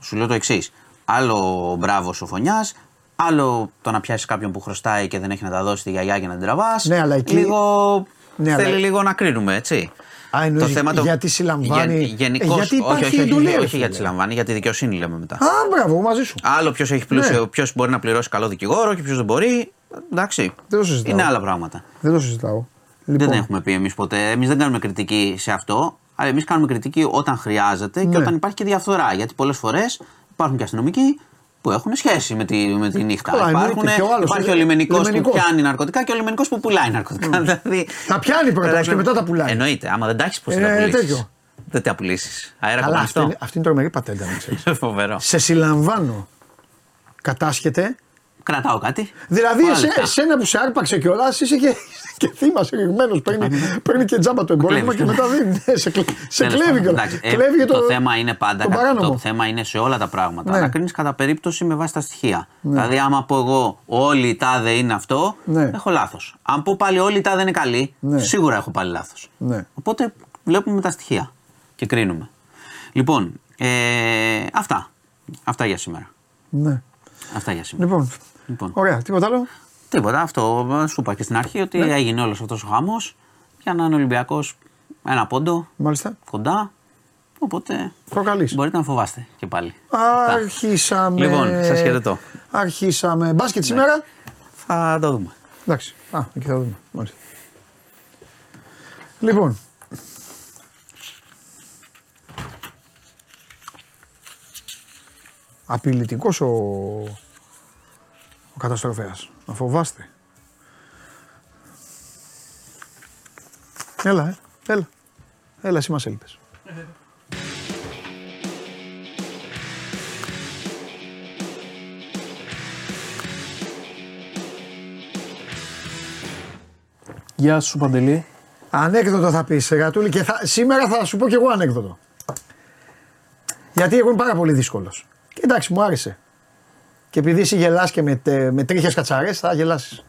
Σου λέω το εξής. Άλλο μπράβο ο φωνιάς, άλλο το να πιάσεις κάποιον που χρωστάει και δεν έχει να τα δώσει τη γιαγιά και να την τραβάς. Ναι, αλλά εκεί- Λίγο. Ναι, αλλά- θέλει λίγο να κρίνουμε, έτσι. Α, εννοείς γιατί συλλαμβάνει- Γεν- γενικώς- Ε, γιατί όχι, υπάρχει όχι, όχι, εντολή, όχι, ρε όχι φίλε. γιατί συλλαμβάνει, για τη δικαιοσύνη λέμε μετά. Α, μπράβο, εγώ μαζί σου. Άλλο ποιος έχει πλούσιο, Ναι. ποιος μπορεί να πληρώσει καλό δικηγόρο και ποιος δεν μπορεί. Εντάξει. Δεν το συζητάω. Είναι άλλα πράγματα. Δεν το συζητάω. Λοιπόν, Δεν έχουμε πει εμείς ποτέ. Εμείς δεν κάνουμε κριτική σε αυτό. Αλλά εμείς κάνουμε κριτική όταν χρειάζεται Ναι. και όταν υπάρχει και διαφθορά. Γιατί πολλές φορές υπάρχουν και αστυνομικοί που έχουν σχέση με τη, με τη νύχτα. Καλά, εννοείται. Υπάρχουν, Και ο άλλος υπάρχει είναι ο λιμενικός που λιμενικός. πιάνει ναρκωτικά και ο λιμενικός που πουλάει ναρκωτικά. Δηλαδή, Τα πιάνει πρώτα πρέπει και να- μετά τα πουλάει. Εννοείται. Άμα δεν τα έχεις, πώς θα Ε, τα πουλήσεις; τέτοιο. Δεν τα πουλήσεις. Αέρα Καλά, αυτή κομμανιστό. είναι, αυτή είναι τρομερή πατέντα, να ξέρεις. Φοβερό. Σε συλλαμβάνω. Κατάσχεται Κρατάω κάτι. Δηλαδή, Μάλιστα. εσέ, εσένα που σε άρπαξε κιόλας, είσαι και, και θύμας συγγνωμένο. Παίρνει, παίρνει και τζάμπα το εμπόρευμα και Κλέβεις. μετά δίνει. Ναι, σε, κλε, σε Τέλος κλέβει πάντων, κιόλας. εντάξει, ε, Κλέβει και το, το, θέμα είναι πάντα. το κα- παράνομο. το θέμα είναι σε όλα τα πράγματα. Ναι. Να κρίνει κατά περίπτωση με βάση τα στοιχεία. Δηλαδή, άμα πω εγώ όλοι οι τάδε είναι αυτό, Ναι. έχω λάθος. Αν πω πάλι όλοι οι τάδε είναι καλοί, Ναι. σίγουρα έχω πάλι λάθος. Ναι. Οπότε βλέπουμε τα στοιχεία και κρίνουμε. Λοιπόν, ε, αυτά. Αυτά για σήμερα. Ναι. Αυτά για σήμερα. Λοιπόν, Λοιπόν. ωραία, τίποτα άλλο; Τίποτα. Αυτό σου είπα και στην αρχή ότι Ναι. έγινε όλος αυτός ο χάμο. Για να είναι Ολυμπιακός ένα πόντο Μάλιστα. κοντά. Οπότε Προκαλείς. μπορείτε να φοβάστε και πάλι. Αυτά. Αρχίσαμε. Λοιπόν, σας χαιρετώ. Αρχίσαμε. Μπάσκετ σήμερα; Θα το δούμε. Εντάξει. Α, εκεί θα δούμε. Μάλιστα. Λοιπόν. Απειλητικός ο, ο καταστροφέας. Να φοβάστε. Έλα, ε. Έλα. Έλα, εσύ μας έλειπες. Γεια σου Παντελή. Ανέκδοτο θα πεις, Γατούλη, και θα, σήμερα θα σου πω κι εγώ ανέκδοτο. Γιατί εγώ είμαι πάρα πολύ δύσκολος. Και εντάξει, μου άρεσε. Και επειδή εσύ γελάς και με, τε- με τρίχες κατσαρές, θα γελάσεις.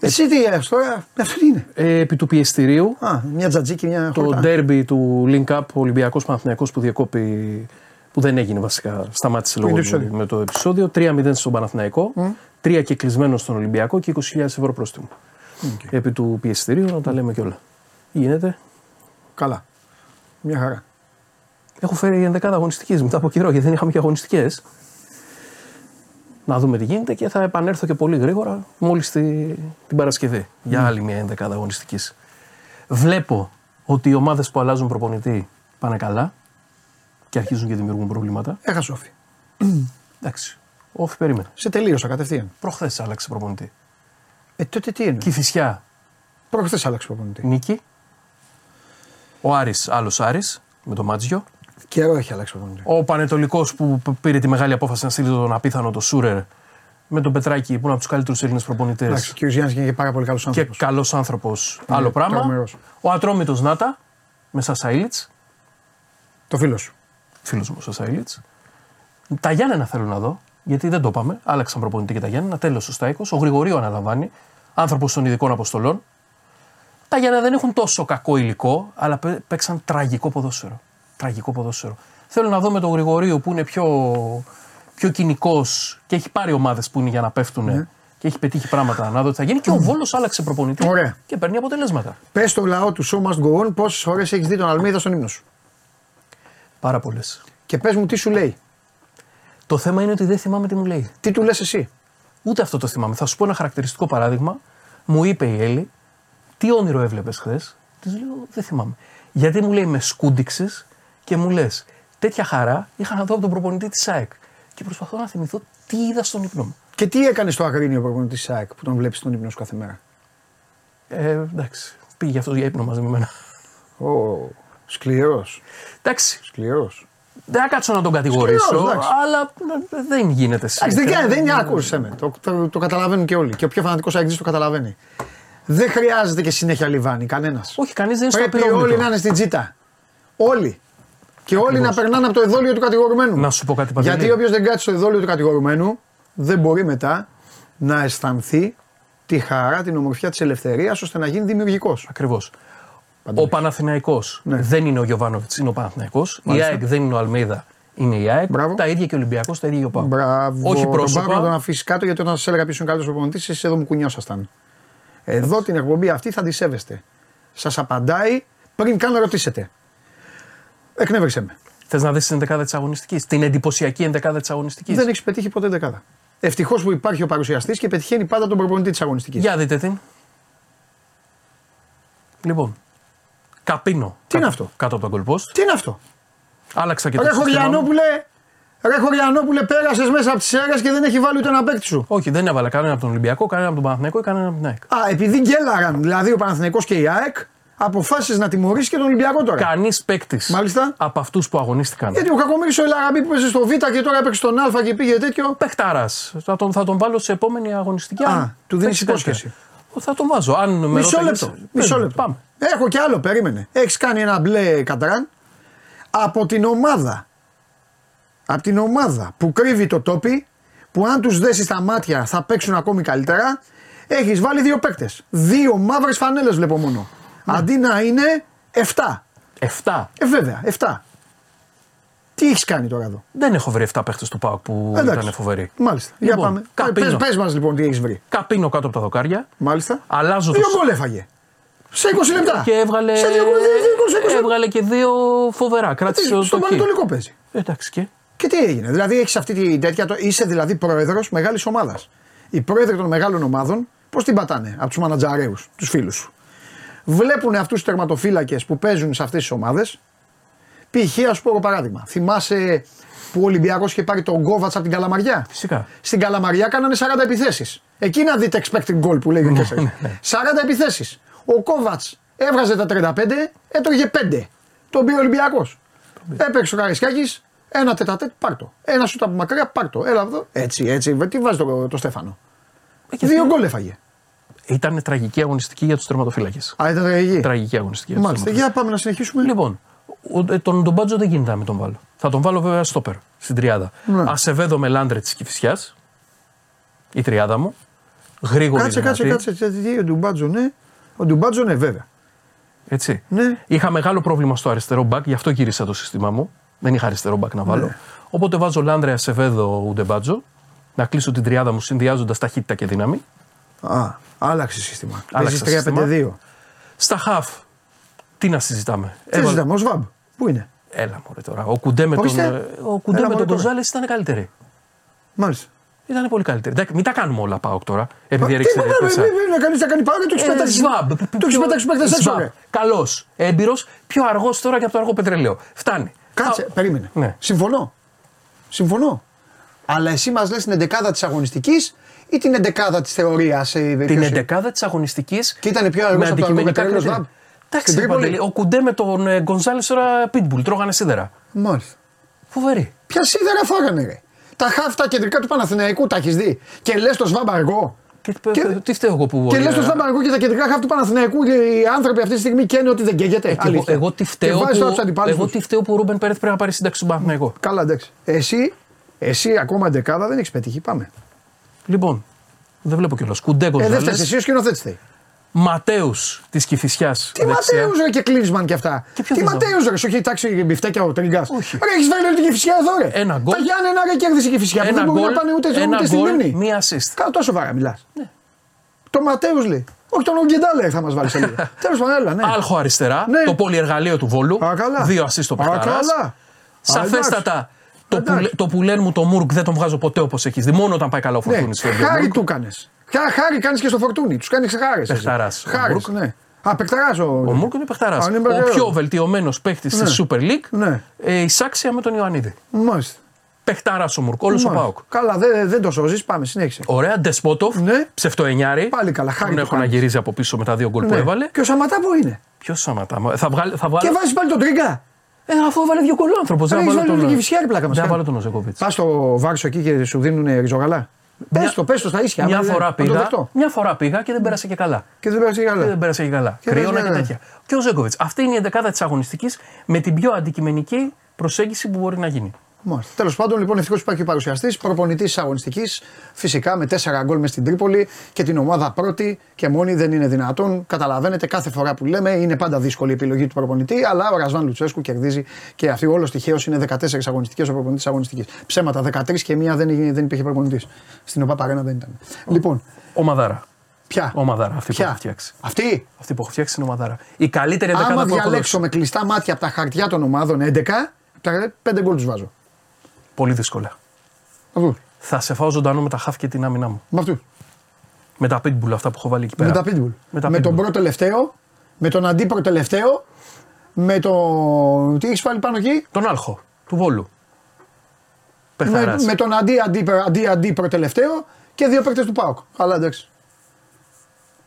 Εσύ τι έχεις τώρα, αυτό τι είναι. Ε, επί του πιεστηρίου, Α, μια τζατζίκι, μια το χορτά. ντέρμπι του Link Up Ολυμπιακός Παναθηναϊκός που διεκόπη, που δεν έγινε βασικά, σταμάτησε είναι λόγω το του, επεισόδιο. με το επεισόδιο. 3-0 στον Παναθηναϊκό, 3 και κλεισμένο στον Ολυμπιακό και 20.000 ευρώ πρόστιμο. Επί του πιεστηρίου, να τα λέμε κιόλα. Γίνεται. Καλά. Μια χαρά. Έχω φέρει ενδεκάδα αγωνιστική μετά από καιρό γιατί δεν είχαμε και αγωνιστικές. Να δούμε τι γίνεται και θα επανέλθω και πολύ γρήγορα μόλις τη, την Παρασκευή για άλλη μια ενδεκάδα αγωνιστική. Βλέπω ότι οι ομάδες που αλλάζουν προπονητή πάνε καλά και αρχίζουν και δημιουργούν προβλήματα. Έχασε όφη. Εντάξει. Όχι, περίμενε. Σε τελείωσα κατευθείαν. Προχθές άλλαξε προπονητή. Ε, τότε τι είναι. Κυφυσιά Προχθές άλλαξε προπονητή. νίκη. Ο Άρης, άλλος Άρης με το Μάτζιο. Καιρό έχει αλλάξει προπονητή. Ο Πανετολικός που π- πήρε τη μεγάλη απόφαση να στείλει τον απίθανο το Σούρερ με τον Πετράκη που είναι από τους καλύτερους Έλληνες προπονητές. Εντάξει, ο κ. Γιάννη είναι και πάρα πολύ καλός Και άνθρωπος. καλός άνθρωπος, άλλο πράγμα. τρομερός. Ο Ατρόμητος Νάτα με Σασαίλιτ, Το φίλο σου. φίλος μου Σασαίλιτ. Τα Γιάννενα θέλω να δω, γιατί δεν το είπαμε. Άλλαξαν προπονητή και τα Γιάννενα. Τέλος ο Στάικο. Ο Γρηγορίου αναλαμβάνει. Άνθρωπος των ειδικών αποστολών. Τα Γιάννενα δεν έχουν τόσο κακό υλικό, αλλά πέ- παίξαν τραγικό ποδόσφαιρο. Τραγικό ποδόσφαιρο. Θέλω να δω με τον Γρηγορίου που είναι πιο, πιο κοινικός και έχει πάρει ομάδες που είναι για να πέφτουν Ναι. και έχει πετύχει πράγματα. Να δω τι θα γίνει. Και ο Βόλος άλλαξε προπονητή Ωραία. και παίρνει αποτελέσματα. Πες στο λαό του Show Must Go On πόσες φορές έχεις δει τον Αλμίδα στον ύμνος σου. Πάρα πολλές. Και πες μου τι σου λέει. Το θέμα είναι ότι δεν θυμάμαι τι μου λέει. Τι του λες εσύ. Ούτε αυτό το θυμάμαι. Θα σου πω ένα χαρακτηριστικό παράδειγμα. Μου είπε η Έλλη, τι όνειρο έβλεπες χθες. Της λέω, δεν θυμάμαι. Γιατί μου λέει, με σκούντιξες και μου λες, τέτοια χαρά είχα να δω από τον προπονητή της ΑΕΚ. Και προσπαθώ να θυμηθώ τι είδα στον ύπνο μου. Και τι έκανες στο Αγρίνιο προπονητή της ΣΑΕΚ που τον βλέπεις στον ύπνο σου κάθε μέρα; Ε, εντάξει. Πήγε αυτός για ύπνο μαζί με μένα. Ω, σκληρός. Εντάξει. Σκληρός. Δεν θα κάτσω να τον κατηγορήσω, Σκληρός, εντάξει. αλλά ε, δεν γίνεται Εντάξει, δεν, συνέχεια. κάνει, δεν είναι άκουσε με. Το, το, το καταλαβαίνουν και όλοι. Και ο πιο φανατικός αεξή το καταλαβαίνει. Δεν χρειάζεται και συνέχεια λιβάνι, κανένας. Όχι, κανείς δεν είναι στο Πρέπει απειρόβλητο. όλοι να είναι στην τσίτα. Όλοι. Και όλοι να περνάνε από το εδόλιο του κατηγορουμένου. Να σου πω κάτι, Παντελή. Γιατί όποιος δεν κάτσει στο εδόλιο του κατηγορουμένου δεν μπορεί μετά να αισθανθεί τη χαρά, την ομορφιά της ελευθερίας ώστε να γίνει δημιουργικός. Ακριβώς. Ο Παναθηναϊκός Ναι. δεν είναι ο Γιωβάνοβιτς, είναι ο Παναθηναϊκός. Η Μάλιστα. ΑΕΚ δεν είναι ο Αλμίδα, είναι η ΑΕΚ. Μπράβο. Τα ίδια και ο Ολυμπιακός, τα ίδια και ο Πάο. Μπράβο. Όχι Τον Πάοκ να τον πρόσωπα. αφήσεις κάτω γιατί όταν σας έλεγα ποιο είναι ο καλύτερος προπονητής, εσείς εδώ μου κουνιόσασταν. Εδώ την εκπομπή αυτή θα τη σέβεστε. Σας απαντάει πριν καν ρωτήσετε. Εκνεύρισε με. Θες να δεις την ενδεκάδα της αγωνιστικής, την εντυπωσιακή ενδεκάδα της αγωνιστικής; Δεν έχεις πετύχει ποτέ δεκάδα. Ευτυχώς που υπάρχει ο παρουσιαστής και πετυχαίνει πάντα τον προπονητή της αγωνιστικής. Για δείτε την. Λοιπόν, Καπίνο. Τι είναι κάτω- αυτό; Κάτω από τον goal post. Τι είναι αυτό; Άλλαξα και το Ρε σύστημά μου. Χωριανόπουλε, ρε Χωριανόπουλε, πέρασες μέσα από τις αίρες και δεν έχει βάλει ούτε ένα παίκτη σου. Όχι, δεν έβαλα κανένα από τον Ολυμπιακό, κανένα από τον Παναθηναϊκό ή κανένα από την ΑΕΚ. Α, επειδή γκέλαραν δηλαδή ο Παναθηναϊκός και η ΑΕΚ, αποφάσισε να τιμωρήσει και τον Ολυμπιακό τώρα. Κανείς παίκτης Μάλιστα. από αυτούς που αγωνίστηκαν. Γιατί ο Κακομίρη ο Ελαραμπή που παίζει στο Β και τώρα έπαιξε στον Α και πήγε τέτοιο. Παιχτάρα. Θα τον, θα τον βάλω σε επόμενη αγωνιστική. Α, αν του δίνεις παίξει τέτοια. υπόσχεση. Θα τον βάζω. Αν με Μισό ρωτάγες, λεπτό. πες Μισό μου, λεπτό. Πάμε. Έχω και άλλο, περίμενε. Έχεις κάνει ένα μπλε κατράν από την ομάδα. Από την ομάδα που κρύβει το τόπι, που αν τους δέσει τα μάτια θα παίξουν ακόμη καλύτερα. Έχεις βάλει δύο παίκτες. Δύο μαύρες φανέλες βλέπω μόνο. Ναι. Αντί να είναι 7. 7. Ε, βέβαια, 7. Τι έχεις κάνει τώρα εδώ; Δεν έχω βρει 7 παίχτες του ΠΑΟΚ που Εντάξει. ήταν φοβεροί. Μάλιστα. Λοιπόν, Για πάμε. Καπίνο. Πες, πες μας λοιπόν τι έχεις βρει. Καπίνο κάτω από τα δοκάρια. Μάλιστα. Αλλάζω Δύο το. γκολ έφαγε. Σε 20 λεπτά. Και έβγαλε, Σε δύο γκολ, δύο γκολ, σε 20 έβγαλε και δύο φοβερά. Κράτησε Τι, το Στον χ. Πανετολικό παίζει. Εντάξει και; Και τι έγινε; Δηλαδή έχεις αυτή την τέτοια. το- Είσαι δηλαδή πρόεδρος μεγάλης ομάδας. Οι πρόεδροι των μεγάλων ομάδων πώς την πατάνε; Από τους μανατζαρέους, τους φίλους σου. Βλέπουν αυτούς τους τερματοφύλακες που παίζουν σε αυτές τις ομάδες. Π.χ. ας πω εγώ παράδειγμα. Θυμάσαι που ο Ολυμπιακός είχε πάρει τον Γκόβατ από την Καλαμαριά; Φυσικά. Στην Καλαμαριά κάνανε 40 επιθέσεις. Εκεί να δείτε expected goal που λέγεται. Ναι, 40 επιθέσεις. Ο Κόβατς έβγαζε τα 35, έτρωγε 5. Τον πήρε ο Ολυμπιακός. Έπαιξε ο Καρισκάκης, ένα τετατέτ, πάρτο. Ένα σούτ από μακριά, πάρτο. Έλα εδώ. Έτσι, έτσι. Τι βάζει το, το Στέφανο; Ε, Δύο γκολ έφαγε. Ήταν τραγική αγωνιστική για τους τερματοφύλακες. Α, ήταν τραγική. Τραγική αγωνιστική για τους Μάλιστα. Για πάμε να συνεχίσουμε. Λοιπόν, ο- ε, τον Ντομπάτζο δεν γίνεται να μην τον βάλω. Θα τον βάλω βέβαια στόπερ στην τριάδα. Ναι. Ασεβέδο με λάντρε τη Κυφυσιά. Η τριάδα μου. Γρήγορη κάτσε, κάτσε, δυνατή. κάτσε. Τι, Ο Ντουμπάτζο, ναι. Ο Ντουμπάτζο, ναι, βέβαια. Έτσι. Ναι. Είχα μεγάλο πρόβλημα στο αριστερό μπακ, γι' αυτό γύρισα το σύστημά μου. Δεν είχα αριστερό μπακ να βάλω. Ναι. Οπότε βάζω Λάντρε Ασεβέδο Ουντεμπάτζο. Να κλείσω την τριάδα μου συνδυάζοντας ταχύτητα και δύναμη. Α, άλλαξε σύστημα. Άλλαξα Παίζεις 3-5-2. Στα χαφ, τι να συζητάμε; Τι Έβαλα- συζητάμε, ο Σβάμπ. Πού είναι; Έλα μωρέ τώρα. Ο Κουντέ με τον, Ορίστε. ε, ο Κουντέ Έλα, με μωρέ τον τώρα. Γκοζάλες ήταν καλύτερη. Μάλιστα. Ήταν πολύ καλύτερη. Εντάξει, μην τα κάνουμε όλα πάω τώρα. Επειδή Τι έριξε να τέσσερα. να κάνει να κάνει πάρα, το έχεις Ε, πετάξει. Σβάμπ. Το έχεις πετάξει παίκτες έξω. ρε. Καλός. Έμπειρος. Πιο αργός τώρα και από το αργό πετρελαίο. Φτάνει. Κάτσε, Α, περίμενε. Ναι. Συμφωνώ. Συμφωνώ. Αλλά εσύ μας λες την 11 της αγωνιστικής ή την 11 της θεωρίας. Την 11 της αγωνιστικής. Και ήταν πιο αργός από το αργό πετρέλαιο Σβάμπ. Στην Εντάξει, Τρίπολη. Παντελή, ο Κουντέ με τον ε, Γκονζάλες τώρα Πίτμπουλ τρώγανε σίδερα. Μάλιστα. Φοβερή. Ποια σίδερα φάγανε, ρε; Τα χάφτα κεντρικά του Παναθηναϊκού τα έχεις δει; Και λες το Σβάμπ αργό. Και, Και- τι φταίω εγώ που. Και ε, λες το Σβάμπ αργό και τα κεντρικά χάφτα του Παναθηναϊκού και οι άνθρωποι αυτή τη στιγμή καίνε ότι δεν καίγεται. ε, και εγώ, Αλήθεια. εγώ τι φταίω Και βάζεις τώρα τους που, αντιπάλους εγώ τους. τι φταίω που ο Ρούμπεν Πέρεθ πρέπει να πάρει σύνταξη στον Παναθηναϊκό. Καλά, εντάξει. Εσύ, εσύ ακόμα δεκάδα δεν έχεις πετύχει. Πάμε. Λοιπόν, δεν βλέπω κιόλας. Κουντέ Ε, δεν φταίεις. Γκονζάλε. Εσύ ο σκηνοθέτης θέλει. Ματέους της Κυφυσιάς. Τι Ματέους ρε και Κλίνσμαν και αυτά. Και ποιος Τι θες να Ματέους ρε, σου έχει τάξει μπιφτέκια ο Τρίγκα. Όχι. Ρε, έχεις βάλει όλη τη φυσιά εδώ ρε. Ένα γκολ. Τα Γιάννενα ρε κέρδισε και η φυσιά. Ένα Δεν μπορούν γκολ, να πάνε ούτε, ένα ούτε στην γκολ, Λίμνη. μία assist. Καλά, τόσο σοβαρά μιλάς. Το Ματέους λέει. Όχι τον Ογκεντάλε θα μας βάλει σε λίγο. Τέλος πάντων, έλα, ναι. Άλχο αριστερά, Ναι. το πολυεργαλείο του Βόλου. Α, καλά. Δύο assist στο Α, Πεχταράς. καλά. Σαφέστατα το, Εντάξει. πουλε, το πουλέν μου το Μουρκ δεν τον βγάζω ποτέ όπως έχεις δει. Μόνο όταν πάει καλά ο Ναι, Φορτούνης. χάρη του έκανε. Χάρη κάνεις και στο φορτούνι. Τους κάνεις χάρη. Παιχταράς ο Χάρης, Μπρουκ. ναι. Α, παιχταράς ο. Ο Μουρκ είναι παιχταράς. Α, είναι Ο παιχταράς. πιο βελτιωμένος παίχτης Ναι. τη Super League. Ναι. Ε, η Σάξια με τον Ιωαννίδη. Μάλιστα. Παιχταράς ο Μουρκ. Όλος ο Μάλιστα. Πάοκ. Καλά, δεν, δεν το σώζεις. Πάμε, συνέχισε. Ωραία, Ντεσπότοφ. Ναι. Ψευτοενιάρη. Πάλι καλά, χάρη Τον του έχω να κάνεις. γυρίζει από πίσω με τα δύο γκολ που Ναι. έβαλε. Και ο Σαματά που είναι; Ποιος σαματά. μα- Θα βγάλει. Θα βγάλει... Και βάζεις πάλι τον Τρίγκα. Ε, αφού έβαλε δύο γκολ ο άνθρωπος. Ρε, Δεν έχεις βάλω βάλει τον. όλη τη φυσιά, ρε, πλάκα μας Δεν κάνει. βάλω τον Οζεκόβιτ. Πας στο βάρσο εκεί και σου δίνουν ριζογαλά. Πες το, πες το στα ίσια. Μια άμα δεν- φορά, να το πήγα, δεχτώ. μια φορά πήγα και δεν πέρασε και καλά. Και δεν πέρασε Και καλά. δεν πέρασε και καλά. Και Κρυώνα δεν- και τέτοια. Και ο Ζέγκοβιτς. Αυτή είναι η εντεκάδα της αγωνιστικής με την πιο αντικειμενική προσέγγιση που μπορεί να γίνει. Μάλιστα. Τέλος πάντων, λοιπόν, ευτυχώς υπάρχει παρουσιαστής, προπονητής τη αγωνιστικής, φυσικά με 4 γκολ μες στην Τρίπολη και την ομάδα πρώτη και μόνη δεν είναι δυνατόν. Καταλαβαίνετε, κάθε φορά που λέμε είναι πάντα δύσκολη η επιλογή του προπονητή, αλλά ο Ρασβάν Λουτσέσκου κερδίζει και αυτή όλος τυχαίως είναι 14 αγωνιστικές ο προπονητής αγωνιστικής. Ψέματα, 13 και μία δεν, δεν υπήρχε προπονητής. Στην ΟΠΑ Παρένα δεν ήταν. Λοιπόν, Ο Μαδάρα. ποια; Ο Μαδάρα. Αυτή που Ποια; έχω φτιάξει. Αυτή; Αυτή που έχω φτιάξει είναι ο Μαδάρα. Η καλύτερη εντεκάδα Άμα που έχω διαλέξω δώσει. με κλειστά μάτια από τα χαρτιά των ομάδων 11, τα 5 γκολ τους βάζω. Πολύ δύσκολα. Αυτού. Θα σε φάω ζωντανό με τα χαφ και την άμυνά μου. Με αυτούς. Με τα pitbull αυτά που έχω βάλει εκεί πέρα. Με τα pitbull. Με, τα με τον pitbull. πρώτο τελευταίο, με τον αντίπρο τελευταίο, με το. Τι έχεις βάλει πάνω εκεί, Τον Άλχο του Βόλου. με, Πεχταράς. με τον αντί, αντί, αντί, αντί προτελευταίο και δύο παίκτες του Πάουκ. Αλλά εντάξει.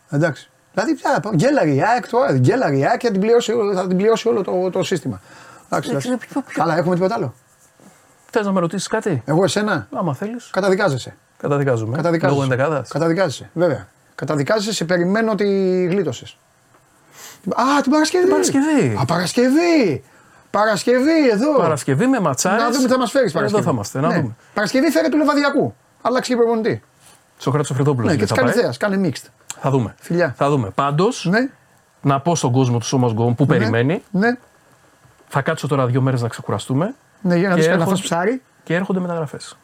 Εντάξει. Δηλαδή πια γκέλαρη η ΑΕΚ τώρα, γκέλαρη η ΑΕΚ και θα την πληρώσει, θα την πληρώσει όλο το, το σύστημα. Εντάξει, Δεν εντάξει. ξέρω ποιο- ποιο- Καλά, έχουμε τίποτα άλλο. Θες να με ρωτήσεις κάτι; Εγώ εσένα; Άμα θέλεις. καταδικάζεσαι. Καταδικάζουμε. Καταδικάζεσαι. Λόγω ενδεκάδας. Καταδικάζεσαι, βέβαια. Καταδικάζεσαι, σε περιμένω ότι γλίτωσες. Α, την Παρασκευή. Την Παρασκευή. Α, Παρασκευή. Παρασκευή εδώ. Παρασκευή με ματσάρες. Να δούμε τι θα μας φέρεις Παρασκευή. Εδώ θα είμαστε. Να Ναι. δούμε. Παρασκευή φέρε του Λεβαδιακού. Αλλάξει και προπονητή. Σοκράτης Σοφριδόπουλο. Ναι, και της κάνει θέα. Κάνε mixed. Θα δούμε. Φιλιά. Θα δούμε. Πάντως, Ναι, να πω στον κόσμο του Σώμα Γκομ που περιμένει. ναι, Θα κάτσω τώρα δύο μέρες να ξεκουραστούμε ναι, για να Και δεις να έρχονται- φας ψάρι. και έρχονται μεταγραφές.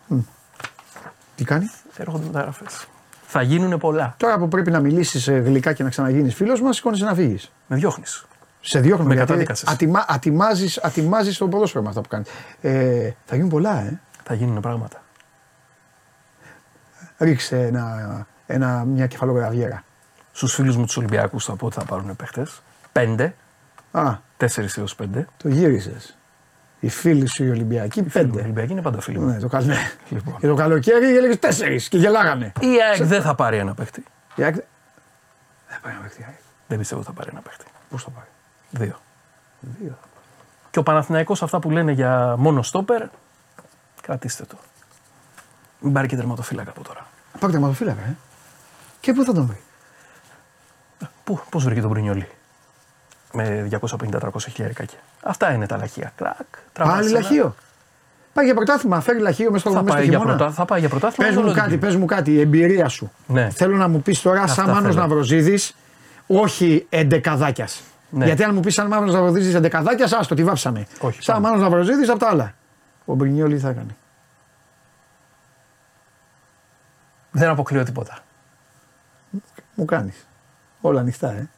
Τι κάνει; Έρχονται μεταγραφές. Θα γίνουν πολλά. Τώρα που πρέπει να μιλήσεις γλυκά και να ξαναγίνεις φίλος μας, σηκώνεις να φύγεις. Με διώχνεις. Σε διώχνω Με γιατί καταδίκασες. ατιμα, ατιμάζεις, ατιμάζεις το ποδόσφαιρο με αυτά που κάνεις. Ε, θα γίνουν πολλά, ε. Θα γίνουν πράγματα. Ρίξε ένα, ένα, μια κεφαλογραβιέρα. Στους φίλους μου τους Ολυμπιακούς θα πω ότι θα πάρουν παίχτες. Πέντε. Α, Τέσσερις έως πέντε. το γύρισες. Οι φίλοι σου οι Ολυμπιακοί Οι φίλοι μου πέντε. Ολυμπιακοί είναι πάντα φίλοι μου. Ναι, το, καλ... ναι. Λοιπόν. Και το καλοκαίρι έλεγε τέσσερις και γελάγανε. Η ΑΕΚ δεν θα πάρει ένα παίχτη. Η ΑΕΚ- Δεν πάει να παίξει. η ΑΕΚ. Δεν πιστεύω ότι θα πάρει ένα παίχτη. Πώς το πάει. Δύο. Δύο. Και ο Παναθηναϊκός αυτά που λένε για μόνο στόπερ, κρατήστε το. Μην πάρει και τερματοφύλακα από τώρα. Πάρτε τερματοφύλακα, ε. Και πού θα τον βρει; Πού, πώς βρήκε τον Πρινιόλι. Με 250-300 χιλιάρικακια. Αυτά είναι τα λαχεία. Κρακ. τραβάς Πάλι ένα. λαχείο. Πάει για πρωτάθλημα, φέρει λαχείο μέσα στο, Θα μέσα στο πάει, για χειμώνα. πρωτά, θα πάει για πρωτάθλημα. Πες με μου όλο κάτι, την- πες μου κάτι, η εμπειρία σου. Ναι. Θέλω να μου πεις τώρα, Αυτά σαν Μάνος θέλω. Ναυροζίδης, όχι εντεκαδάκιας. Ναι. Γιατί αν μου πεις σαν Μάνος Ναυροζίδης εντεκαδάκιας, άστο, τη βάψαμε. Όχι, σαν πάμε. Μάνος Ναυροζίδης από τα άλλα. Ο Μπρινιόλη θα έκανε. Δεν αποκλείω τίποτα. Μου κάνεις. Όλα ανοιχτά, ε.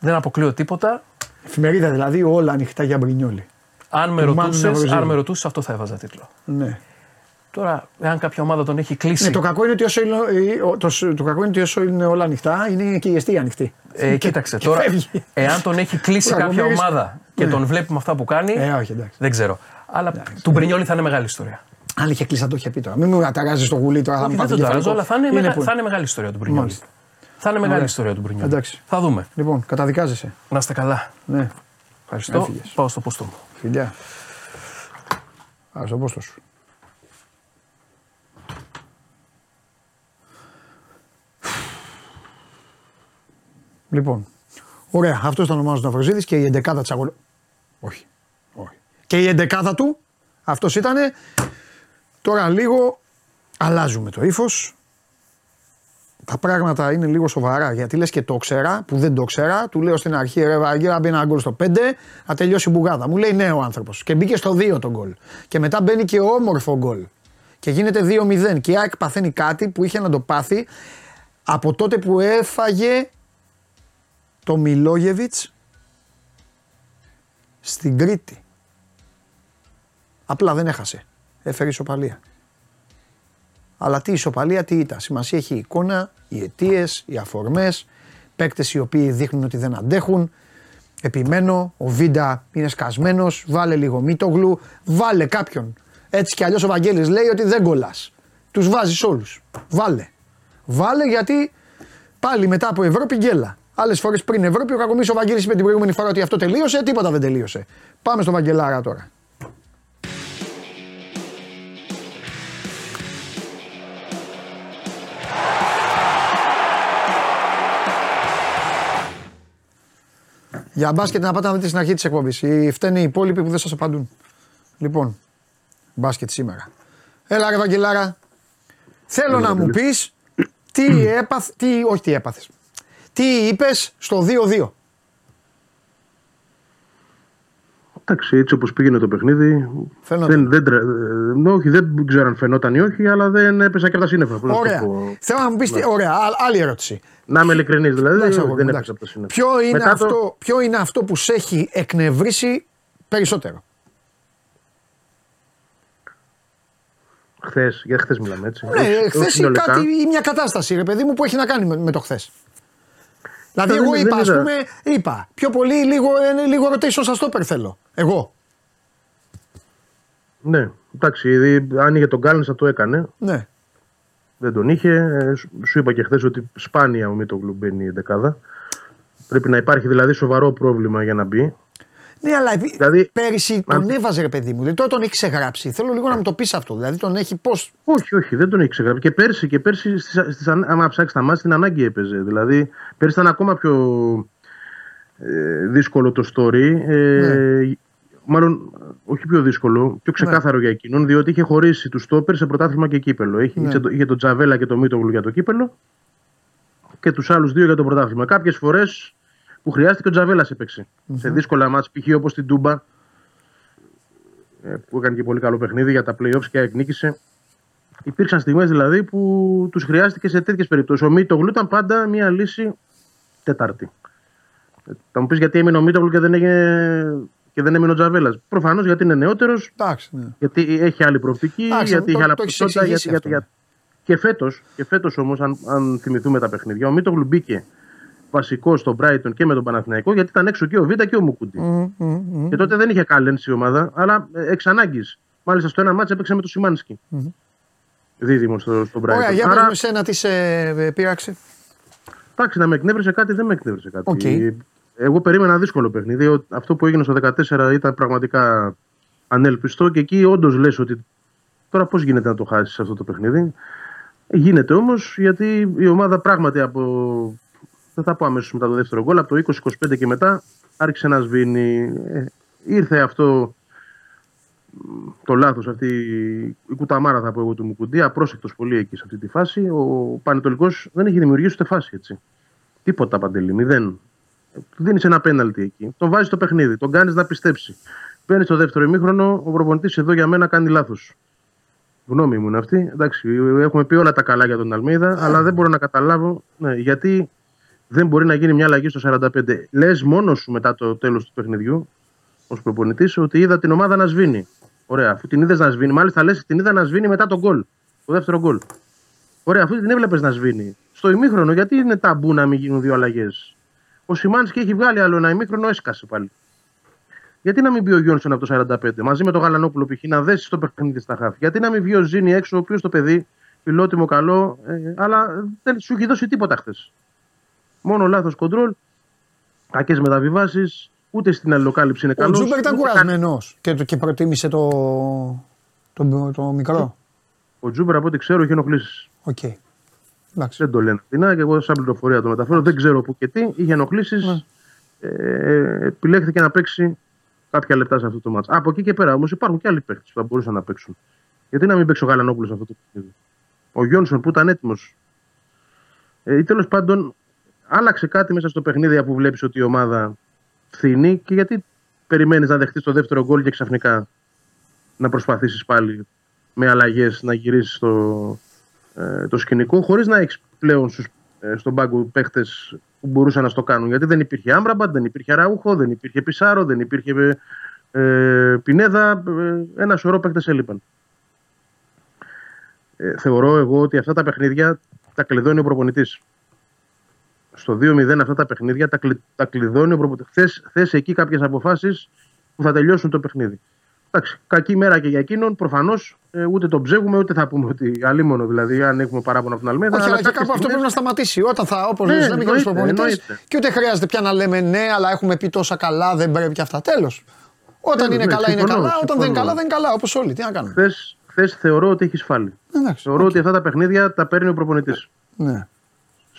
Δεν αποκλείω τίποτα. Εφημερίδα δηλαδή, όλα ανοιχτά για Μπρινιόλη. Αν με Του Μάνου ρωτούσε, Ναυροζίδη. αν με ρωτούσες, αυτό θα έβαζα τίτλο. Ναι. Τώρα, εάν κάποια ομάδα τον έχει κλείσει. ναι. το, κακό είναι ότι όσο είναι, ε, ο- το, το κακό είναι ότι όσο είναι όλα ανοιχτά, είναι και η αιστεία ανοιχτή. Ε, κοίταξε, Και τώρα, φεύγει. εάν τον έχει κλείσει Τώρα, κάποια γομίζεις. ομάδα και Ναι. τον βλέπει με αυτά που κάνει, Ε, όχι, εντάξει. δεν ξέρω. Αλλά του Μπρινιόλι θα είναι μεγάλη ιστορία. Αν είχε κλείσει, θα το είχε πει τώρα. Μην μου αταράζει το γουλί τώρα. θα Όχι, μου δεν πάρει τον ταράζω, κεφαλικό. αλλά θα είναι, μεγα- που θα είναι μεγάλη ιστορία του Μπρινιόλι. Μάλιστα. Θα είναι μεγάλη Ωραία. ιστορία του Μπρινιόλι. Εντάξει. Θα δούμε. Λοιπόν, καταδικάζεσαι. Να είστε καλά. Ναι. Ευχαριστώ. Έφυγες. Πάω στο ποστό μου. Φιλιά. Α, στο πόστος σου. Λοιπόν, ωραία. Αυτός ήταν ο Μάνος Ναυροζίδης και η εντεκάδα της αγωνία. Όχι. Όχι. Και η εντεκάδα του, αυτός ήτανε. Τώρα λίγο αλλάζουμε το ύφος. Τα πράγματα είναι λίγο σοβαρά γιατί λες και το ξέρα που δεν το ξέρα. Του λέω στην αρχή ρε Βαγγέλα μπει ένα γκολ στο 5 να τελειώσει η μπουγάδα. Μου λέει ναι ο άνθρωπος και μπήκε στο 2 το γκολ. Και μετά μπαίνει και όμορφο γκολ. Και γίνεται 2-0 και η ΑΕΚ παθαίνει κάτι που είχε να το πάθει από τότε που έφαγε το Μιλόγεβιτς στην Κρήτη. Απλά δεν έχασε. Έφερε ισοπαλία. Αλλά τι ισοπαλία, τι ήταν. Σημασία έχει η εικόνα, οι αιτίες, οι αφορμές, παίκτες οι οποίοι δείχνουν ότι δεν αντέχουν. Επιμένω, ο Βίντα είναι σκασμένος, βάλε λίγο μύτογλου, βάλε κάποιον. Έτσι κι αλλιώς ο Βαγγέλης λέει ότι δεν κολλάς. Τους βάζεις όλους. Βάλε. Βάλε γιατί πάλι μετά από Ευρώπη γκέλα. Άλλες φορές πριν Ευρώπη, ο Κακομίς ο Βαγγέλης είπε την προηγούμενη φορά ότι αυτό τελείωσε, τίποτα δεν τελείωσε. Πάμε στο Βαγγελάρα τώρα. Για μπάσκετ να πάτε να δείτε στην αρχή της εκπομπής. Οι φταίνε οι υπόλοιποι που δεν σας απαντούν. Λοιπόν, μπάσκετ σήμερα. Έλα, ρε Βαγγελάρα. Θέλω να μου πεις τι έπαθε. Τι, όχι τι έπαθες. Τι είπες στο 2-2. Εντάξει, έτσι όπως πήγαινε το παιχνίδι. Φαινόταν. Δεν, δεν, τρα- ε, όχι, δεν ξέρω αν φαινόταν ή όχι, αλλά δεν έπεσα και από τα σύννεφα. πώς να σου το Ωραία. πω. Θέλω να μου πεις. Ωραία, α- άλλη ερώτηση. Να είμαι ειλικρινής, δηλαδή Εντάξει, δεν, αγόρι δεν μου, έπεσα εντάξει. από τα σύννεφα. Ποιο είναι, Μετά αυτό, το- ποιο είναι αυτό που σε έχει εκνευρίσει περισσότερο; Χθες, για χθες μιλάμε έτσι. Ναι, Όχι- όχι χθες ή, συνολικά. κάτι, ή μια κατάσταση, ρε παιδί μου, που έχει να κάνει με, με το χθες. Δηλαδή, Δεν- εγώ δεν είπα, ας είδα. πούμε, είπα, πιο πολύ λίγο, ε, λίγο rotation στα stopper θέλω. Εγώ. Ναι, εντάξει, ήδη, αν είχε τον Κάλνη θα το έκανε. Ναι. Δεν τον είχε. Ε, σου- Σου είπα και χθες ότι σπάνια ο Μίτογλου μπαίνει η δεκάδα. Πρέπει να υπάρχει δηλαδή σοβαρό πρόβλημα για να μπει. Ναι, αλλά επί- Δηλαδή- πέρυσι τον Αν- έβαζε ρε παιδί μου. Δηλαδή τώρα τον έχει ξεγράψει. Θέλω λίγο να μου το πεις αυτό. Δηλαδή τον έχει πώ. Όχι, όχι, δεν τον έχει ξεγράψει. Και πέρσι, και πέρσι στις, στις, αν- άμα ψάξεις τα μάτια, την ανάγκη έπαιζε. Δηλαδή, πέρσι ήταν ακόμα πιο ε, δύσκολο το story. Ε, Μάλλον, όχι πιο δύσκολο, πιο ξεκάθαρο για εκείνον, διότι είχε χωρίσει τους στόπερ σε πρωτάθλημα και κύπελο. Είχε, είχε, το- είχε τον Τζαβέλα και τον Μίτογλου για το κύπελο και τους άλλους δύο για το πρωτάθλημα. Κάποιες φορές που χρειάστηκε ο Τζαβέλας έπαιξε. Σε δύσκολα μάτια, π.χ. όπως την Τούμπα, ε, που έκανε και πολύ καλό παιχνίδι για τα playoffs και εκνίκησε. Υπήρξαν στιγμές δηλαδή που τους χρειάστηκε σε τέτοιες περιπτώσεις. Ο Μίτογλου ήταν πάντα μια λύση τετάρτη. Ε, Θα μου πεις γιατί έμεινε ο Μίτογλου και δεν, έγινε, και δεν έμεινε ο Τζαβέλας. Προφανώς γιατί είναι νεότερος, Εντάξει, ναι. γιατί έχει άλλη προοπτική, Εντάξει, γιατί το- έχει άλλα το έχεις ποσότητα, εξηγήσει γιατί- αυτό, γιατί- Και φέτος, και φέτος όμως, αν, αν θυμηθούμε τα παιχνίδια, ο Μίτογλου μπήκε βασικό στον Brighton και με τον Παναθηναϊκό, γιατί ήταν έξω και ο Β' και ο Μουκούντι. Και τότε δεν είχε κάλενση η ομάδα, αλλά ε, εξ ανάγκης. Μάλιστα στο ένα ματς έπαιξε με το Σιμάνσκι Δίδυμο στο, στο Brighton. Ωραία, για Άρα, πες μου εσένα τι σε ε, πείραξε; εντάξει, να με εκνεύρισε κάτι, δεν με εκνεύρισε κάτι. Οκ. Εγώ περίμενα ένα δύσκολο παιχνίδι. Ο- Αυτό που έγινε στο 14 ήταν πραγματικά ανέλπιστο και εκεί όντως λες ότι τώρα πώς γίνεται να το χάσεις αυτό το παιχνίδι. Ε, Γίνεται όμως γιατί η ομάδα πράγματι από. Δεν θα πω αμέσω μετά το δεύτερο γκολ, από το 20-25 και μετά άρχισε να σβήνει. Ε, ήρθε αυτό μ, το λάθος, αυτή η κουταμάρα θα πω εγώ του Μουκουντή, απρόσεκτος πολύ εκεί σε αυτή τη φάση. Ο Πανετολικός δεν έχει δημιουργήσει ούτε φάση έτσι. Τίποτα παντελή, μηδέν. Του δίνει ένα πέναλτι εκεί. Τον βάζει στο παιχνίδι, τον κάνεις να πιστέψει. Παίρνει το δεύτερο ημίχρονο, ο προπονητής εδώ για μένα κάνει λάθος. Γνώμη μου είναι αυτή. Εντάξει, έχουμε πει όλα τα καλά για τον Αλμίδα, αλλά δεν μπορώ να καταλάβω ναι, γιατί δεν μπορεί να γίνει μια αλλαγή στο 45. Λες μόνος σου μετά το τέλος του παιχνιδιού, ως προπονητής, ότι είδα την ομάδα να σβήνει. Ωραία, αφού την είδες να σβήνει, μάλιστα λες την είδα να σβήνει μετά τον γκολ. Το δεύτερο γκολ. Ωραία, αφού την έβλεπες να σβήνει. Στο ημίχρονο, γιατί είναι ταμπού να μην γίνουν δύο αλλαγές; Ο Σιμάνσκι έχει βγάλει άλλο ένα ημίχρονο, έσκασε πάλι. Γιατί να μην μπει ο Γιόνσον από το 45 μαζί με τον Γαλανόπουλο π.χ. να δέσει το παιχνίδι στα χάφη. Γιατί να μην βγει ο Ζήνη έξω, ο οποίος το παιδί, φιλότιμο καλό, ε, αλλά δεν σου έχει δώσει τίποτα χθες. Μόνο λάθος κοντρόλ, κακές μεταβιβάσεις, ούτε στην αλληλοκάλυψη είναι Ο καλός. Τσούμπερ ήταν κουρασμένος και, το- και προτίμησε το, το, το μικρό. Ο Τσούμπερ από ό,τι ξέρω έχει ενοχλήσεις. Οκ. Εντάξει. Δεν το λένε αυτοί και εγώ σαν πληροφορία το μεταφέρω. Δεν ξέρω πού και τι. Είχε ενοχλήσεις. Ναι. Ε, επιλέχθηκε να παίξει κάποια λεπτά σε αυτό το ματς. Από εκεί και πέρα όμως υπάρχουν και άλλοι παίχτες που θα μπορούσαν να παίξουν. Γιατί να μην παίξει ο Γαλανόπουλος σε αυτό το παιχνίδι; Ο Γιόνσον που ήταν έτοιμος. Ε, ή τέλος πάντων άλλαξε κάτι μέσα στο παιχνίδι που βλέπεις ότι η ομάδα φθηνεί και γιατί περιμένεις να δεχτείς το δεύτερο γκολ και ξαφνικά να προσπαθήσεις πάλι με αλλαγές να γυρίσεις το, ε, το σκηνικό χωρίς να έχεις πλέον στους, ε, στον πάγκο παίχτες που μπορούσαν να στο κάνουν. Γιατί δεν υπήρχε Άμπραμπαντ, δεν υπήρχε Ραούχο, δεν υπήρχε Πισάρο, δεν υπήρχε ε, Πινέδα. Ε, ένα σωρό παίχτες έλειπαν. Ε, θεωρώ εγώ ότι αυτά τα παιχνίδια τα κλειδώνει ο προπονητής. Στο 2-0 αυτά τα παιχνίδια τα, κλει, τα κλειδώνει ο προπονητής. Θε εκεί κάποιες αποφάσεις που θα τελειώσουν το παιχνίδι. Εντάξει, κακή μέρα και για εκείνον. Προφανώς ε, ούτε τον ψέγουμε ούτε θα πούμε ότι αλίμονο δηλαδή, αν έχουμε παράπονα από την Αλμέδα. Όχι, αλλά και κάποιες κάπου αυτό στιγμές- πρέπει να σταματήσει. Όταν θα, όπως Ναι, λες, λέμε και του εννοείται, προπονητέ, εννοείται. και ούτε χρειάζεται πια να λέμε ναι, αλλά έχουμε πει τόσα καλά, δεν πρέπει και αυτά. Τέλος. Όταν Ναι, είναι ναι, καλά, είναι συμφωνώ, καλά. Όταν δεν είναι συμφωνώ. καλά, δεν είναι καλά. Όπως όλοι. Τι να κάνουμε. Χθες, χθες θεωρώ ότι έχει φάλει. Εντάξει. Θεωρώ ότι αυτά τα παιχνίδια τα παίρνει ο προπονητής Ναι.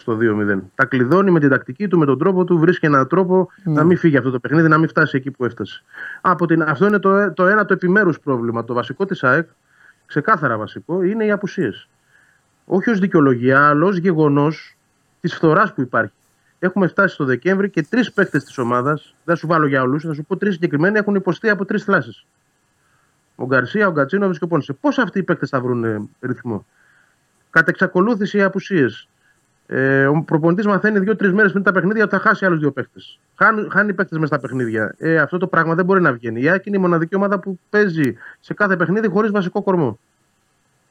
Στο 2-0. Τα κλειδώνει με την τακτική του, με τον τρόπο του, βρίσκει έναν τρόπο να μην φύγει αυτό το παιχνίδι, να μην φτάσει εκεί που έφτασε. Από την, αυτό είναι το, το ένα το επιμέρους πρόβλημα. Το βασικό της ΑΕΚ, ξεκάθαρα βασικό, είναι οι απουσίες. Όχι ως δικαιολογία, αλλά ως γεγονός της φθοράς που υπάρχει. Έχουμε φτάσει στο Δεκέμβρη και τρεις παίκτες της ομάδας, δεν σου βάλω για όλους, θα σου πω τρεις συγκεκριμένοι έχουν υποστεί από τρεις θλάσεις. Ο Γκαρσία, ο Γκατσίνοβιτς και ο Πόνσε. Πώς αυτοί οι παίκτες θα βρουν ε, ρυθμό; Κατ' εξακολούθηση οι απουσίες. Ε, ο προπονητής μαθαίνει δύο-τρει μέρες πριν τα παιχνίδια ότι θα χάσει άλλους δύο παίκτες. Χάνει, χάνει παίκτες μες στα παιχνίδια. Ε, αυτό το πράγμα δεν μπορεί να βγαίνει. Η Άκη είναι η μοναδική ομάδα που παίζει σε κάθε παιχνίδι χωρίς βασικό κορμό.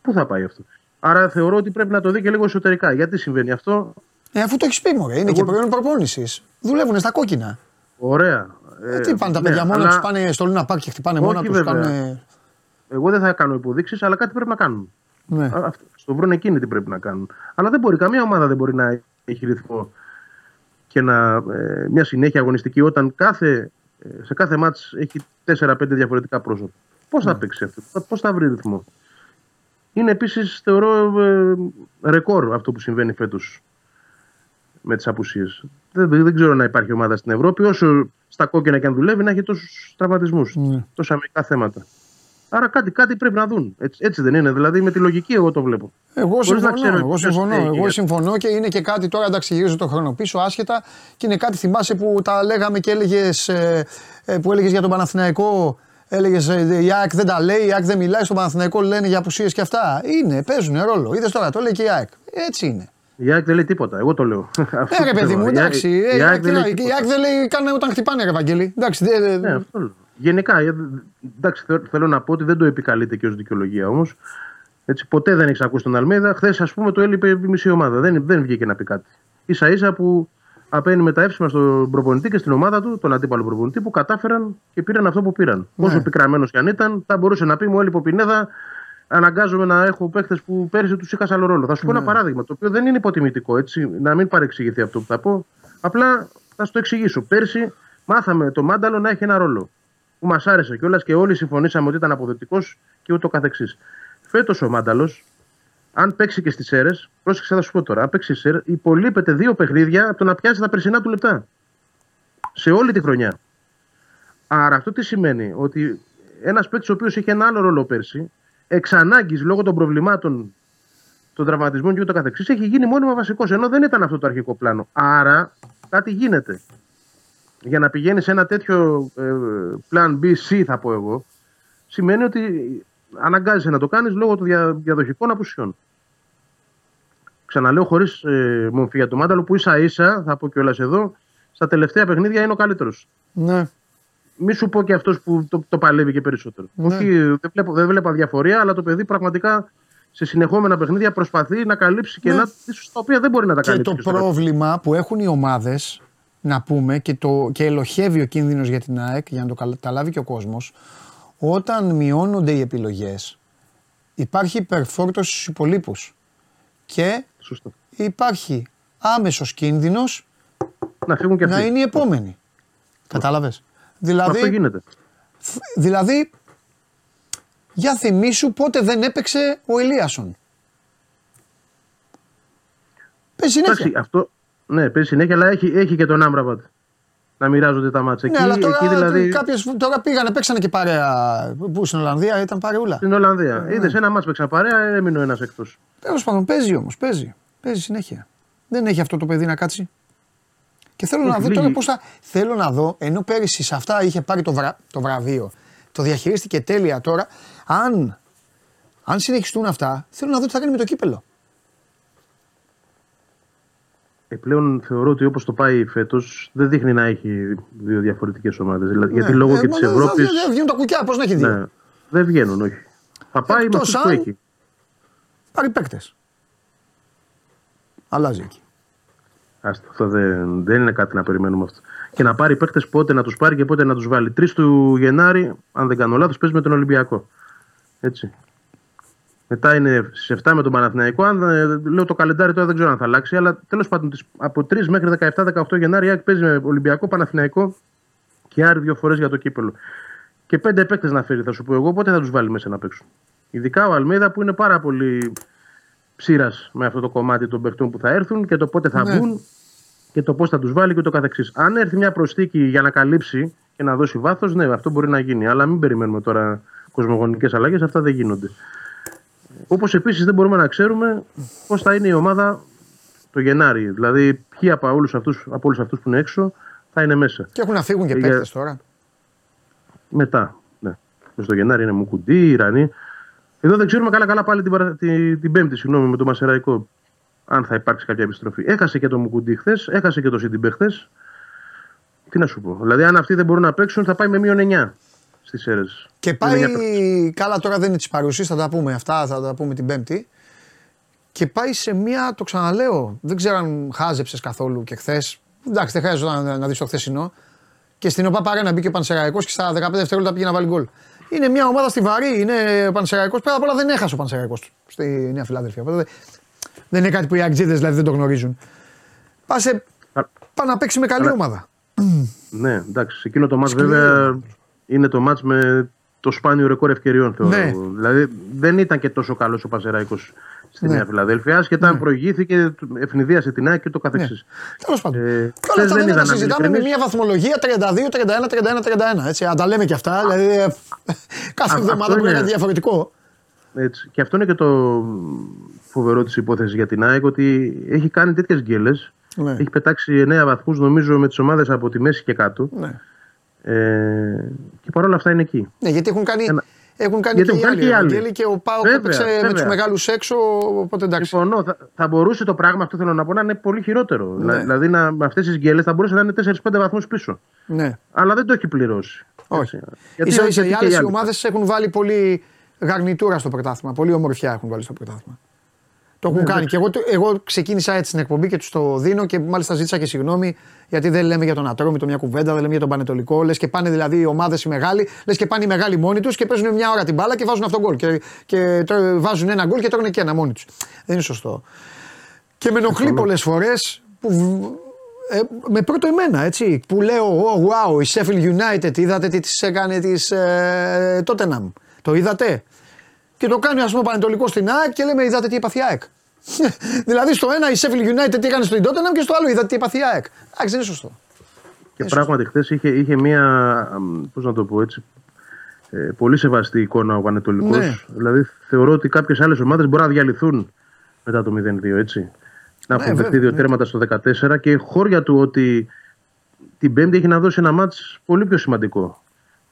Πού θα πάει αυτό; Άρα θεωρώ ότι πρέπει να το δει και λίγο εσωτερικά. Γιατί συμβαίνει αυτό; Ε, αφού το έχεις πει, μωρέ, είναι και προϊόν προπόνησης. Δουλεύουν στα κόκκινα. Ωραία. Ε, τι πάνε τα ναι, παιδιά μόνα αλλά τους, πάνε στο Λούνα Πάρκ και χτυπάνε Όχι, μόνα τους. βέβαια. Κάνουν... Εγώ δεν θα κάνω υποδείξεις, αλλά κάτι πρέπει να κάνουν. Ναι. Α, Αυτό, στο βρουν εκείνοι τι πρέπει να κάνουν. Αλλά δεν μπορεί, καμία ομάδα δεν μπορεί να έχει ρυθμό και ένα, ε, μια συνέχεια αγωνιστική όταν κάθε, ε, σε κάθε μάτς έχει 4-5 διαφορετικά πρόσωπα. Πώς θα παίξει αυτό, πώς θα βρει ρυθμό. Είναι επίσης θεωρώ ε, ρεκόρ αυτό που συμβαίνει φέτος με τις απουσίες. Δεν, δεν ξέρω να υπάρχει ομάδα στην Ευρώπη όσο στα κόκκινα και αν δουλεύει να έχει τόσους τραυματισμούς, Ναι. τόσα αμυντικά θέματα. Άρα κάτι, κάτι πρέπει να δουν. Έτσι, έτσι δεν είναι. Δηλαδή με τη λογική εγώ το βλέπω. Εγώ Χωρίς να συμφωνώ, ξέρω εγώ ποιος συμφωνώ, φταίει εγώ για- συμφωνώ και είναι και κάτι τώρα εντάξει γυρίζω το χρόνο πίσω άσχετα και είναι κάτι θυμάσαι που τα λέγαμε και έλεγες, ε, ε, που έλεγες για τον Παναθηναϊκό Έλεγες η ΑΕΚ δεν τα λέει, η ΑΕΚ δεν μιλάει, στον Παναθηναϊκό λένε για απουσίες και αυτά. Είναι, παίζουν ρόλο. Είδες τώρα, το λέει και η ΑΕΚ. Έτσι είναι. Η ΑΕΚ δεν λέει τίποτα. Εγώ το λέω. Αυτό Ε, ρε παιδί πιστεύω. μου, Η ΑΕΚ- εντάξει. ε, Η Η ΑΕΚ ΑΕΚ δεν λέει η τίποτα. ΑΕΚ δεν λέει καν όταν χτυπάνε, ρε Βαγγέλη. Εντάξει, δεν- δεν- Ναι, αυτό λέω. Γενικά, ε, εντάξει, θε- θέλω να πω ότι δεν το επικαλείται και ως δικαιολογία όμως. Έτσι, ποτέ δεν έχεις ακούσει τον Αλμέδα. Χθες, ας πούμε, το έλειπε η μισή ομάδα. Δεν, δεν βγήκε να πει κάτι. σα ίσα που απένει με τα εύσημα στον προπονητή και στην ομάδα του, τον αντίπαλο προπονητή, που κατάφεραν και πήραν αυτό που πήραν. Ναι. Όσο πικραμένος κι αν ήταν, θα μπορούσε να πει: Μου έλειπε ο Πινέδα, αναγκάζομαι να έχω παίχτε που πέρυσι τους είχα σε άλλο ρόλο. Θα σου πω Ναι. ένα παράδειγμα, το οποίο δεν είναι υποτιμητικό, έτσι, να μην παρεξηγηθεί αυτό που θα πω. Απλά θα σου το εξηγήσω. Πέρσι μάθαμε το Μάνταλο να έχει ένα ρόλο που μας άρεσε κιόλας και όλοι συμφωνήσαμε ότι ήταν αποδοτικός και ούτω καθεξής. Φέτος ο Μάνταλος, αν παίξει και στις αίρε, πρόσεξε θα σου πω τώρα, αν παίξει στις αίρε, υπολείπεται δύο παιχνίδια από το να πιάσει τα περσινά του λεπτά. Σε όλη τη χρονιά. Άρα αυτό τι σημαίνει, ότι ένας παίκτης ο οποίος είχε ένα άλλο ρόλο πέρσι, εξ ανάγκης, λόγω των προβλημάτων των τραυματισμών και ούτω καθεξής, έχει γίνει μόνιμα βασικός, ενώ δεν ήταν αυτό το αρχικό πλάνο. Άρα κάτι γίνεται. Για να πηγαίνεις σε ένα τέτοιο ε, plan B, C θα πω εγώ, σημαίνει ότι αναγκάζεσαι να το κάνεις λόγω των δια, διαδοχικών απουσιών. Ξαναλέω χωρίς ε, μορφή για το Μάνταλο που ίσα ίσα, θα πω κιόλας εδώ, στα τελευταία παιχνίδια είναι ο καλύτερος. Ναι. Μη σου πω και αυτός που το, το παλεύει και περισσότερο. Ναι. Όχι, δεν βλέπω, δεν βλέπω διαφορία, αλλά το παιδί πραγματικά σε συνεχόμενα παιχνίδια προσπαθεί να καλύψει Ναι. κενά ίσως τα οποία δεν μπορεί να τα Και καλύψει. το και στο κάτω. πρόβλημα που έχουν οι ομάδες, να πούμε, και, το, και ελοχεύει ο κίνδυνος για την ΑΕΚ, για να το καταλάβει και ο κόσμος, όταν μειώνονται οι επιλογές, υπάρχει υπερφόρτωση στους υπολείπους. Και Σωστό. υπάρχει άμεσος κίνδυνος Να φύγουν και αυτοί. να είναι οι επόμενοι. Κατάλαβες; Αυτό Δηλαδή, γίνεται. δηλαδή, για θυμήσου πότε δεν έπαιξε ο Ελίασον. Πες συνέχεια. Εντάξει, αυτό. Ναι, παίζει συνέχεια, αλλά έχει, έχει και τον Άμραμπατ. Να μοιράζονται τα μάτσα. Ναι, εκεί, αλλά τώρα, εκεί δηλαδή. κάποιες, τώρα πήγανε, παίξανε και παρέα. Πού στην Ολλανδία ήταν παρεούλα. Στην Ολλανδία. Ναι. Είδες ένα μάτς παίξαν παρέα, έμεινε ο ένας εκτός. Τέλος πάντων, παίζει όμως, παίζει. Παίζει συνέχεια. Δεν έχει αυτό το παιδί να κάτσει. Και θέλω να Όχι, δω λίγοι. τώρα πώς θα. Θέλω να δω, ενώ πέρυσι σε αυτά είχε πάρει το, βρα... το βραβείο, το διαχειρίστηκε τέλεια τώρα. Αν, αν συνεχιστούν αυτά, θέλω να δω τι θα κάνει με το κύπελο. Ε, πλέον θεωρώ ότι όπως το πάει φέτος δεν δείχνει να έχει δύο διαφορετικές ομάδες. γιατί Ναι. λόγω Ε, και μα τη δεν- Ευρώπη. Δεν δεν βγαίνουν τα κουκιά, πώς να έχει δύο; Ναι, δεν βγαίνουν, όχι. Θα πάει με Εκτός αυτούς που αν- έχει. Πάρει παίκτες. Αλλάζει εκεί. Άστα, αυτό δεν, δεν είναι κάτι να περιμένουμε αυτό. Και να πάρει παίχτε πότε να τους πάρει και πότε να τους βάλει. 3 του Γενάρη, αν δεν κάνω λάθος, παίζει με τον Ολυμπιακό. Έτσι. Μετά είναι στι 7 με τον Παναθηναϊκό. Αν, ε, λέω το καλεντάρι τώρα δεν ξέρω αν θα αλλάξει, αλλά τέλος πάντων τις- από 3 μέχρι 17-18 Γενάρη η ΑΕΚ παίζει με Ολυμπιακό, Παναθηναϊκό και Άρη δύο φορές για το κύπελο. Και πέντε παίκτες να φέρει, θα σου πω εγώ, πότε θα τους βάλει μέσα να παίξουν. Ειδικά ο Αλμίδα που είναι πάρα πολύ ψήρας με αυτό το κομμάτι των παιχτών που θα έρθουν και το πότε θα Ναι. βγουν και το πώς θα τους βάλει και το καθεξής. Αν έρθει μια προσθήκη για να καλύψει και να δώσει βάθος, ναι, αυτό μπορεί να γίνει. Αλλά μην περιμένουμε τώρα κοσμογονικές αλλαγές, αυτά δεν γίνονται. Όπως επίσης δεν μπορούμε να ξέρουμε πώς θα είναι η ομάδα το Γενάρη. Δηλαδή, ποιοι από όλους αυτούς από όλους αυτούς που είναι έξω θα είναι μέσα. Και έχουν να φύγουν και Ε, για- παίκτε τώρα. Μετά. Ναι. Μες στο Γενάρη είναι Μουκουντή, Ιρανή. Εδώ δεν ξέρουμε καλά-καλά πάλι την, παρα... την, την Πέμπτη, συγγνώμη, με το Μασεραϊκό. Αν θα υπάρξει κάποια επιστροφή. Έχασε και το Μουκουντή χθες, έχασε και το Σιντιμπέ χθες. Τι να σου πω. Δηλαδή, αν αυτοί δεν μπορούν να παίξουν, θα πάει με μείον 9 στι αίρε. Και πάει. Καλά, τώρα δεν είναι της παρουσίας, θα τα πούμε αυτά, θα τα πούμε την Πέμπτη. Και πάει σε μία, το ξαναλέω, δεν ξέρω αν χάζεψες καθόλου και χθες. Εντάξει, δεν χρειάζεται να, να δεις το χθεσινό. Και στην ΟΠΑ Παρένα μπήκε ο Πανσεραϊκός και στα 15 δευτερόλεπτα πήγε να βάλει γκολ. Είναι μια ομάδα στιβαρή, είναι ο Πανσεραϊκός. Πέρα απ' όλα δεν έχασε ο Πανσεραϊκός στη Νέα Φιλάδελφια. Οπότε δεν- δεν είναι κάτι που οι Αγγλίδες δηλαδή δεν το γνωρίζουν. Πας σε. πάει να παίξεις με καλή ομάδα. Ναι, εντάξει. Εκείνο το μάτς Σκληρό. βέβαια είναι το μάτς με το σπάνιο ρεκόρ ευκαιριών θεωρώ. Ναι. Δηλαδή δεν ήταν και τόσο καλός ο Πασεραϊκός στη Ναι. Νέα Φιλαδέλφια, ασχετά αν προηγήθηκε, ευνηδίασε την ΑΕΚ και το καθεξής. Τέλος πάντων. Ε, Όλα χθες αυτά δεν είδα τα να συζητάμε με ειλικρινείς. μια βαθμολογία 32, 31, 31, 31. Έτσι, αν τα λέμε και αυτά. Δηλαδή, ε, κάθε Α, εβδομάδα αυτό μπορεί να είναι. είναι διαφορετικό. Έτσι. Και αυτό είναι και το φοβερό της υπόθεσης για την ΑΕΚ, ότι έχει κάνει τέτοιες γκέλες. Ναι. Έχει πετάξει 9 βαθμούς νομίζω με τις ομάδες από τη μέση και κάτω. Ναι. Ε, και παρόλα αυτά είναι εκεί. Ναι, γιατί έχουν κάνει, Ένα- έχουν κάνει Γιατί και οι έχουν κάνει άλλοι. και οι άλλοι. Ευαγγέλη, και ο Πάοκ Βέβαια, έπαιξε με βέβαια. του μεγάλους έξω. Οπότε εντάξει. Συμφωνώ. Θα, θα μπορούσε το πράγμα αυτό θέλω να πω να είναι πολύ χειρότερο. Ναι. Δηλαδή να, με αυτές τις γκέλες θα μπορούσε να είναι 4-5 βαθμούς πίσω. Ναι. Αλλά δεν το έχει πληρώσει. Όχι. Έτσι. Γιατί- σα ίσα οι γιατί και άλλες άλλοι. ομάδες έχουν βάλει πολύ γαρνιτούρα στο πρωτάθλημα. Πολύ ομορφιά έχουν βάλει στο πρωτάθλημα. Το Ναι, έχουν κάνει. Και εγώ, το- εγώ ξεκίνησα έτσι την εκπομπή και τους το δίνω και μάλιστα ζήτησα και συγγνώμη γιατί δεν λέμε για τον Ατρόμητο μια κουβέντα, δεν λέμε για τον Πανετολικό. Λες και πάνε δηλαδή οι ομάδες οι μεγάλοι, λες και πάνε οι μεγάλοι μόνοι τους και παίζουν μια ώρα την μπάλα και βάζουν αυτόν γκολ. Και, και τρώ- βάζουν ένα γκολ και τρώνε και ένα μόνοι τους. Δεν είναι σωστό. Και με ενοχλεί πολλές φορές που. β- ε, με πρώτο εμένα, έτσι. Που λέω, oh, wow, η Sheffield United, είδατε τι της έκανε της ε, Tottenham. Το είδατε; Και το κάνει, ας πούμε, ο Πανετολικός στην ΑΕΚ και λέμε, είδατε τι έπαθε η ΑΕΚ; δηλαδή στο ένα η Sheffield United τι έκανε στην Tottenham και στο άλλο είδατε τι έπαθε η ΑΕΚ. Εντάξει, δεν είναι σωστό. Και πράγματι χθες είχε, είχε μία. Πώς να το πω έτσι. Ε, πολύ σεβαστή εικόνα ο Πανετολικός. Ναι. Δηλαδή θεωρώ ότι κάποιες άλλες ομάδες μπορεί να διαλυθούν μετά το 0-2, έτσι. Να έχουν Ναι, δεχτεί βέβαια, δύο ναι. τέρματα στο 14 και χώρια του ότι την Πέμπτη έχει να δώσει ένα μάτς πολύ πιο σημαντικό.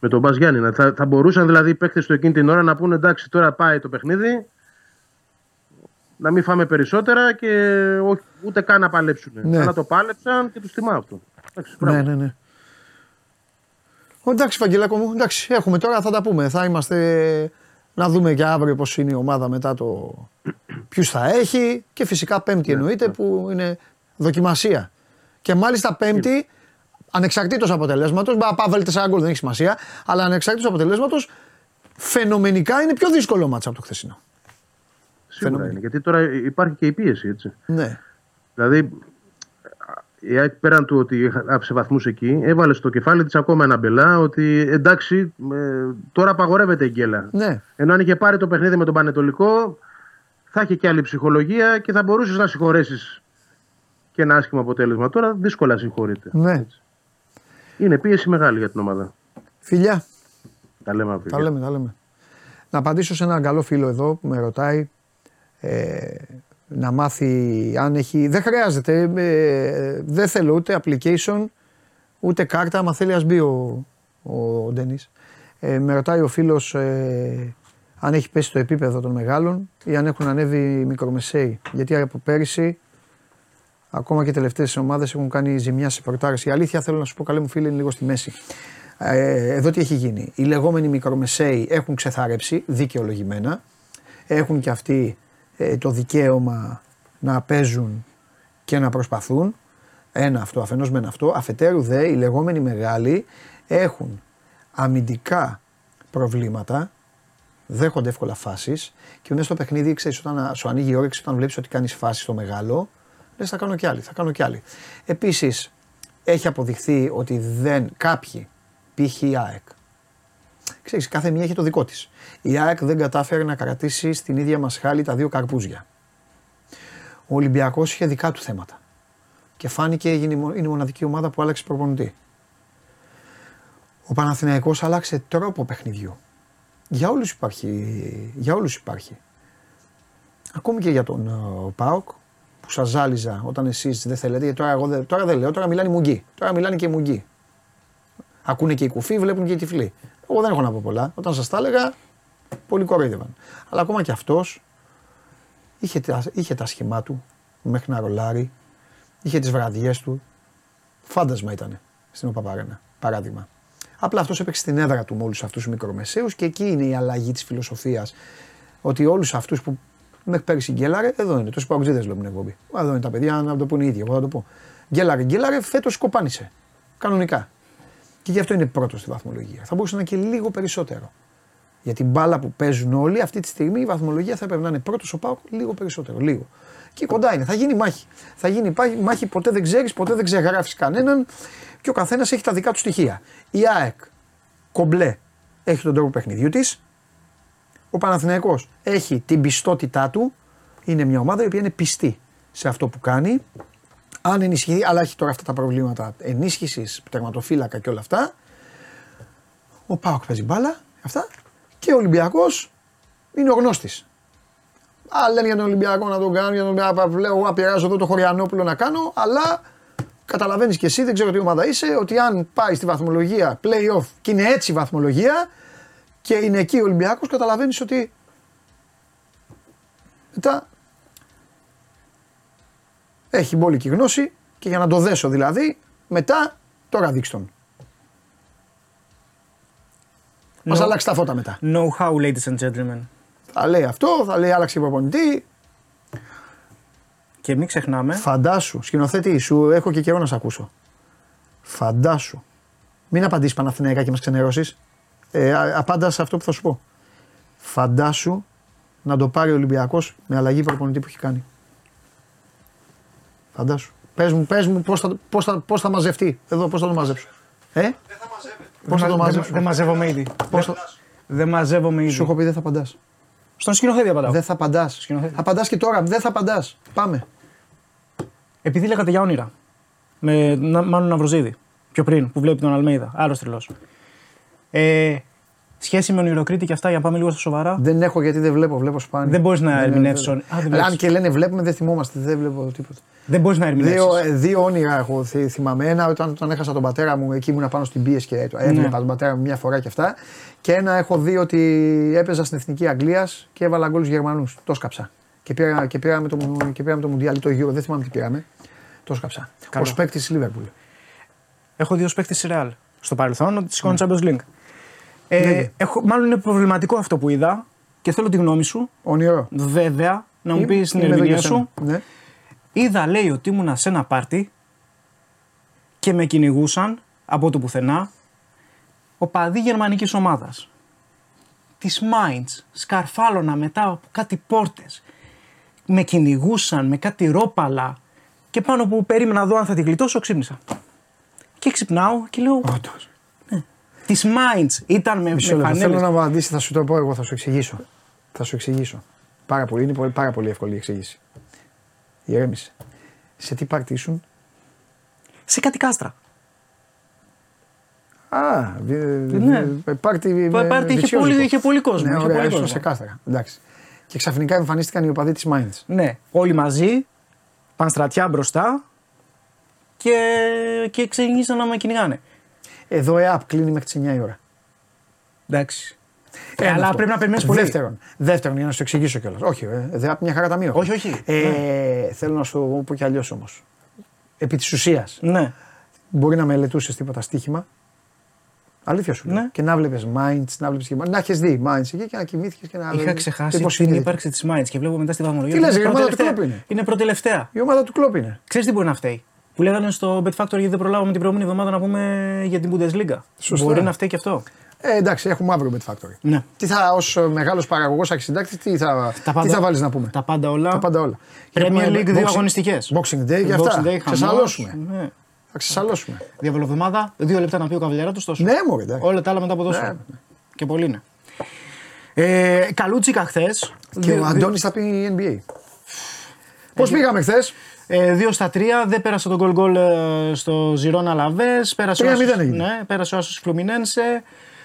Με τον Μπα Γιάννη. Θα, θα μπορούσαν δηλαδή οι παίκτες του εκείνη την ώρα να πούνε εντάξει, τώρα πάει το παιχνίδι. Να μην φάμε περισσότερα και όχι, ούτε καν να παλέψουν. Ναι. Αλλά το πάλεψαν και τους τιμά αυτό. Εντάξει, μπράβο. Ναι, ναι, ναι. Ω, Εντάξει, Βαγγελάκο μου, εντάξει, έχουμε τώρα, θα τα πούμε. Θα είμαστε να δούμε και αύριο πώς είναι η ομάδα μετά το. Ποιους θα έχει και φυσικά Πέμπτη εννοείται που είναι δοκιμασία. Και μάλιστα Πέμπτη, ανεξαρτήτως αποτελέσματος, μπα πάει βάλει 4 γκολ, δεν έχει σημασία, αλλά ανεξαρτήτως αποτελέσματος, φαινομενικά είναι πιο δύσκολο μάτσα από το χθεσινό. Σίγουρα Φαινόμενο. είναι. Γιατί τώρα υπάρχει και η πίεση, έτσι. Ναι. Δηλαδή, η ΑΕΚ πέραν του ότι άφησε βαθμούς εκεί, έβαλε στο κεφάλι της ακόμα ένα μπελά ότι εντάξει, ε, τώρα απαγορεύεται η γκέλα. Ναι. Ενώ αν είχε πάρει το παιχνίδι με τον Πανετολικό, θα είχε και άλλη ψυχολογία και θα μπορούσες να συγχωρέσεις και ένα άσχημο αποτέλεσμα. Τώρα δύσκολα συγχωρείται. Ναι. Έτσι. Είναι πίεση μεγάλη για την ομάδα. Φιλιά. Τα λέμε αύριο. Τα λέμε, τα λέμε. Να απαντήσω σε έναν καλό φίλο εδώ που με ρωτάει ε, να μάθει αν έχει. Δεν χρειάζεται. ε, δεν θέλω ούτε application ούτε κάρτα. Άμα θέλει, ας μπει ο, ο, Ντένις. Ε, με ρωτάει ο φίλος ε, αν έχει πέσει το επίπεδο των μεγάλων ή αν έχουν ανέβει οι μικρομεσαίοι. Γιατί από πέρυσι ακόμα και οι τελευταίες ομάδες έχουν κάνει ζημιά σε πορτάρε. Η αλήθεια θέλω να σου πω, καλέ μου φίλε, είναι λίγο στη μέση. Ε, εδώ τι έχει γίνει. Οι λεγόμενοι μικρομεσαίοι έχουν ξεθαρέψει δικαιολογημένα. Έχουν και αυτοί ε, το δικαίωμα να παίζουν και να προσπαθούν. Ένα αυτό, αφενός με αυτό. Αφετέρου δε, οι λεγόμενοι μεγάλοι έχουν αμυντικά προβλήματα, δέχονται εύκολα φάσεις και μέσα στο παιχνίδι, ξέρεις, όταν σου ανοίγει η όρεξη, όταν βλέπεις ότι κάνεις φάση στο μεγάλο, λες θα κάνω κι άλλη, θα κάνω κι άλλη. Επίσης, έχει αποδειχθεί ότι δεν κάποιοι, π.χ. η ΑΕΚ, ξέρεις, κάθε μία έχει το δικό της. Η ΑΕΚ δεν κατάφερε να κρατήσει στην ίδια μασχάλη τα δύο καρπούζια. Ο Ολυμπιακός είχε δικά του θέματα. Και φάνηκε έγινε η μο- είναι η μοναδική ομάδα που άλλαξε προπονητή. Ο Παναθηναϊκός άλλαξε τρόπο παιχνιδιού. Για όλους υπάρχει. Για όλους υπάρχει. Ακόμη και για τον ε, ΠΑΟΚ που σας ζάλιζα όταν εσείς δεν θέλετε. Γιατί τώρα, εγώ δεν, τώρα δεν λέω, τώρα μιλάνε οι μουγγί. Τώρα μιλάνε και οι μουγγί. Ακούνε και οι κουφοί, βλέπουν και οι τυφλοί. Εγώ δεν έχω να πω πολλά. Όταν σας τα έλεγα, πολλοί κοροϊδεύαν. Αλλά ακόμα και αυτός είχε, τα- είχε τα σχημά του μέχρι να ρολάρει. Είχε τις βραδιές του. Φάντασμα ήταν στην ΟΠΑΠΑΡΕΝΑ, παράδειγμα. Απλά αυτός έπαιξε στην έδρα του με όλους αυτούς τους μικρομεσαίους και εκεί είναι η αλλαγή της φιλοσοφίας. Ότι όλους αυτούς που μέχρι πέρυσι γκέλαρε, εδώ είναι. Τόσοι παγκοτζίδε λέω την εκπομπή. Εδώ είναι τα παιδιά να το πούνε οι ίδιοι. Εγώ θα το πω. Γκέλαρε, γκέλαρε, φέτος κοπάνισε. Κανονικά. Και γι' αυτό είναι πρώτος στη βαθμολογία. Θα μπορούσε να είναι και λίγο περισσότερο. Για την μπάλα που παίζουν όλοι, αυτή τη στιγμή η βαθμολογία θα έπρεπε να είναι πρώτος ο Πάοκ λίγο περισσότερο. Λίγο. Εκεί κοντά είναι. Θα γίνει μάχη. Θα γίνει πά- μάχη, ποτέ δεν ξέρεις, ποτέ δεν ξεγράφεις κανέναν και ο καθένας έχει τα δικά του στοιχεία. Η ΑΕΚ κομπλέ έχει τον τρόπο παιχνιδιού της. Ο Παναθηναϊκός έχει την πιστότητά του. Είναι μια ομάδα η οποία είναι πιστή σε αυτό που κάνει. Αν ενισχυθεί, αλλά έχει τώρα αυτά τα προβλήματα ενίσχυσης, τερματοφύλακα και όλα αυτά. Ο Πάοκ παίζει μπάλα, αυτά. Και ο Ολυμπιακός είναι ο γνώστης. Α, λένε για τον Ολυμπιακό να τον κάνω, για τον Ολυμπιακό. Λέω, εγώ πειράζω εδώ το Χωριανόπουλο να κάνω, αλλά καταλαβαίνεις και εσύ, δεν ξέρω τι ομάδα είσαι, ότι αν πάει στη βαθμολογία playoff και είναι έτσι η βαθμολογία και είναι εκεί ο Ολυμπιακός, καταλαβαίνεις ότι. Μετά έχει μπόλικη γνώση και για να το δέσω δηλαδή, μετά τώρα δείξ' τον. Μας No. αλλάξει τα φώτα μετά. Know how, ladies and gentlemen. Θα λέει αυτό, θα λέει άλλαξε προπονητή. Και μην ξεχνάμε. Φαντάσου, σκηνοθέτη, σου έχω και καιρό να σε ακούσω. Φαντάσου. Μην απαντήσεις Παναθηναϊκά και μας ξενερώσεις. Ε, α- απάντας σε αυτό που θα σου πω. Φαντάσου να το πάρει ο Ολυμπιακός με αλλαγή προπονητή που έχει κάνει. Φαντάσου. Πες μου, πες μου πώς θα, πώς θα, πώς θα μαζευτεί. Εδώ, πώς θα το μαζέψω. Ε; Πώς θα το Δεν- μαζέψω. Δεν μαζεύομαι ήδη. Πώς θα... Δεν μαζεύομαι ήδη. Σου έχω πει δεν θα απαντάς. Στον σκηνοθέτη απαντάω. Δεν θα απαντάς. Σκηνοθέτη. Απαντάς και τώρα, δεν θα απαντάς. Πάμε. Επειδή λέγατε για όνειρα. Με να- μάλλον Ναυροζίδη. Πιο πριν, που βλέπει τον Αλμέιδα. Άλλος τρελός. Ε, σχέση με ονειροκρίτη και αυτά, για να πάμε λίγο στα σοβαρά. Δεν έχω γιατί δεν βλέπω, βλέπω σπάνια. Δεν μπορείς να Ναι, ναι, ερμηνεύσεις δεν- όνει- Α, δεν Αν βλέπεις. και λένε βλέπουμε, δεν θυμόμαστε, δεν βλέπω τίποτα. Δεν μπορείς να ερμηνεύσεις. Δύο, ε, δύο όνειρα έχω θυ- θυμάμαι. Ένα όταν, όταν έχασα τον πατέρα μου, εκεί ήμουν πάνω στην πίεση και το Ναι. έβλεπα τον πατέρα μου μια φορά και αυτά. Και ένα έχω δει ότι έπαιζα στην εθνική Αγγλίας και έβαλα γκολ στους Γερμανούς. Το σκαψά. Και, πήρα, και, πήραμε το, και πήραμε το Μουντιάλ ή το Euro, δεν θυμάμαι τι πήραμε. Το σκαψά. Καλά. Ο παίκτης της Λίβερπουλ. Έχω δύο παίκτε της Real στο παρελθόν ότι σηκώνει Champions League. Ε, Ναι. έχω, μάλλον είναι προβληματικό αυτό που είδα και θέλω τη γνώμη σου. Όνειρο. Βέβαια, να μου πεις την Είμαι εδώ ερμηνεία για σένα. σου. Ναι. Είδα, λέει, ότι ήμουνα σε ένα πάρτι και με κυνηγούσαν από το πουθενά οπαδοί γερμανικής ομάδας. Της Mainz, σκαρφάλωνα μετά από κάτι πόρτες. Με κυνηγούσαν με κάτι ρόπαλα και πάνω που περίμενα να δω αν θα τη γλιτώσω, ξύπνησα. Και ξυπνάω και λέω. Της Mainz ήταν με, Μισό με λεπτό. Θέλω φανέλες. να απαντήσει, θα σου το πω εγώ, θα σου εξηγήσω. Θα σου εξηγήσω. Πάρα πολύ, είναι πολύ, πάρα πολύ εύκολη η εξήγηση. Ηρέμησε. Σε τι πάρτι ήσουν; σε κάτι κάστρα. Α, βι- Ναι. βι- πάρτι. με- πάρτι είχε δεξιόζικο. πολύ- είχε πολύ κόσμο, Ναι, είχε ωραία, πολύ ήσουν κόσμο. σε κάστρα. Εντάξει. Και ξαφνικά εμφανίστηκαν οι οπαδοί της Mainz. Ναι, όλοι μαζί, πανστρατιά μπροστά και, και ξεκίνησαν να με κυνηγάνε. Εδώ ΕΑΠ κλείνει μέχρι τις 9 η ώρα. Εντάξει. Ε, Ένα αλλά αυτό. πρέπει να περιμένεις πολύ. Δεύτερον, δεύτερον, για να σου εξηγήσω κιόλας. Όχι, ε, ΔΕΑΠ μια χαρά ταμείο. Όχι, όχι. Ε, Θέλω να σου πω κι αλλιώς όμως. Επί της ουσίας, Ναι. μπορεί να μελετούσες τίποτα στοίχημα. Αλήθεια σου λέω. Ναι. Και να βλέπεις Minds, να βλέπεις και. Να έχεις δει Minds εκεί και να κοιμήθηκες και να. Είχα και ξεχάσει πώς την είναι. ύπαρξη της Mainz και βλέπω μετά στη βαθμολογία. Τι λες, ότι η ομάδα του πρώτη-τελευταία. Κλόπ είναι. Είναι πρώτη-τελευταία. Η ομάδα του Κλόπ είναι. Ξέρεις τι μπορεί να φταίει; Που λέγανε στο Bet Factory γιατί δεν προλάβαμε την προηγούμενη εβδομάδα να πούμε για την Bundesliga. Σωστά. Μπορεί να φταίει και αυτό. Ε, εντάξει, έχουμε αύριο Bet Factory. Ναι. Τι θα, ως μεγάλος παραγωγός αρχισυντάκτης, τι θα, τι θα βάλεις να πούμε; Τα πάντα όλα. Τα πάντα όλα. Premier Έχουμε League, δύο boxing- αγωνιστικές. Boxing Day και αυτά. Day, χαμός. Ξεσαλώσουμε. Ναι. Θα ξεσαλώσουμε. Διαβολοβδομάδα, δύο λεπτά να πει ο Καβιλιαράτο τόσο. Ναι, μωρέ, εντάξει. Όλα τα άλλα μετά από τόσο. Ναι. Και πολύ είναι. Ε, καλούτσικα χθες. Και ο Αντώνης θα πει NBA. Πώς πήγαμε χθες; Ε, 2 στα 3, δεν πέρασε τον γκολ γκολ ε, στο Ζιρόνα Λαβέ. Πέρασε, ο 3-0 Άσος- έγινε. ναι, πέρασε ο Άσος Φλουμινένσε.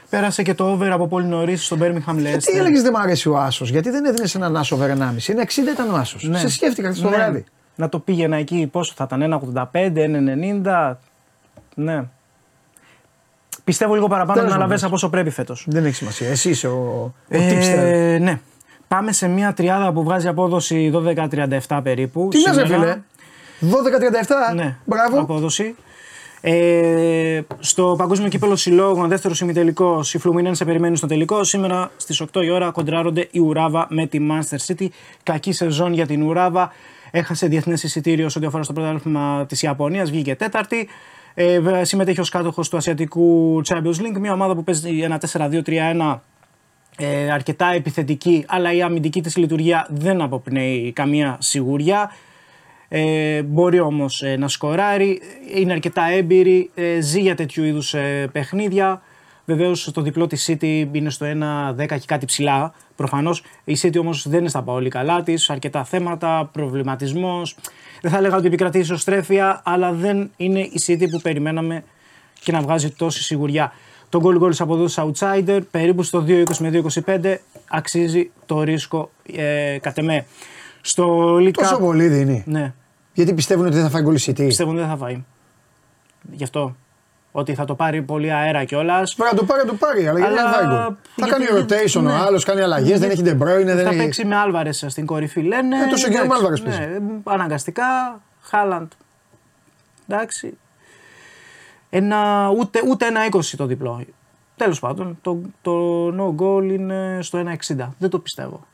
Πέρασε και το over από πολύ νωρίς στον Birmingham Τι Leicester. έλεγες δεν μου αρέσει ο Άσος, γιατί δεν έδινες έναν Άσο over 1,5. Είναι 60 ήταν ο Άσος. Ναι. Σε σκέφτηκα χθες το Ναι. βράδυ. Να το πήγαινα εκεί, πόσο θα ήταν, 1,85, 1,90. Ναι. Πιστεύω λίγο παραπάνω Τέλος να πάντων. λαβέ από όσο πρέπει φέτος. Δεν έχει σημασία. Εσύ είσαι ο, ο tipster. Ε, ναι. Πάμε σε μια τριάδα που βγάζει απόδοση 12-37 περίπου. Τι λες ρε Σήμερα- φίλε; 12-37. Ναι, Μπράβο. απόδοση. Ε, στο Παγκόσμιο Κύπελο Συλλόγων, δεύτερο ημιτελικό, η Φλουμινέν σε περιμένει στο τελικό. Σήμερα στις 8 η ώρα κοντράρονται η Ουράβα με τη Manchester City. Κακή σεζόν για την Ουράβα. Έχασε διεθνές εισιτήριο σε ό,τι αφορά στο πρωτάθλημα της Ιαπωνίας. Βγήκε τέταρτη. Ε, βέβαια, συμμετέχει ω κάτοχο του Ασιατικού Champions League. Μια ομάδα που παίζει ένα 4-2-3-1 ε, αρκετά επιθετική, αλλά η αμυντική της λειτουργία δεν αποπνέει καμία σιγουριά. Ε, μπορεί όμως ε, να σκοράρει, είναι αρκετά έμπειρη, ε, ζει για τέτοιου είδους ε, παιχνίδια. Βεβαίως το διπλό της City είναι στο 1-10 και κάτι ψηλά. Προφανώς η City όμως δεν είναι στα πολύ καλά της. Αρκετά θέματα, προβληματισμός. Δεν θα έλεγα ότι επικρατεί ισοστρέφεια, αλλά δεν είναι η City που περιμέναμε και να βγάζει τόση σιγουριά. Το goal goal από εδώ outsider, περίπου στο 2-20 με 2-25, αξίζει το ρίσκο ε, κατ' εμέ. Στο League Τόσο Cup- πολύ δίνει. Ναι, Γιατί πιστεύουν ότι δεν θα φάει γκολ η City; πιστεύω ότι δεν θα φάει. Γι' αυτό. Ότι θα το πάρει πολύ αέρα κιόλας. Μπορεί να το πάρει, να το πάρει, αλλά γιατί δεν Αλλά- θα φάει γκολ. Θα γιατί- κάνει rotation ναι. ο άλλος, κάνει αλλαγές, δεν έχει De Bruyne, δεν θα έχει. παίξει με Άλβαρες στην κορυφή, λένε. Ε, τόσο καιρό με Εντάξει, Άλβαρες παίζει. Ναι, αναγκαστικά. Χάλαντ. Εντάξει. Ένα, ούτε, ούτε ένα 20 το διπλό. Τέλος πάντων, το, το no goal είναι στο 1,60. Δεν το πιστεύω.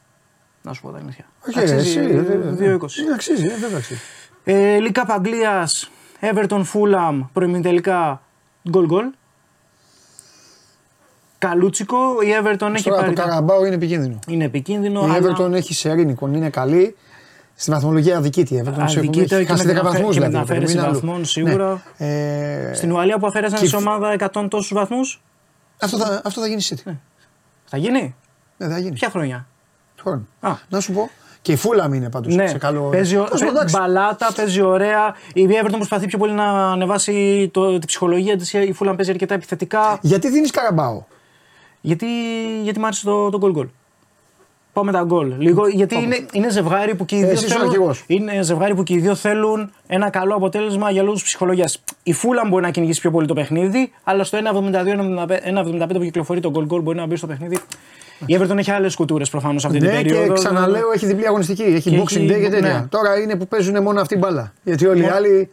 Να σου πω τα αλήθεια. Όχι, ρε, Αξίζει εσύ. δεν- δεν- 2,20. Ναι, αξίζει, ε, βέβαια αξίζει. Ε, Λίκα Αγγλίας, Everton Fulham, προημιτελικά γκολ γκολ. Καλούτσικο, η Everton έχει Τώρα το πάρει. τα- Καραμπάο είναι επικίνδυνο. Είναι επικίνδυνο. Η αλλά- Everton έχει σερήνικον, είναι καλή. Στη βαθμολογία αδικείται η Everton. σε Αδικείται έχει και με χάσει την 10 αφαίρεση- βαθμούς και με δηλαδή. την αφαίρεση μην αλλού. βαθμών, σίγουρα. Ναι. Ε, Στην Ουαλία που αφαίρεσαν και- σε ομάδα 100 τόσους βαθμούς; αυτό, θα, αυτό θα γίνει η City. Θα γίνει; Ναι, θα γίνει. Ποια χρονιά; Χρόνο. Α. Να σου πω. Και η Φούλαμ είναι πάντως Ναι, σε καλό. παίζει ο- Τέλος πάντων, παί- εντάξει. μπαλάτα, παίζει ωραία. Η Everton προσπαθεί πιο πολύ να ανεβάσει το, την ψυχολογία της. Η Φούλαμ παίζει αρκετά επιθετικά. Γιατί δίνεις Καραμπάο; Γιατί, γιατί μ' άρεσε το, το goal goal. Πάω με τα γκολ. Λίγο, γιατί είναι, είναι ζευγάρι που και οι Ε, δύο εσύ είσαι ο θέλουν, αρχηγός. είναι ζευγάρι που και οι δύο θέλουν ένα καλό αποτέλεσμα για λόγους ψυχολογίας. Η Φούλαμ μπορεί να κυνηγήσει πιο πολύ το παιχνίδι, αλλά στο 1,72-1,75 που κυκλοφορεί το goal goal μπορεί να μπει στο παιχνίδι. Η Everton έχει άλλες κουτούρες προφανώς αυτή την Ναι, περίοδο. και ξαναλέω, έχει διπλή αγωνιστική. Έχει Και boxing έχει- day και τέτοια. ναι. Τώρα είναι που παίζουν μόνο αυτή η μπάλα. Γιατί όλοι οι άλλοι.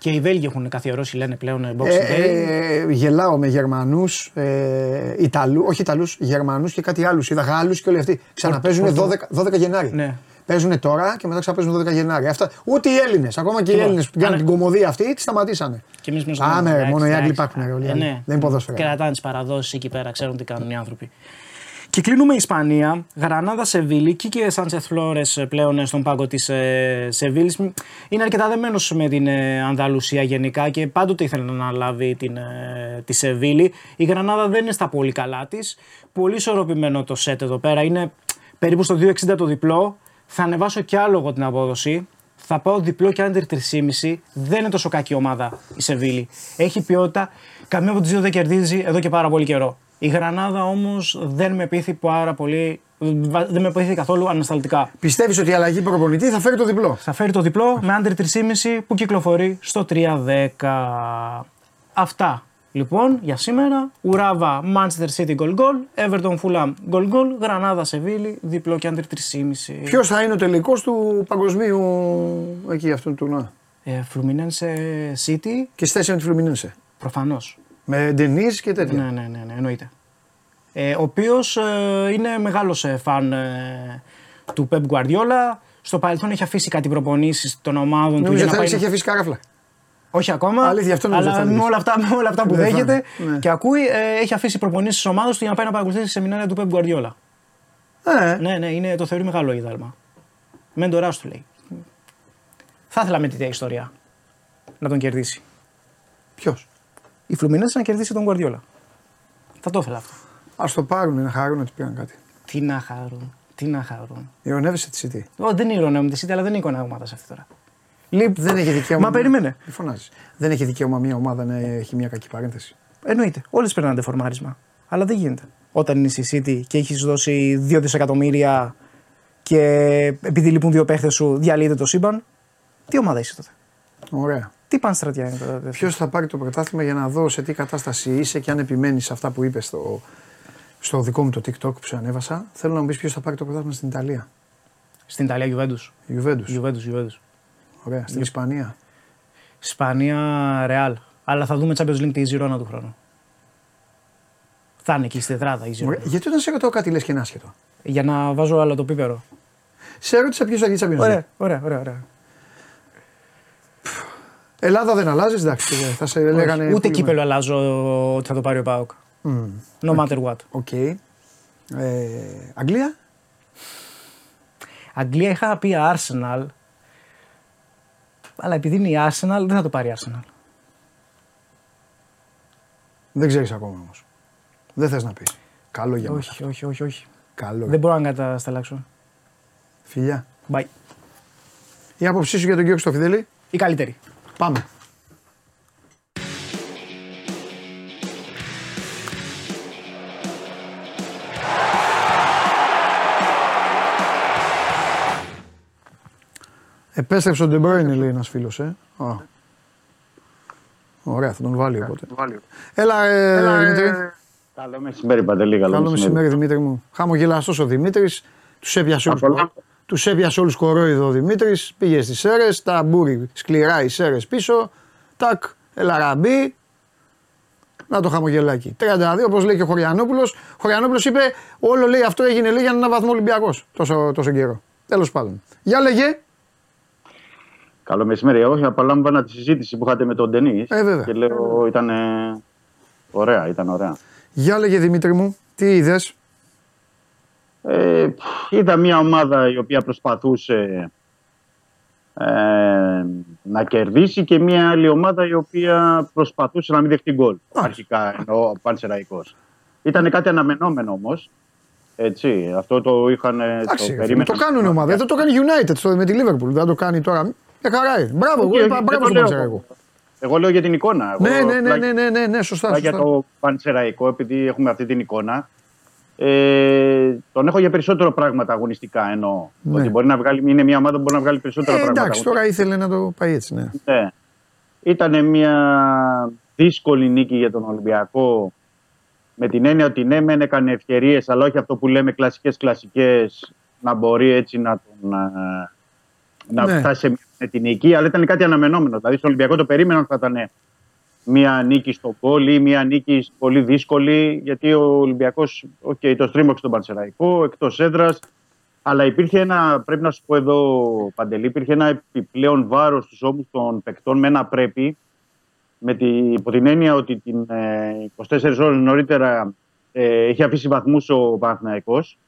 Και οι Βέλγοι έχουν καθιερώσει, λένε πλέον Boxing Ε, Day. ε, γελάω με Γερμανούς, ε, Ιταλού, όχι Ιταλούς, Γερμανούς και κάτι άλλους. Είδα Γάλλους και όλοι αυτοί. Ξαναπέζουν 12, 12 Γενάρη. Ναι. Παίζουν τώρα και μετά ξαναπέζουν 12 Γενάρη. Αυτά, ούτε οι Έλληνες, ακόμα και οι Λοιπόν, Έλληνες που κάνουν άνε- την κομμωδία αυτή, τη σταματήσανε. Και εμείς μας Α, λέμε, ναι, εντάξει, μόνο οι Άγγλοι εντάξει. υπάρχουν. ρε, όλοι οι Ε, άλλοι. ναι. Δεν είναι ποδόσφαιρα. Κρατάνε τις παραδόσεις εκεί πέρα, ξέρουν τι κάνουν οι άνθρωποι. Και κλείνουμε Ισπανία. Γρανάδα Σεβίλη και και Σάντσεθ Φλόρες πλέον στον πάγκο της ε, Σεβίλης. Είναι αρκετά δεμένος με την ε, Ανδαλουσία γενικά και πάντοτε ήθελε να αναλάβει την, ε, τη Σεβίλη. Η Γρανάδα δεν είναι στα πολύ καλά της. Πολύ ισορροπημένο το σετ εδώ πέρα. Είναι περίπου στο 2,60 το διπλό. Θα ανεβάσω κι άλλο εγώ την απόδοση. Θα πάω διπλό και under 3,5. Δεν είναι τόσο κακή ομάδα η Σεβίλη. Έχει ποιότητα. Καμία από τις δύο δεν κερδίζει εδώ και πάρα πολύ καιρό. Η Γρανάδα όμως δεν με πείθει πάρα πολύ. Δεν με πείθει καθόλου ανασταλτικά. Πιστεύεις ότι η αλλαγή προπονητή θα φέρει το διπλό; Θα φέρει το διπλό με under 3,5 που κυκλοφορεί στο 3,10. Αυτά λοιπόν για σήμερα. Ουράβα Manchester City goal goal. Everton Fulham goal goal. Γρανάδα Σεβίλη διπλό και under 3,5. Ποιος θα είναι ο τελικός του παγκοσμίου εκεί αυτού του τουρνουά. Ε, Fluminense City Και στη θέση με τη Φλουμινίνσε. προφανώς. Με Ντενή και τέτοια. Ναι, ναι, ναι, ναι, εννοείται. Ε, ο οποίος είναι μεγάλος φαν ε, του Pep Guardiola. Στο παρελθόν έχει αφήσει κάτι προπονήσεις των ομάδων του. Νομίζω για ότι να θα πάει... είχε αφήσει καράφλα. Όχι ακόμα. Αλήθεια, αυτό νομίζω αλλά θα με έλεγες. όλα, αυτά, με όλα αυτά που Δεν θα δέχεται είναι, ναι. και ακούει, ε, έχει αφήσει προπονήσεις τη ομάδα του για να πάει να παρακολουθήσει σεμινάρια του Pep Guardiola. Ε, Ναι, ναι, είναι, το θεωρεί μεγάλο είδαλμα. Μέντορά του λέει. Θα ήθελα με τέτοια ιστορία να τον κερδίσει. Ποιος; Η Φλουμινέζα να κερδίσει τον Guardiola. Θα το ήθελα αυτό. Α το πάρουν να χαρούν ότι πήραν κάτι. Τι να χαρούν. Τι να χαρούν. Ηρωνεύεσαι τη City. Ω, δεν ηρωνεύομαι τη City, αλλά δεν είναι εικόνα ομάδα αυτή τώρα. Λοιπόν, Δεν έχει δικαίωμα. Μα περίμενε. Μη φωνάζεις; Δεν έχει δικαίωμα μια ομάδα να έχει μια κακή παρένθεση. Εννοείται. Όλες περνάνε φορμάρισμα. Αλλά δεν γίνεται. Όταν είναι στη City και έχεις δώσει 2 δισεκατομμύρια και επειδή λείπουν δύο παίχτες σου διαλύεται το σύμπαν. Τι ομάδα είσαι τότε; Ωραία. Τι πανστρατιά είναι τότε. Ποιος θα πάρει το πρωτάθλημα για να δω σε τι κατάσταση είσαι και αν επιμένεις σε αυτά που είπες στο, στο δικό μου το TikTok που σου ανέβασα. Θέλω να μου πεις ποιος θα πάρει το πρωτάθλημα στην Ιταλία. Στην Ιταλία Juventus. Juventus. Juventus, Juventus. Ωραία. Στην Ισπανία. Ισπανία, Real. Αλλά θα δούμε Champions League τη Ζηρώνα του χρόνου. Θα είναι εκεί στη τετράδα η Ζηρώνα. Ωραία. Γιατί όταν σε ρωτάω κάτι λες και είναι άσχετο. Για να βάζω άλλο το πίπερο. Σε ρώτησα ποιος θα γίνει Champions League. Ωραία, ωραία, ωραία. ωραία. Ελλάδα δεν αλλάζεις, εντάξει. θα σε λέγανε. Ούτε πολύ κύπελλο αλλάζω ότι θα το πάρει ο ΠΑΟΚ. No matter what. OK. Ε, Αγγλία; Αγγλία είχα πει Arsenal. Αλλά επειδή είναι η Arsenal, δεν θα το πάρει η Arsenal. Δεν ξέρεις ακόμα όμως. Δεν θες να πεις. Καλό για μας όχι, αυτό. όχι, όχι, όχι. Καλό. Δεν μπορώ να κατασταλάξω. Φιλιά. Bye. Η άποψή σου για τον κύριο Χρυστοφιδέλη. Η καλύτερη. Πάμε. Επέστρεψε ο Ντεμπρόινε, λέει ένας φίλος. Ε. Α. Ωραία, θα τον βάλει οπότε. Έλα, ε, Δημήτρη. Καλό μεσημέρι, Παντελή. Καλό, Καλό μεσημέρι, Δημήτρη μου. Χαμογελαστός ο Δημήτρης. Τους έπιασε όλους Απολα- τους έπιασε όλους κορόιδο ο Δημήτρης. Πήγε στις αίρε, τα μπούρι σκληρά οι αίρε πίσω. Τάκ, ελαραμπή. Να το χαμογελάκι. 32, όπως λέει και ο Χωριανόπουλος. Ο Χωριανόπουλος είπε: Όλο λέει αυτό έγινε λέει για ένα βαθμό Ολυμπιακός τόσο, τόσο καιρό. Τέλος πάντων. Για λέγε. Καλό μεσημέρι. Όχι, απολάμβανα τη συζήτηση που είχατε με τον Ντενή. Ε, βέβαια. Και λέω ήταν ωραία, ήταν ωραία. Για λέγε Δημήτρη μου, τι είδες; Ε, πφ, είδα μια ομάδα η οποία προσπαθούσε ε, να κερδίσει και μια άλλη ομάδα η οποία προσπαθούσε να μην δεχτεί γκολ. Αρχικά εννοώ ο Πανσεραϊκός. Ήταν κάτι αναμενόμενο όμως. Έτσι, αυτό το είχαν Εντάξει, το το, περίμεναν. το κάνουν ομάδα. Δεν το κάνει United στο, με τη Liverpool. Δεν το κάνει τώρα. Ε, χαρά είναι. Μπράβο, Όχι, εγώ όχι, είπα δεν μπράβο το στον λέω. Πανσεραϊκό. Εγώ λέω για την εικόνα. Ναι, Εγώ ναι, ναι, απλά- ναι, ναι, ναι, ναι, σωστά. Απλά για σωστά. το Πανσεραϊκό, επειδή έχουμε αυτή την εικόνα, ε, τον έχω για περισσότερο πράγματα αγωνιστικά εννοώ. Ναι. Ότι μπορεί να βγάλει, είναι μια ομάδα που μπορεί να βγάλει περισσότερα Ε, πράγματα. εντάξει, τώρα ήθελε να το πάει έτσι, ναι. Ναι. Ήταν μια δύσκολη νίκη για τον Ολυμπιακό με την έννοια ότι ναι, μεν έκανε ευκαιρίες, αλλά όχι αυτό που λέμε κλασικές κλασικές να μπορεί έτσι να τον. ε, να Ναι. φτάσει σε με την νίκη, αλλά ήταν κάτι αναμενόμενο. Δηλαδή, στο Ολυμπιακό το περίμεναν ότι θα ήταν μια νίκη στο γκολ ή μια νίκη πολύ δύσκολη, γιατί ο Ολυμπιακός, okay, το στρίμωξε τον Πανσεραϊκό εκτός έδρας. Αλλά υπήρχε ένα, πρέπει να σου πω εδώ, Παντελή, υπήρχε ένα επιπλέον βάρος στους ώμους των παικτών με ένα πρέπει. Με τη, υπό την έννοια ότι την, ε, 24 ώρες νωρίτερα ε, είχε αφήσει βαθμούς ο Παναθηναϊκός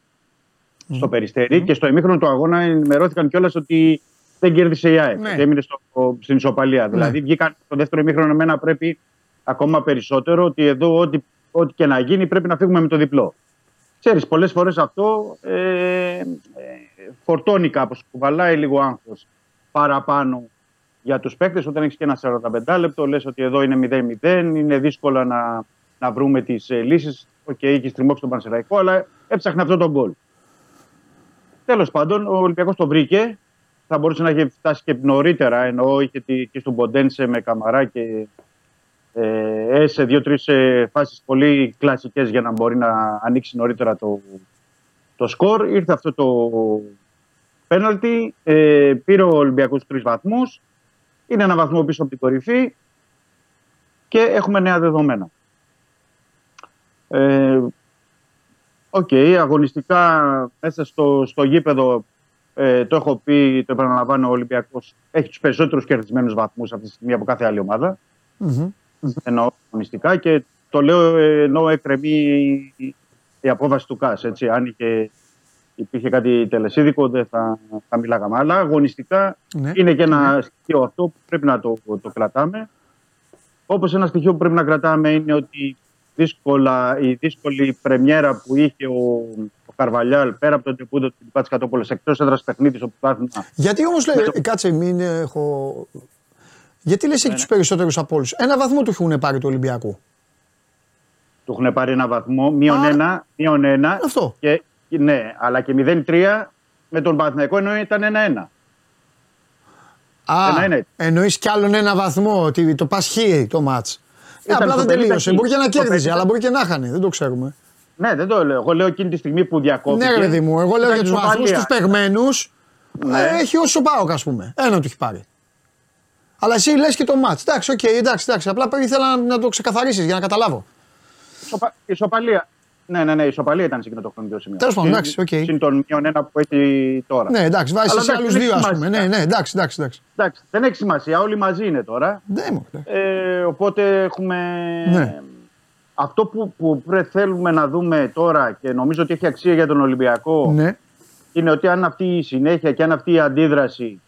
στο περιστερι και στο ημίχρονο του αγώνα ενημερώθηκαν κιόλας ότι δεν κέρδισε η ΑΕΚ. Ναι. Και έμεινε στο, στην ισοπαλία. Δηλαδή βγήκαν στο δεύτερο ημίχρονο με ένα πρέπει ακόμα περισσότερο ότι εδώ ό,τι, ό,τι και να γίνει πρέπει να φύγουμε με το διπλό. Ξέρεις, πολλές φορές αυτό ε, ε, φορτώνει κάπως, κουβαλάει λίγο άγχος παραπάνω για τους παίκτες όταν έχεις και ένα 45 λεπτό, λες ότι εδώ είναι 0-0, είναι δύσκολο να, να βρούμε τις ε, λύσεις. OK, okay, έχει στριμώξει τον Πανσεραϊκό, αλλά έψαχνε αυτό το γκολ. Τέλος πάντων, ο Ολυμπιακός το βρήκε. Θα μπορούσε να έχει φτάσει και νωρίτερα, ενώ είχε τη- και στον Ποντένσε με Καμαρά και ε, σε δύο-τρεις ε, φάσεις πολύ κλασικές για να μπορεί να ανοίξει νωρίτερα το, το σκορ. Ήρθε αυτό το πέναλτι. Ε, πήρε ο Ολυμπιακός τρεις βαθμούς. Είναι ένα βαθμό πίσω από την κορυφή και έχουμε νέα δεδομένα. Ε, Οκ, αγωνιστικά μέσα στο, στο γήπεδο ε, το έχω πει, το επαναλαμβάνω, ο Ολυμπιακός έχει τους περισσότερους κερδισμένους βαθμούς αυτή τη στιγμή από κάθε άλλη ομάδα Μμμ. εννοώ αγωνιστικά και το λέω ε, ενώ εκκρεμεί η, η απόφαση του CAS. Έτσι. Αν είχε, υπήρχε κάτι τελεσίδικο δεν θα, θα μιλάγαμε. Αλλά αγωνιστικά Ναι. είναι και ένα στοιχείο αυτό που πρέπει να το, το κρατάμε. Όπως ένα στοιχείο που πρέπει να κρατάμε είναι ότι δύσκολα, η δύσκολη πρεμιέρα που είχε ο, ο Καρβαλιάλ πέρα από τον τεπούδο του Πάτση Κατόπολος εκτός έδρας παιχνίδι όπου υπάρχουν Γιατί όμως λέει, κάτσε, μην έχω. Γιατί λες έχει τους περισσότερους από όλους. Ένα βαθμό του έχουν πάρει του Ολυμπιακού. Του έχουν πάρει ένα βαθμό, μείον Α. ένα, μείον ένα. Αυτό. Και, ναι, αλλά και 0-3 με τον Παναθηναϊκό ενώ ήταν 1-1. Α, Ένα είναι. εννοείς κι άλλον ένα βαθμό, ότι το πασχεί το μάτς. Ε, Ήταν απλά στο δεν 50 τελείωσε. εκεί. Μπορεί και να Στο κέρδιζε, 50. αλλά μπορεί και να χάνε. Δεν το ξέρουμε. Ναι, δεν το λέω. Εγώ λέω εκείνη τη στιγμή που διακόπτηκε. Ναι, ρε παιδί μου, εγώ λέω ήταν για τους βαθμού ισοπαλία. τους παιγμένου. Ναι. Έχει όσο πάω, ας πούμε. Ένα του έχει πάρει. Αλλά εσύ λες και το μάτ. Εντάξει, οκ, εντάξει, εντάξει. Απλά ήθελα να, να το ξεκαθαρίσεις για να καταλάβω. Ισοπα... Ισοπαλία. Ναι, ναι, ναι, ισοπαλία ήταν σε εκείνο το χρονικό σημείο. Τέλος πάντων, εντάξει, οκ. Συν τον μείον ένα που έχει τώρα. Ναι, εντάξει, βάζει Αλλά εσύ εντάξει, άλλους δεν δύο, έχει ας πούμε. Ναι, σημασία. ναι, εντάξει, εντάξει. εντάξει. Εντάξει, δεν έχει σημασία. Όλοι μαζί είναι τώρα. Ναι, μου, ναι. Ε, οπότε έχουμε. Ναι. αυτό που, που πρέ- θέλουμε να δούμε τώρα και νομίζω ότι έχει αξία για τον Ολυμπιακό Ναι. είναι ότι αν αυτή η συνέχεια και αν αυτή η αντίδραση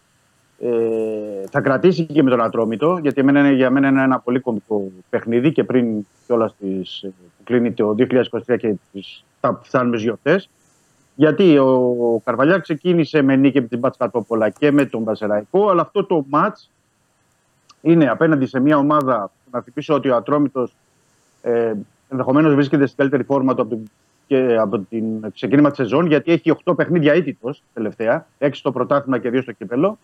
ε, θα κρατήσει και με τον Ατρόμητο, γιατί εμένα είναι, για μένα είναι ένα πολύ κομβικό παιχνίδι και πριν κιόλας που κλείνει το 2023 και τις, θα φτάνουμε γιορτές. Γιατί ο, ο Καρβαλιά ξεκίνησε με νίκη με την Πατσκατόπολα και με τον Πασεραϊκό, αλλά αυτό το μάτς είναι απέναντι σε μια ομάδα που να θυμίσω ότι ο Ατρόμητος ε, ενδεχομένως βρίσκεται στην καλύτερη φόρμα του από, την, και από την ξεκίνημα της σεζόν, γιατί έχει 8 παιχνίδια ήττητο τελευταία, 6 στο πρωτάθλημα και 2 στο κύπελο.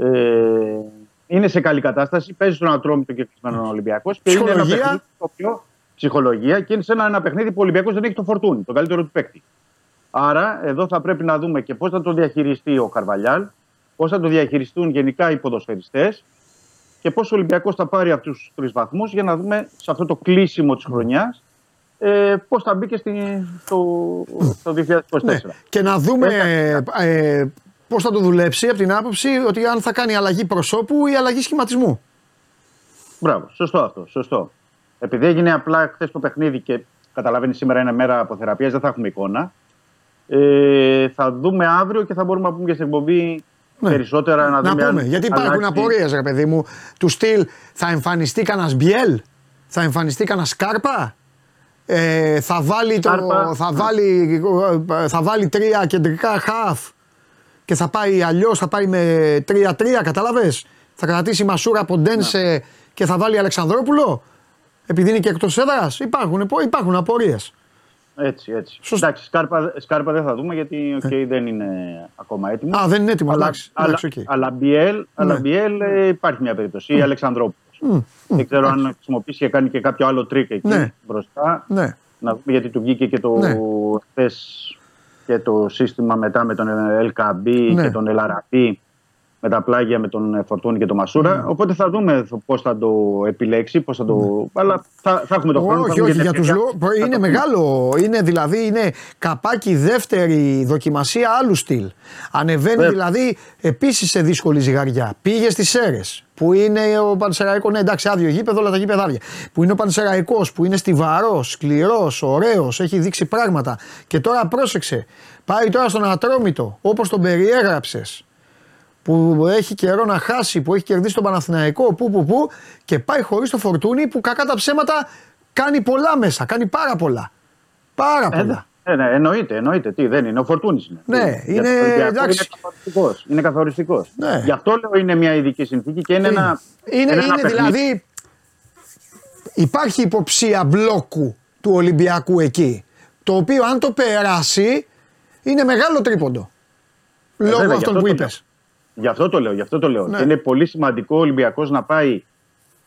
Ε, είναι σε καλή κατάσταση, παίζει στον Ατρόμητο και κλεισμένο Ολυμπιακό. Και είναι ένα Ψυχολογία. παιχνίδι το οποίο. Ψυχολογία και είναι σε ένα, ένα παιχνίδι που ο Ολυμπιακός δεν έχει το φορτούνι, τον καλύτερο του παίκτη. Άρα εδώ θα πρέπει να δούμε και πώς θα το διαχειριστεί ο Καρβαλιάλ, πώς θα το διαχειριστούν γενικά οι ποδοσφαιριστές και πώς ο Ολυμπιακός θα πάρει αυτούς τους τρεις βαθμούς για να δούμε σε αυτό το κλείσιμο της χρονιάς ε, πώς θα μπει και στη, στο, στο 2024. Ναι. Και να δούμε ε, ε, πώς θα το δουλέψει από την άποψη ότι αν θα κάνει αλλαγή προσώπου ή αλλαγή σχηματισμού. Μπράβο, σωστό αυτό. Σωστό. Επειδή έγινε απλά χθες το παιχνίδι και καταλαβαίνεις σήμερα είναι μέρα αποθεραπείας, δεν θα έχουμε εικόνα. Ε, θα δούμε αύριο και θα μπορούμε να πούμε και στην εκπομπή Ναι. περισσότερα να, Να δούμε. πούμε, αν γιατί υπάρχουν αλλάξει- απορίες, ρε παιδί μου, του στυλ θα εμφανιστεί κανένας Μπιέλ, θα εμφανιστεί κανένας Σκάρπα, ε, θα, βάλει το, Σκάρπα, θα, ναι. βάλει, ε, θα βάλει τρία κεντρικά χαφ; Και θα πάει αλλιώς, θα πάει με 3-3, κατάλαβες; Θα κρατήσει Μασούρα Ποντένσε και θα βάλει Αλεξανδρόπουλο; Επειδή είναι και εκτός έδρας, υπάρχουν, υπάρχουν απορίες. Έτσι, έτσι. Σωστό. Εντάξει, Σκάρπα, Σκάρπα δεν θα δούμε γιατί οκ, δεν είναι ακόμα έτοιμος. Α, δεν είναι έτοιμος, αλλά, εντάξει, αλλά, εντάξει, οκ. αλλά Μπιέλ, αλλά Ναι. Μπιέλ ε, υπάρχει μια περίπτωση. Ή Αλεξανδρόπουλος. Δεν ξέρω αν χρησιμοποιήσει και κάνει και κάποιο άλλο τρικ εκεί Ναι. μπροστά. Ναι. Να δούμε γιατί του βγήκε και το Ναι. χθες και το σύστημα μετά με τον LKB Ναι. και τον LRP με τα πλάγια με τον Φορτούνη και τον Μασούρα. Ναι. Οπότε θα δούμε πώς θα το επιλέξει, πώς θα το. Αλλά θα, θα έχουμε το χρόνο. θα Όχι, έχουμε όχι, και για την τους ευκαιρία λόγους. να Είναι το πούμε. μεγάλο. Είναι δηλαδή είναι καπάκι δεύτερη δοκιμασία άλλου στυλ. Ανεβαίνει Βέβαια. δηλαδή επίσης σε δύσκολη ζυγαριά. Πήγε στις Σέρες που είναι ο Πανσεραϊκό. Ναι, εντάξει, άδειο γήπεδο, όλα τα γήπεδα άδεια. Που είναι ο Πανσεραϊκός, που είναι στιβαρός, σκληρός, ωραίος, έχει δείξει πράγματα. Και τώρα πρόσεξε. Πάει τώρα στον Ατρόμητο, όπως τον περιέγραψες που έχει καιρό να χάσει, που έχει κερδίσει τον Παναθηναϊκό, που, που, που, και πάει χωρίς το φορτούνι που κακά τα ψέματα κάνει πολλά μέσα. Κάνει πάρα πολλά. Πάρα Ε, πολλά. ναι, ναι, εννοείται, εννοείται. Τι δεν είναι, ο Φορτούνης είναι. Ναι, Για είναι- τον Ολυμπιακό εντάξει. Είναι καθοριστικός. Είναι καθοριστικός. Ναι. Γι' αυτό λέω είναι μια ειδική συνθήκη και είναι, ένα. είναι, ένα είναι παιχνίδι. δηλαδή. Υπάρχει υποψία μπλόκου του Ολυμπιακού εκεί. Το οποίο αν το περάσει είναι μεγάλο τρίποντο. Λόγω Ε, βέβαια, γι' αυτών αυτό που το είπες. Λέω. Γι' αυτό το λέω. Γι' αυτό το λέω. Ναι. Και είναι πολύ σημαντικό ο Ολυμπιακός να πάει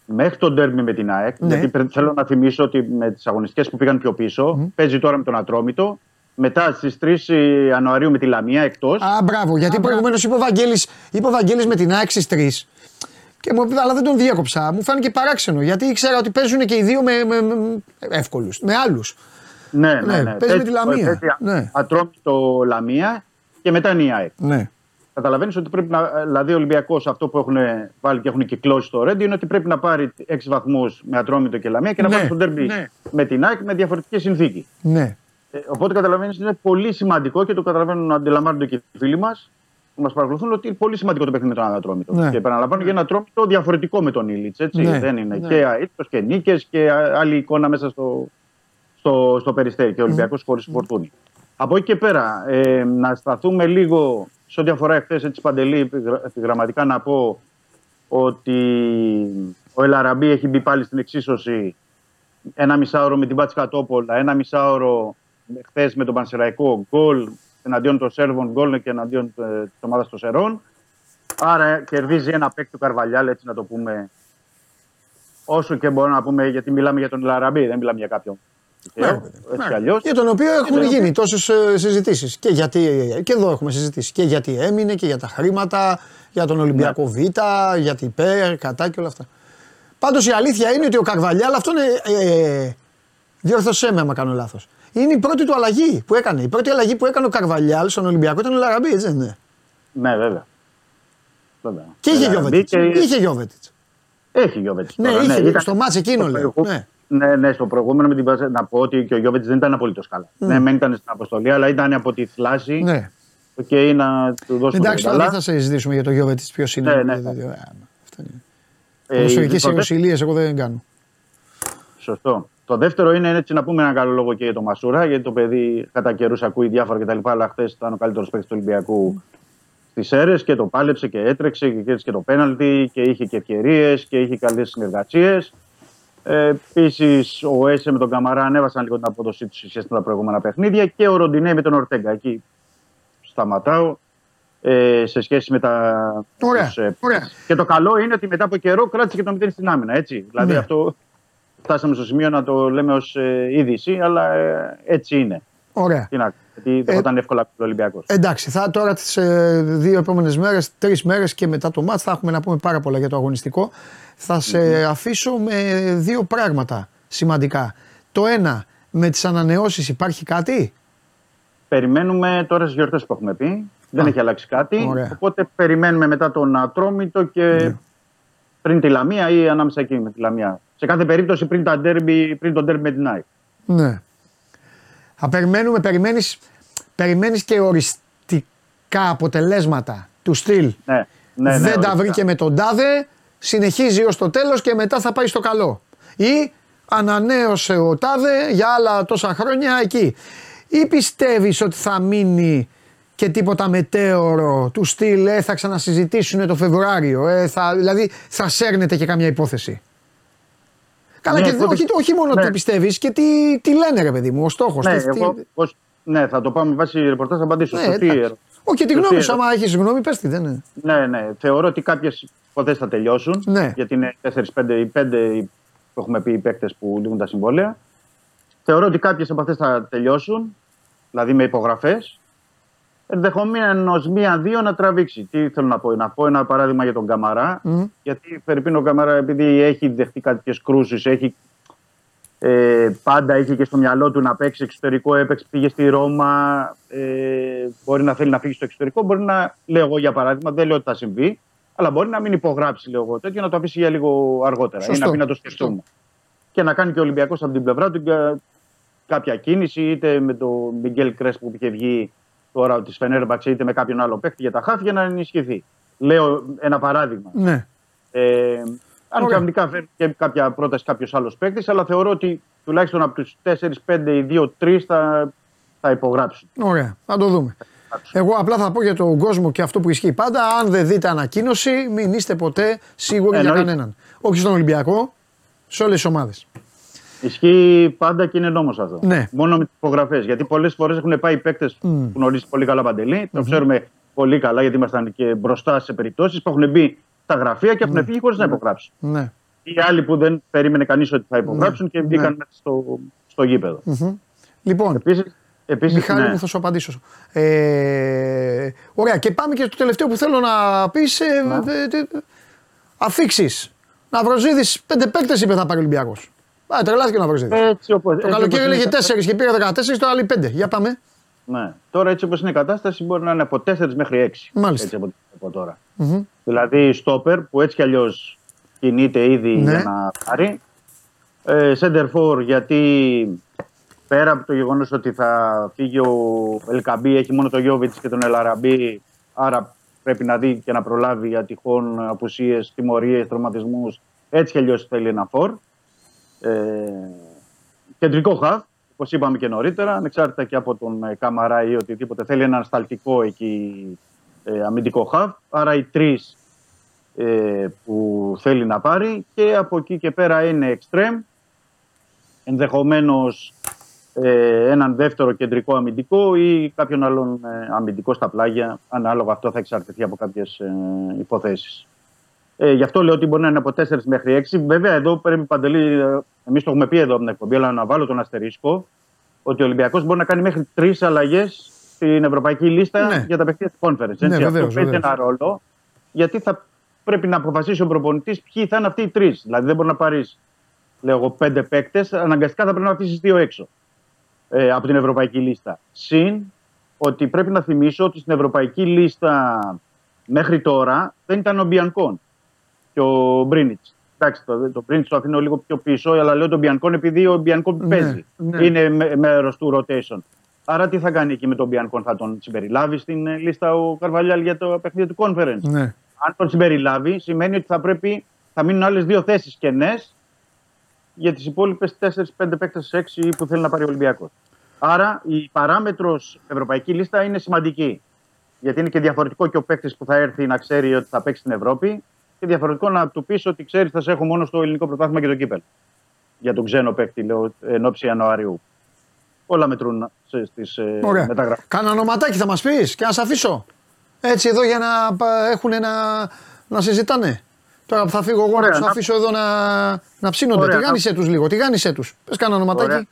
μέχρι τον τέρμι με την ΑΕΚ. Ναι. Γιατί πρέ- θέλω να θυμίσω ότι με τις αγωνιστικές που πήγαν πιο πίσω, παίζει τώρα με τον Ατρόμητο. Μετά στις 3 Ιανουαρίου με τη Λαμία εκτός. Α, μπράβο, γιατί προηγουμένως είπε ο Βαγγέλης, είπε ο Βαγγέλης με την ΑΕΚ στις 3. Και μου είπε, αλλά δεν τον διέκοψα. Μου φάνηκε παράξενο γιατί ήξερα ότι παίζουν και οι δύο με, με, με εύκολους, με άλλους. Ναι, ναι, ναι, ναι. παίζει με τη Λαμία. παίζει Ναι. Ατρόμητο Λαμία και μετά είναι η ΑΕΚ. Ναι. Καταλαβαίνεις ότι πρέπει να. Δηλαδή, ο Ολυμπιακός αυτό που έχουν βάλει και έχουν κυκλώσει στο Ρέντι είναι ότι πρέπει να πάρει 6 βαθμούς με Ατρόμητο και Λαμία και να Ναι, πάρει στον τέρμπι ναι. με την ΑΕΚ με διαφορετική συνθήκη. ναι. Ε, οπότε καταλαβαίνεις είναι πολύ σημαντικό και το καταλαβαίνουν, αντιλαμβάνονται και οι φίλοι μας που μας παρακολουθούν ότι είναι πολύ σημαντικό το παιχνίδι με τον Ατρόμητο. Ναι. Και επαναλαμβάνω για ένα Ατρόμητο διαφορετικό με τον Ήλιτ. Ναι, Δεν είναι ναι. και αίτητο και νίκες και α- άλλη εικόνα μέσα στο, στο, στο περιστέρι και ο Ολυμπιακός χωρίς φορτούνη. Από εκεί και πέρα, ε, να σταθούμε λίγο σε ό,τι αφορά εχθές, έτσι παντελή, επιγρα- επιγραμματικά να πω ότι ο Ελαραμπή έχει μπει πάλι στην εξίσωση ένα μισάωρο με την Πάτση Κατόπολα, ένα μισάωρο χθες με τον Πανσεραϊκό γκολ εναντίον των Σέρβων, γκολ και εναντίον ε, της ομάδας των Σερών. Άρα κερδίζει ένα παίκτη του Καρβαλιάλ, έτσι να το πούμε. Όσο και μπορούμε να πούμε, γιατί μιλάμε για τον Ελαραμπή, δεν μιλάμε για κάποιον. Ναι, τυχαίο, έτσι κι αλλιώς. Για τον οποίο έχουν τον γίνει τόσες συζητήσεις. Και, γιατί, και εδώ έχουμε συζητήσεις. Και γιατί έμεινε και για τα χρήματα, για τον Ολυμπιακό Β, για την υπέρ, κατά και όλα αυτά. Πάντως η αλήθεια είναι ότι ο Καρβαλιάλ αυτό είναι. Ε, διόρθωσέ με άμα κάνω λάθος. Είναι η πρώτη του αλλαγή που έκανε. Η πρώτη αλλαγή που έκανε ο Καρβαλιάλ στον Ολυμπιακό ήταν ο Λαραμπή, έτσι δεν είναι; Ναι, βέβαια. βέβαια. Και είχε Ελαραμπή Γιώβετιτς. και- Είχε Γιώβετιτς. Έχει Γιώβετιτς. Ναι, τώρα, είχε. ήταν- στο μάτς εκείνο στο λέω. προηγου- Ναι. Ναι, ναι, στο προηγούμενο με την Παζέ- να πω ότι και ο Γιώβετ δεν ήταν απολύτως καλά. Ναι, μεν ήταν στην αποστολή, αλλά ήταν από τη θλάση. Ναι. Και να του δώσουμε Εντάξει, τα τώρα καλά. δεν θα συζητήσουμε για το Γιώβετ ποιος είναι. Ναι, ναι. Δηλαδή, ε, αυτά είναι. Ε, Ποδοσφαιρικές το δε- ιεροσυλίες εγώ δεν κάνω. Σωστό. Το δεύτερο είναι έτσι να πούμε ένα καλό λόγο και για τον Μασούρα, γιατί το παιδί κατά καιρούς ακούει διάφορα κτλ. Αλλά χθες ήταν ο καλύτερος παίκτης του Ολυμπιακού στις αίρες και το πάλεψε και έτρεξε και κέρδισε και το πέναλτι και είχε και ευκαιρίες και είχε καλές συνεργασίες. Ε, Επίσης, ο Έσε με τον Καμαρά ανέβασαν λίγο την απόδοσή τους σε σχέση με τα προηγούμενα παιχνίδια και ο Ροντινέ με τον Ορτέγκα. Εκεί σταματάω ε, σε σχέση με τα. Ωραία, τους, ε, ωραία. Και το καλό είναι ότι μετά από καιρό κράτησε και το 0 στην άμυνα. Έτσι. Δηλαδή Ναι. αυτό φτάσαμε στο σημείο να το λέμε ως ε, είδηση, αλλά ε, έτσι είναι. Ωραία. Τι να, γιατί δεν Ε, θα ήταν εύκολα ο Ολυμπιακός. Εντάξει, θα τώρα τις ε, δύο επόμενες μέρες, τρεις μέρες και μετά το μάτς θα έχουμε να πούμε πάρα πολλά για το αγωνιστικό. Θα σε αφήσω με δύο πράγματα σημαντικά. Το ένα, με τις ανανεώσεις υπάρχει κάτι; Περιμένουμε τώρα στις γιορτές που έχουμε πει. Δεν Α, έχει αλλάξει κάτι. ωραία. Οπότε περιμένουμε μετά τον Ατρόμητο και πριν τη Λαμία ή ανάμεσα εκεί με τη Λαμία. Σε κάθε περίπτωση πριν, τα derby, πριν τον derby με την ΑΕΚ. Ναι. Θα περιμένουμε, περιμένεις, περιμένεις και οριστικά αποτελέσματα του στυλ. Ναι, ναι, ναι, Δεν τα οριστικά. βρήκε με τον τάδε, συνεχίζει ως το τέλος και μετά θα πάει στο καλό. Ή ανανέωσε ο τάδε για άλλα τόσα χρόνια εκεί. Ή πιστεύεις ότι θα μείνει και τίποτα μετέωρο του στυλ, ε, θα ξανασυζητήσουν το Φεβρουάριο, ε, θα, δηλαδή θα σέρνεται και καμιά υπόθεση. Καλά, Ναι, και εγώ όχι, πι- όχι μόνο ναι. τι πιστεύεις και τι, τι λένε, ρε παιδί μου, ο στόχος. Ναι, εγώ, ως- ναι, θα το πάμε βάσει ρεπορτάζ να απαντήσω. Σωστή ερώτηση. Όχι, και τη Σωστή γνώμη σου, ερώτηση. άμα έχεις γνώμη, πες τη, δεν είναι. Ναι, ναι. Θεωρώ ότι κάποιες υποθέσεις θα τελειώσουν. Ναι. Γιατί είναι 4-5 ή 5 που έχουμε πει οι παίκτες που λήγουν τα συμβόλαια. Θεωρώ ότι κάποιες από αυτές θα τελειώσουν, δηλαδή με υπογραφές. Ενδεχομένως μία-δύο να τραβήξει. Τι θέλω να πω, να πω ένα παράδειγμα για τον Καμαρά. Μμ. Γιατί Φερρυπίν ο Καμαρά, επειδή έχει δεχτεί κάποιες κρούσεις, έχει ε, πάντα είχε και στο μυαλό του να παίξει εξωτερικό, έπαιξε, πήγε στη Ρώμα. Ε, μπορεί να θέλει να φύγει στο εξωτερικό, μπορεί να, λέω εγώ για παράδειγμα, δεν λέω ότι θα συμβεί, αλλά μπορεί να μην υπογράψει λέω εγώ τέτοιο, να το αφήσει για λίγο αργότερα Σωστό. ή να πει να το σκεφτούμε. Και να κάνει και ο Ολυμπιακός από την πλευρά του κα- κάποια κίνηση, είτε με τον Μιγγέλ Κρέσπο που είχε βγει τώρα τη Φενέρμπαξ, είτε με κάποιον άλλο παίκτη για τα χάφη για να ενισχυθεί. Λέω ένα παράδειγμα. Ναι. Ε, αν Ωραία. ξαφνικά φέρνει και κάποια πρόταση κάποιος άλλος παίκτης, αλλά θεωρώ ότι τουλάχιστον από τους 4-5 ή 2-3 θα, θα υπογράψουν. Ωραία, θα το δούμε. Εγώ απλά θα πω για τον κόσμο και αυτό που ισχύει πάντα. Αν δεν δείτε ανακοίνωση, μην είστε ποτέ σίγουροι για Εννοείται. κανέναν. Όχι στον Ολυμπιακό, σε όλες τις ομάδες. Ισχύει πάντα και είναι νόμος αυτό. Ναι. Μόνο με τις υπογραφές. Γιατί πολλές φορές έχουν πάει παίκτες που γνωρίζει πολύ καλά παντελή. Το ξέρουμε πολύ καλά γιατί ήμασταν και μπροστά σε περιπτώσεις που έχουν μπει στα γραφεία και έχουν φύγει χωρίς να υπογράψουν. Ναι. Ή άλλοι που δεν περίμενε κανείς ότι θα υπογράψουν και μπήκαν μέσα στο, στο γήπεδο. Λοιπόν, Επίσης, επίσης, Μιχάλη ναι. μου θα σου απαντήσω. Ε, ωραία, και πάμε και στο τελευταίο που θέλω να πεις. Ναι. Ε, ε, ε, Αφήξεις. Ναυροζίδης, πέντε παίκτες είπε θα πάρει ο Ολυμπιακός. Α, τρελάθηκε ο Ναυροζίδη. Έτσι όπως, Το καλοκαίρι έλεγε 4 και πήρε 14, τώρα λέει 5. Για πάμε. Ναι. Τώρα έτσι όπως είναι η κατάσταση μπορεί να είναι από 4 μέχρι 6. Μάλιστα. Έτσι από, από τώρα. Δηλαδή στόπερ που έτσι κι αλλιώς κινείται ήδη Ναι. για να πάρει. Ε, center for γιατί πέρα από το γεγονός ότι θα φύγει ο Ελκαμπή έχει μόνο το Γιώβιτς και τον Ελαραμπή άρα πρέπει να δει και να προλάβει για τυχόν απουσίες, τιμωρίες, τροματισμούς. Έτσι κι αλλιώς θέλει ένα φορ. Ε, κεντρικό χαφ, όπως είπαμε και νωρίτερα, ανεξάρτητα και από τον ε, Καμαρά ή οτιδήποτε, θέλει ένα ανασταλτικό εκεί ε, αμυντικό χαφ. Άρα οι τρεις ε, που θέλει να πάρει και από εκεί και πέρα είναι extreme. Ενδεχομένως ε, έναν δεύτερο κεντρικό αμυντικό ή κάποιον άλλον ε, αμυντικό στα πλάγια. Ανάλογα αυτό θα εξαρτηθεί από κάποιες ε, υποθέσεις. Ε, γι' αυτό λέω ότι μπορεί να είναι από 4 μέχρι 6. Βέβαια, εδώ πρέπει παντελή, εμείς το έχουμε πει εδώ από την εκπομπή, αλλά να βάλω τον αστερίσκο ότι ο Ολυμπιακός μπορεί να κάνει μέχρι τρεις αλλαγές στην ευρωπαϊκή λίστα Ναι. για τα παιχνίδια της conference. Έτσι. Ναι, αυτό βεβαίως, παίζει βεβαίως. ένα ρόλο, γιατί θα πρέπει να αποφασίσει ο προπονητής ποιοι θα είναι αυτοί οι τρεις. Δηλαδή, δεν μπορεί να πάρεις, λέω εγώ, πέντε παίκτες, αναγκαστικά θα πρέπει να αφήσεις δύο έξω ε, από την ευρωπαϊκή λίστα. Συν ότι πρέπει να θυμίσω ότι στην ευρωπαϊκή λίστα μέχρι τώρα δεν ήταν ο Μπιανκόν και ο Μπρίνιτς. Εντάξει, το, το πριν το αφήνω λίγο πιο πίσω, αλλά λέω τον Μπιανκόν επειδή ο Μπιανκόν Ναι, παίζει. ναι. Είναι μέρος του rotation. Άρα τι θα κάνει εκεί με τον Μπιανκόν, θα τον συμπεριλάβει στην ε, λίστα ο Καρβαλιάλ για το παιχνίδι του conference; Ναι. Αν τον συμπεριλάβει, σημαίνει ότι θα πρέπει, θα μείνουν άλλες δύο θέσεις κενές για τις υπόλοιπες 4-5 παίκτες 6 που θέλει να πάρει ο Ολυμπιακός. Άρα η παράμετρος ευρωπαϊκή λίστα είναι σημαντική. Γιατί είναι και διαφορετικό και ο παίκτης που θα έρθει να ξέρει ότι θα παίξει στην Ευρώπη και διαφορετικό να του πεις ότι ξέρεις θα σε έχω μόνο στο ελληνικό πρωτάθλημα και το κύπελ. Για τον ξένο παίκτη, λέω, εν ώψη Ιανουαρίου. Όλα μετρούν στις Ωραία. μεταγραφές. Κάνα ονοματάκι θα μας πεις και να σε αφήσω. Έτσι εδώ για να πα- έχουν να, να συζητάνε. Τώρα που θα φύγω εγώ να Ωραία, τους να- αφήσω εδώ να, να ψήνονται. Ωραία, Τηγάνισε τους λίγο, τηγάνισε τους. Πες κάνα ονοματάκι. Ωραία.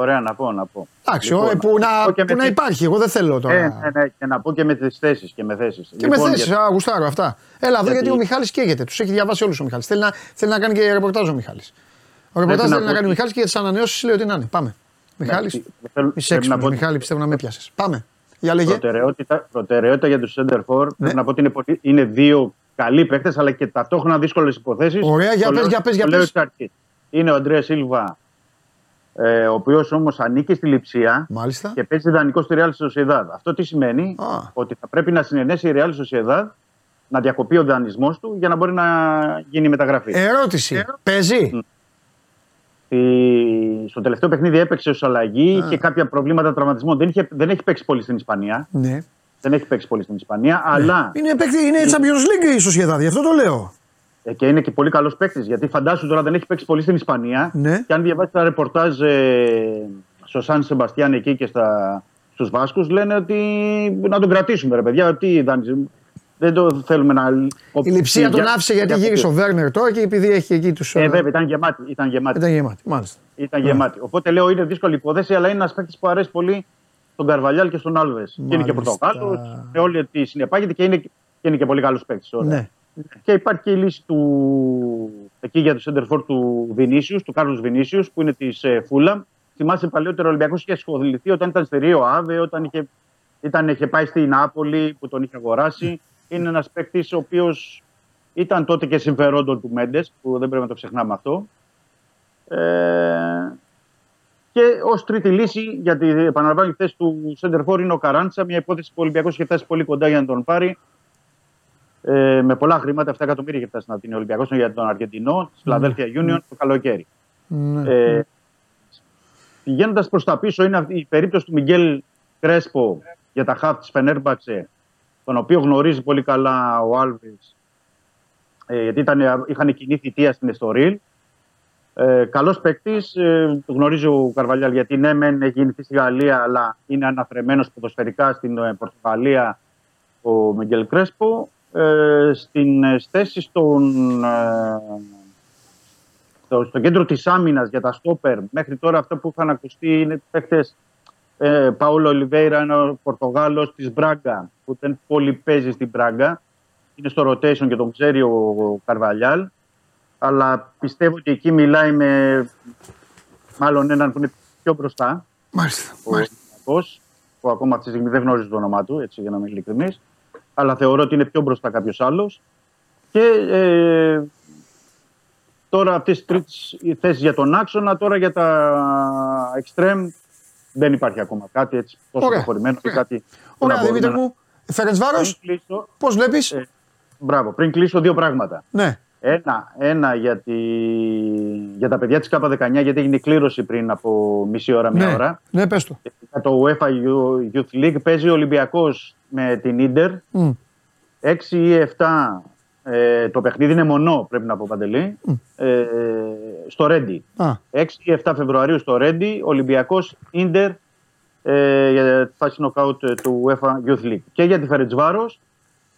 Ωραία, να πω, να πω. Εντάξει, Λοιπόν, ο- που, να, πω και που με να τι- υπάρχει. Εγώ δεν θέλω τώρα. Ε, ναι, ναι, και να πω και με τις θέσεις και με θέσεις. Και με θέσεις, α, γουστάρω αυτά. Έλα εδώ γιατί, Γιατί- ο Μιχάλης καίγεται. Τους έχει διαβάσει όλους ο Μιχάλης. Θέλει να, θέλει να κάνει και ρεπορτάζ ο Μιχάλης. Ο ρεπορτάζ να θέλει να πω κάνει ο ότι- Μιχάλης και για τις ανανεώσεις λέει ότι να είναι. Πάμε. Μιχάλης, θέλω- πρέπει είσαι να έξυπνος. πω ότι- Μιχάλη, πιστεύω να με πιάσεις. Πάμε. Για λέγε. Προτεραιότητα, προτεραιότητα για τους Center For Ναι. πρέπει να πω ότι είναι, πολύ- είναι δύο καλοί παίκτες, αλλά και ταυτόχρονα δύσκολες υποθέσεις. Ωραία, για πες, για πες, για πες. Είναι ο Αντρέας Σίλβα, ε, ο οποίος όμως ανήκει στη Λιψία Μάλιστα. και παίζει δανεικό στη Real Sociedad. Αυτό τι σημαίνει, Α. ότι θα πρέπει να συνενέσει η Real Sociedad να διακοπεί ο δανεισμός του για να μπορεί να γίνει η μεταγραφή. Ερώτηση. Παίζει; Στη- Στο τελευταίο παιχνίδι έπαιξε ω αλλαγή, είχε κάποια προβλήματα τραυματισμών. Δεν, είχε, δεν έχει παίξει πολύ στην Ισπανία. Ναι. Δεν έχει παίξει πολύ στην Ισπανία, αλλά Είναι, παίκτη, είναι Champions League η Σοσιαδάδη, αυτό το λέω. Ε, και είναι και πολύ καλός παίκτης. Γιατί φαντάσου τώρα δεν έχει παίξει πολύ στην Ισπανία. Ναι. Και αν διαβάσεις τα ρεπορτάζ ε, στο Σαν Σεμπαστιάν εκεί και στα, στους Βάσκους λένε ότι να τον κρατήσουμε ρε παιδιά. Τι δανειζ- δεν το θέλουμε να. Η λειψία τον άφησε γιατί γύρισε ο Βέρνερ τώρα και επειδή έχει εκεί τους. Ε, βέβαια, ήταν γεμάτη. Ήταν γεμάτη. Ήταν γεμάτη. Μάλιστα. Ήταν γεμάτη. Οπότε λέω είναι δύσκολη υπόθεση, αλλά είναι ένας παίκτης που αρέσει πολύ στον Καρβαλιάλ και στον Άλβες. Και είναι και Μάλιστα. Πορτογάλο, με όλη τη συνεπάγεται και είναι, και είναι και πολύ καλός παίκτης. Ναι. Και υπάρχει και η λύση του, εκεί για το center for του Βινίσιου, του Κάρλου Βινίσιου, που είναι της ε, Φούλα. Θυμάσαι παλιότερο ο Ολυμπιακός είχε ασχοληθεί όταν ήταν στη Ρίο Άβε, όταν είχε, ήταν, είχε πάει στη Νάπολη που τον είχε αγοράσει. Είναι ένας παίκτης ο οποίος ήταν τότε και συμφερόντων του Μέντες, που δεν πρέπει να το ξεχνάμε αυτό. Ε, και ως τρίτη λύση, γιατί επαναλαμβάνω η θέση του center for είναι ο Καράντσα, μια υπόθεση που ο Ολυμπιακός είχε φτάσει πολύ κοντά για να τον πάρει. Ε, με πολλά χρήματα, 7 εκατομμύρια είχε φτάσει να την Ολυμπιακός για τον Αργεντινό, στη Philadelphia Union το καλοκαίρι. Ναι. Ε, Πηγαίνοντας προς τα πίσω, είναι αυτή η περίπτωση του Μιγγέλ Κρέσπο για τα χαφ τη Φενέρμπαξε, τον οποίο γνωρίζει πολύ καλά ο Άλβε, ε, γιατί ήταν, είχαν κοινή θητεία στην Εστορίλ. Ε, Καλός παίκτης, ε, το γνωρίζει ο Καρβαλιάλ γιατί ναι, μεν έχει γεννηθεί στη Γαλλία, αλλά είναι αναθρεμένος ποδοσφαιρικά στην ε, Πορτογαλία ο Μιγγέλ Κρέσπο. Ε, στην ε, θέση στον, ε, στο, στο κέντρο της άμυνας για τα στόπερ μέχρι τώρα αυτό που είχαν ακουστεί είναι παίχτες ε, Παόλο Ολιβέηρα, ένα Πορτογάλος της Μπράγκα που δεν πολύ παίζει στην Μπράγκα είναι στο rotation και τον ξέρει ο, ο Καρβαλιάλ αλλά πιστεύω ότι εκεί μιλάει με μάλλον έναν που είναι πιο μπροστά Μάλιστα. ο Ολυμπιακός, που ακόμα αυτή τη στιγμή δεν γνωρίζει το όνομά του, έτσι για να είμαι ειλικρινής. Αλλά θεωρώ ότι είναι πιο μπροστά κάποιος άλλος. Και ε, τώρα αυτέ τι τρίτε θέσει για τον άξονα, τώρα για τα extreme δεν υπάρχει ακόμα κάτι έτσι τόσο Ωραία. προχωρημένο και κάτι. που να Ωραία, μπορούμε Δημήτρη να- μου. Φερεντσβάρο, Πριν κλείσω, πώς βλέπεις; ε, μπράβο, πριν κλείσω δύο πράγματα. Ναι. Ένα, ένα για, τη, για τα παιδιά της ΚΑΠΑ19 γιατί έγινε κλήρωση πριν από μισή ώρα, μία Ναι, ώρα. ναι, πες το. Για το UEFA Youth League παίζει ο Ολυμπιακός με την Ίντερ. Μμ. 6 ή 7 ε, το παιχνίδι είναι μονό, πρέπει να πω παντελή. Ε, στο Ρέντι. Α, 6 ή 7 Φεβρουαρίου στο Ρέντι, Ολυμπιακός Ίντερ ε, για τη φάση νοκάουτ ε, του UEFA Youth League. Και για τη Φερετσβάρος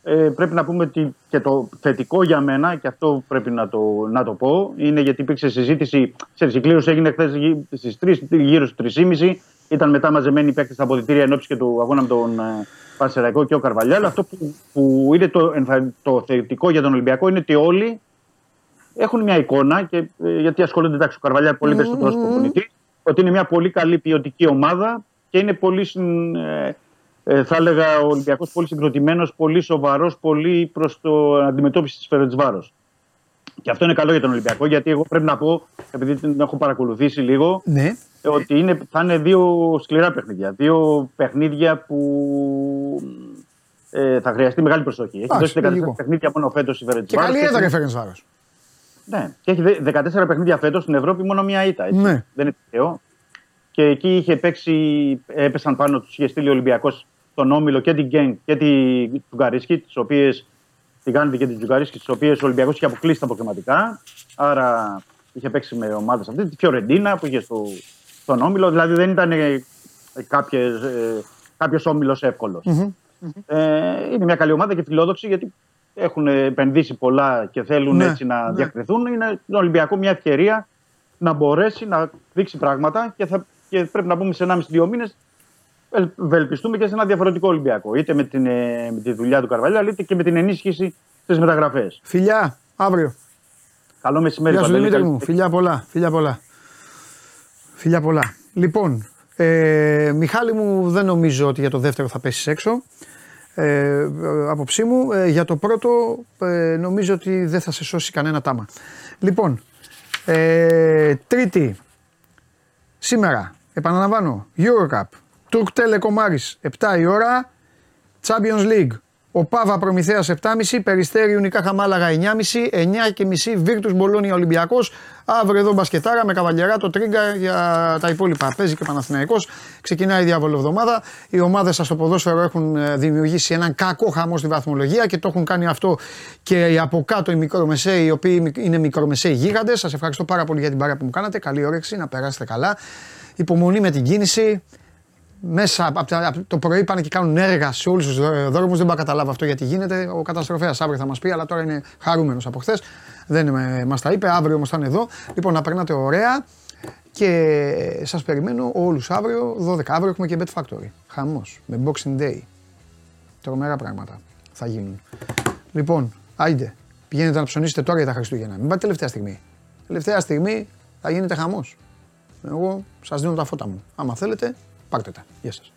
ε, πρέπει να πούμε ότι και το θετικό για μένα, και αυτό πρέπει να το, να το πω, είναι γιατί υπήρξε συζήτηση. Ξέρεις, η κλήρωση έγινε χθες στις 3, γύρω στις 3.30. Ήταν μετά μαζεμένοι οι παίκτες στα αποδητήρια εν ώψη και του αγώνα με τον ε, Παρσεραϊκό και ο Καρβαλιάλ. Αυτό που, που είναι το, ενθα- το θετικό για τον Ολυμπιακό είναι ότι όλοι έχουν μια εικόνα, και, ε, γιατί ασχολούνται εντάξει, ο Καρβαλιάλ πολύ περισσότερο ως προπονητής, ότι είναι μια πολύ καλή ποιοτική ομάδα και είναι πολύ, συν- ε, ε, θα έλεγα, ο Ολυμπιακός πολύ συγκροτημένος, πολύ σοβαρός, πολύ προς το αντιμετώπιση της Φερετσβάρος. Και αυτό είναι καλό για τον Ολυμπιακό, γιατί εγώ πρέπει να πω, επειδή την έχω παρακολουθήσει λίγο, Ναι. ότι είναι, θα είναι δύο σκληρά παιχνίδια. Δύο παιχνίδια που ε, θα χρειαστεί μεγάλη προσοχή. Έχει Εντάξει, δώσει 14 λογικό. παιχνίδια μόνο φέτος η Και Φερετσβάρος καλή και έδρα έχει- έφερε βάρο. Ναι, και έχει δε- 14 παιχνίδια φέτος στην Ευρώπη, μόνο μία ήττα. Έτσι. Ναι. Δεν είναι τυχαίο. Και εκεί είχε παίξει, έπεσαν πάνω τους, είχε στείλει ο Ολυμπιακός τον Όμιλο και την Γκένγκ και την Τζουγκαρίσκη, τις οποίες. Τη Γάνδη και την Τζουγκαρίσκη, τις οποίες ο Ολυμπιακός είχε αποκλείσει τα αποκλειματικά. Άρα είχε παίξει με ομάδες αυτή. Τη Φιωρεντίνα που είχε στο, στον Όμιλο. Δηλαδή δεν ήταν ε, κάποιες, ε, κάποιος όμιλος εύκολος. Ε, είναι μια καλή ομάδα και φιλόδοξη γιατί έχουν επενδύσει πολλά και θέλουν Ναι, έτσι να ναι. διακριθούν. Είναι τον Ολυμπιακό μια ευκαιρία να μπορέσει να δείξει πράγματα και, θα, και πρέπει να πούμε σε 1,5-2 μήνες ευελπιστούμε και σε ένα διαφορετικό Ολυμπιακό. Είτε με, την, ε, με τη δουλειά του Καρβαλιά, είτε και με την ενίσχυση στις μεταγραφές. Φιλιά, αύριο. Καλό μεσημέρι, Γεια σου Παντελή. Δημήτρη Καλή- μου. Φιλιά πολλά. Φιλιά πολλά. Φιλιά πολλά. Λοιπόν, ε, Μιχάλη μου δεν νομίζω ότι για το δεύτερο θα πέσεις έξω. Ε, ε, άποψή μου. Ε, για το πρώτο ε, νομίζω ότι δεν θα σε σώσει κανένα τάμα. Λοιπόν, ε, τρίτη. Σήμερα, επαναλαμβάνω, Eurocup, Turk Telecom Aris, 7 η ώρα, Champions League. Ο Πάβα Προμηθέας 7.30, Περιστέρι Ουνικά Χαμάλαγα 9.30, 9.30 Βίρτους Μπολόνια Ολυμπιακός. Αύριο εδώ μπασκετάρα με καβαλιαρά το τρίγκα για τα υπόλοιπα. Παίζει και Παναθηναϊκός. Ξεκινάει η διάβολο εβδομάδα. Οι ομάδες σας στο ποδόσφαιρο έχουν ε, δημιουργήσει έναν κακό χαμό στη βαθμολογία και το έχουν κάνει αυτό και οι από κάτω οι μικρομεσαίοι, οι οποίοι είναι μικρομεσαίοι γίγαντες. Σας ευχαριστώ πάρα πολύ για την παρά που μου κάνατε. Καλή όρεξη, να περάσετε καλά. Υπομονή με την κίνηση μέσα από, τα- από το πρωί πάνε και κάνουν έργα σε όλους τους δρόμους. Δεν μπορώ να καταλάβω αυτό γιατί γίνεται. Ο καταστροφέας αύριο θα μας πει, αλλά τώρα είναι χαρούμενος από χθες. Δεν μας τα είπε. Αύριο όμως θα είναι εδώ. Λοιπόν, να περνάτε ωραία και σας περιμένω όλους αύριο. 12 αύριο έχουμε και Bet Factory. Χαμός με Boxing Day. Τρομερά πράγματα θα γίνουν. Λοιπόν, άιντε. Πηγαίνετε να ψωνίσετε τώρα για τα Χριστούγεννα. Μην πάτε τελευταία στιγμή. Τελευταία στιγμή θα γίνεται χαμός. Εγώ σας δίνω τα φώτα μου. Άμα θέλετε, πάρτε τα. Γεια σας.